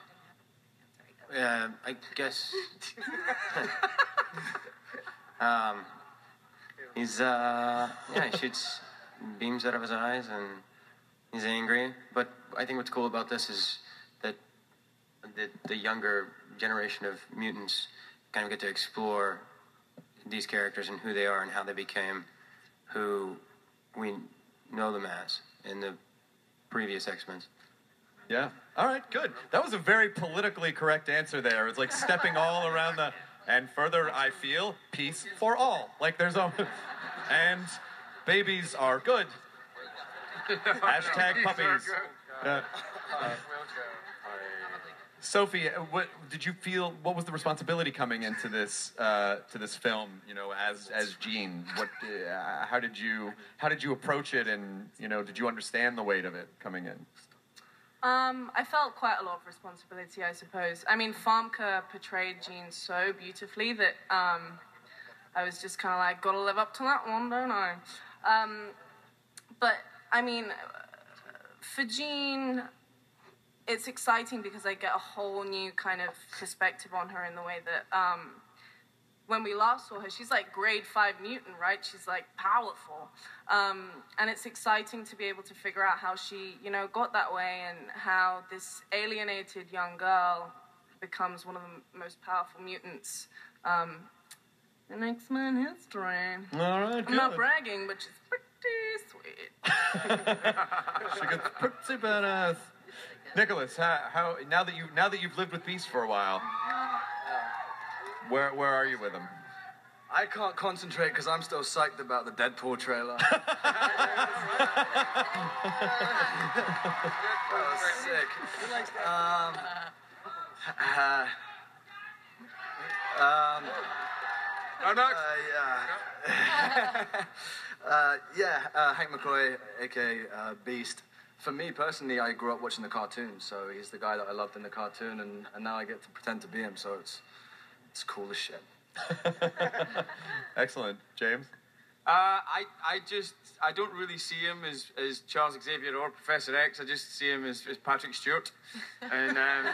Uh, I guess. um, he's uh, yeah, he shoots beams out of his eyes and he's angry. But I think what's cool about this is that the the younger generation of mutants kind of get to explore these characters and who they are and how they became who we know them as in the previous X Men. Yeah. All right, good. That was a very politically correct answer there. It's like stepping all around the. And further, I feel peace for all. Like there's a. And babies are good. Hashtag puppies. Uh, uh, Sophie, uh, what did you feel? What was the responsibility coming into this uh, to this film? You know, as as Jean, what? Uh, how did you how did you approach it? And you know, did you understand the weight of it coming in? Um, I felt quite a lot of responsibility, I suppose. I mean, Famke portrayed Jean so beautifully that um, I was just kind of like, gotta live up to that one, don't I? Um, but I mean, for Jean, it's exciting because I get a whole new kind of perspective on her in the way that um, when we last saw her, she's like grade five mutant, right? She's like powerful. Um, and it's exciting to be able to figure out how she, you know, got that way and how this alienated young girl becomes one of the most powerful mutants um, in X Men history. All right, I'm not bragging, but she's pretty sweet. She gets pretty badass. Nicholas, how, how now that you now that you've lived with Beast for a while, where where are you with him? I can't concentrate because I'm still psyched about the Deadpool trailer. that was sick. Um, uh, um, uh, yeah. uh, yeah, uh, Hank McCoy, aka uh, Beast. For me personally, I grew up watching the cartoon, so he's the guy that I loved in the cartoon, and, and now I get to pretend to be him, so it's it's cool as shit. Excellent, James. Uh, I, I just I don't really see him as, as Charles Xavier or Professor X. I just see him as, as Patrick Stewart, and um,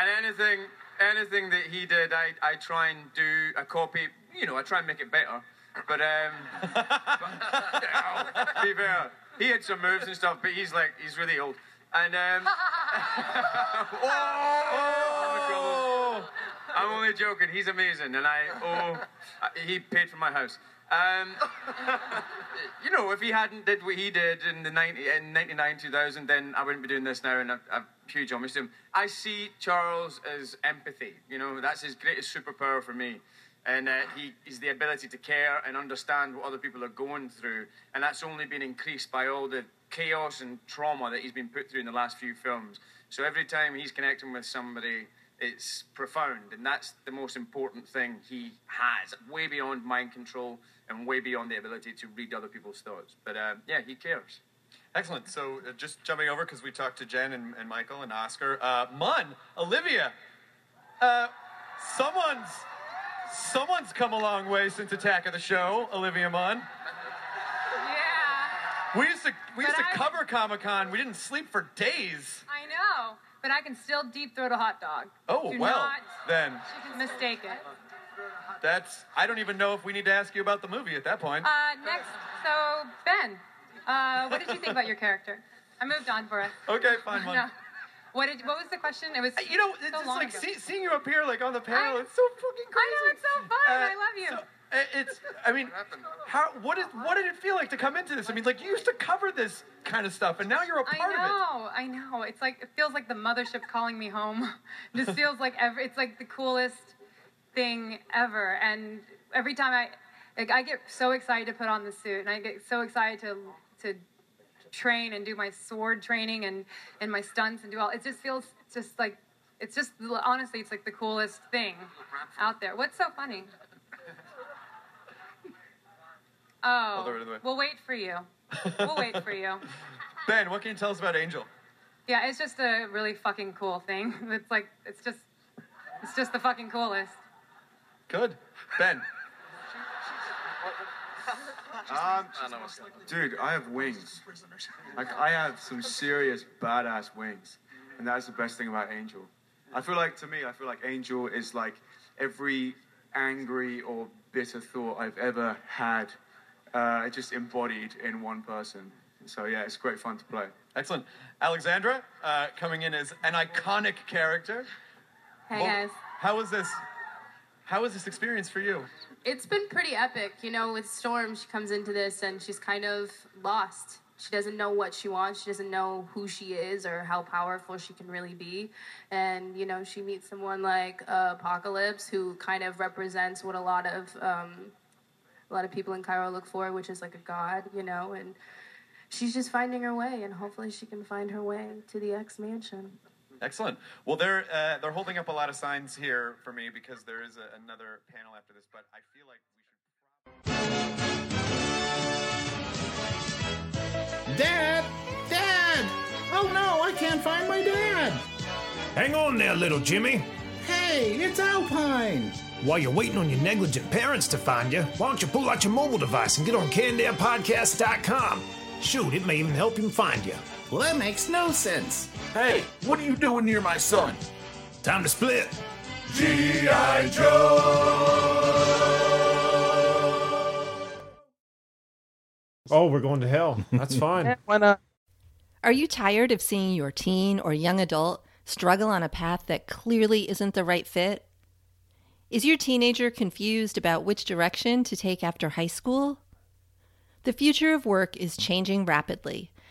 and anything anything that he did, I, I try and do a copy. You know, I try and make it better. But um, but, be fair, he had some moves and stuff, but he's like he's really old. And um, oh, I'm only joking. He's amazing, and I oh, he paid for my house. Um, you know, if he hadn't did what he did in the 90, in 99, 2000, then I wouldn't be doing this now, and I've, I've huge homage to him. I see Charles as empathy. You know, that's his greatest superpower for me. And uh, he is the ability to care and understand what other people are going through. And that's only been increased by all the chaos and trauma that he's been put through in the last few films. So every time he's connecting with somebody, it's profound. And that's the most important thing he has, way beyond mind control and way beyond the ability to read other people's thoughts. But uh, yeah, he cares. Excellent. So uh, just jumping over because we talked to Jen and, and Michael and Oscar. Uh, Munn, Olivia, uh, someone's someone's come a long way since Attack of the Show. Olivia Munn. Yeah. We used to we used to I- cover Comic Con. We didn't sleep for days. I know, but I can still deep throat a hot dog. Oh Do well, not then mistake it. that's. I don't even know if we need to ask you about the movie at that point. Uh, next, so Ben, uh, what did you think about your character? I moved on for it. Okay, fine, Mon. No. What did? What was the question? It was. You know, it's so just long like see, seeing you up here, like on the panel. it's so fucking crazy. I know it's so fun. Uh, I love you. so, uh, it's. I mean, how? What is? What did it feel like to come into this? I mean, like you used to cover this kind of stuff, and now you're a part I of it. I know, I know. It's like it feels like the mothership calling me home. This feels like every. It's like the coolest thing ever, and every time I, like, I get so excited to put on the suit, and I get so excited to to train and do my sword training and and my stunts and do all. It just feels just like. It's just honestly, it's like the coolest thing out there. What's so funny? Oh, all the way Oh, to the way. we'll wait for you. We'll wait for you. Ben, what can you tell us about Angel? Yeah, it's just a really fucking cool thing. It's like it's just it's just the fucking coolest. Good, Ben. Um, dude, I have wings. Like I have some serious badass wings, and that's the best thing about Angel. I feel like to me, I feel like Angel is like every angry or bitter thought I've ever had, uh, just embodied in one person. So yeah, it's great fun to play. Excellent, Alexandra, uh, coming in as an iconic character. Hey, guys. How was this? How was this experience for you? It's been pretty epic. You know, with Storm, she comes into this and she's kind of lost. She doesn't know what she wants. She doesn't know who she is or how powerful she can really be. And, you know, she meets someone like uh, Apocalypse, who kind of represents what a lot of um, a lot of people in Cairo look for, which is like a god, you know. And she's just finding her way, and hopefully she can find her way to the X Mansion. Excellent. Well, they're uh, they're holding up a lot of signs here for me because there is a, another panel after this. But I feel like we should. Dad! Dad! Oh no, I can't find my dad! Hang on there, little Jimmy. Hey, it's Alpine! While you're waiting on your negligent parents to find you, why don't you pull out your mobile device and get on CannedAirPodcast.com? Shoot, it may even help him find you. Well, that makes no sense. Hey, what are you doing near my son? Time to split. G.I. Joe! Oh, we're going to hell. That's fine. Why not? Are you tired of seeing your teen or young adult struggle on a path that clearly isn't the right fit? Is your teenager confused about which direction to take after high school? The future of work is changing rapidly,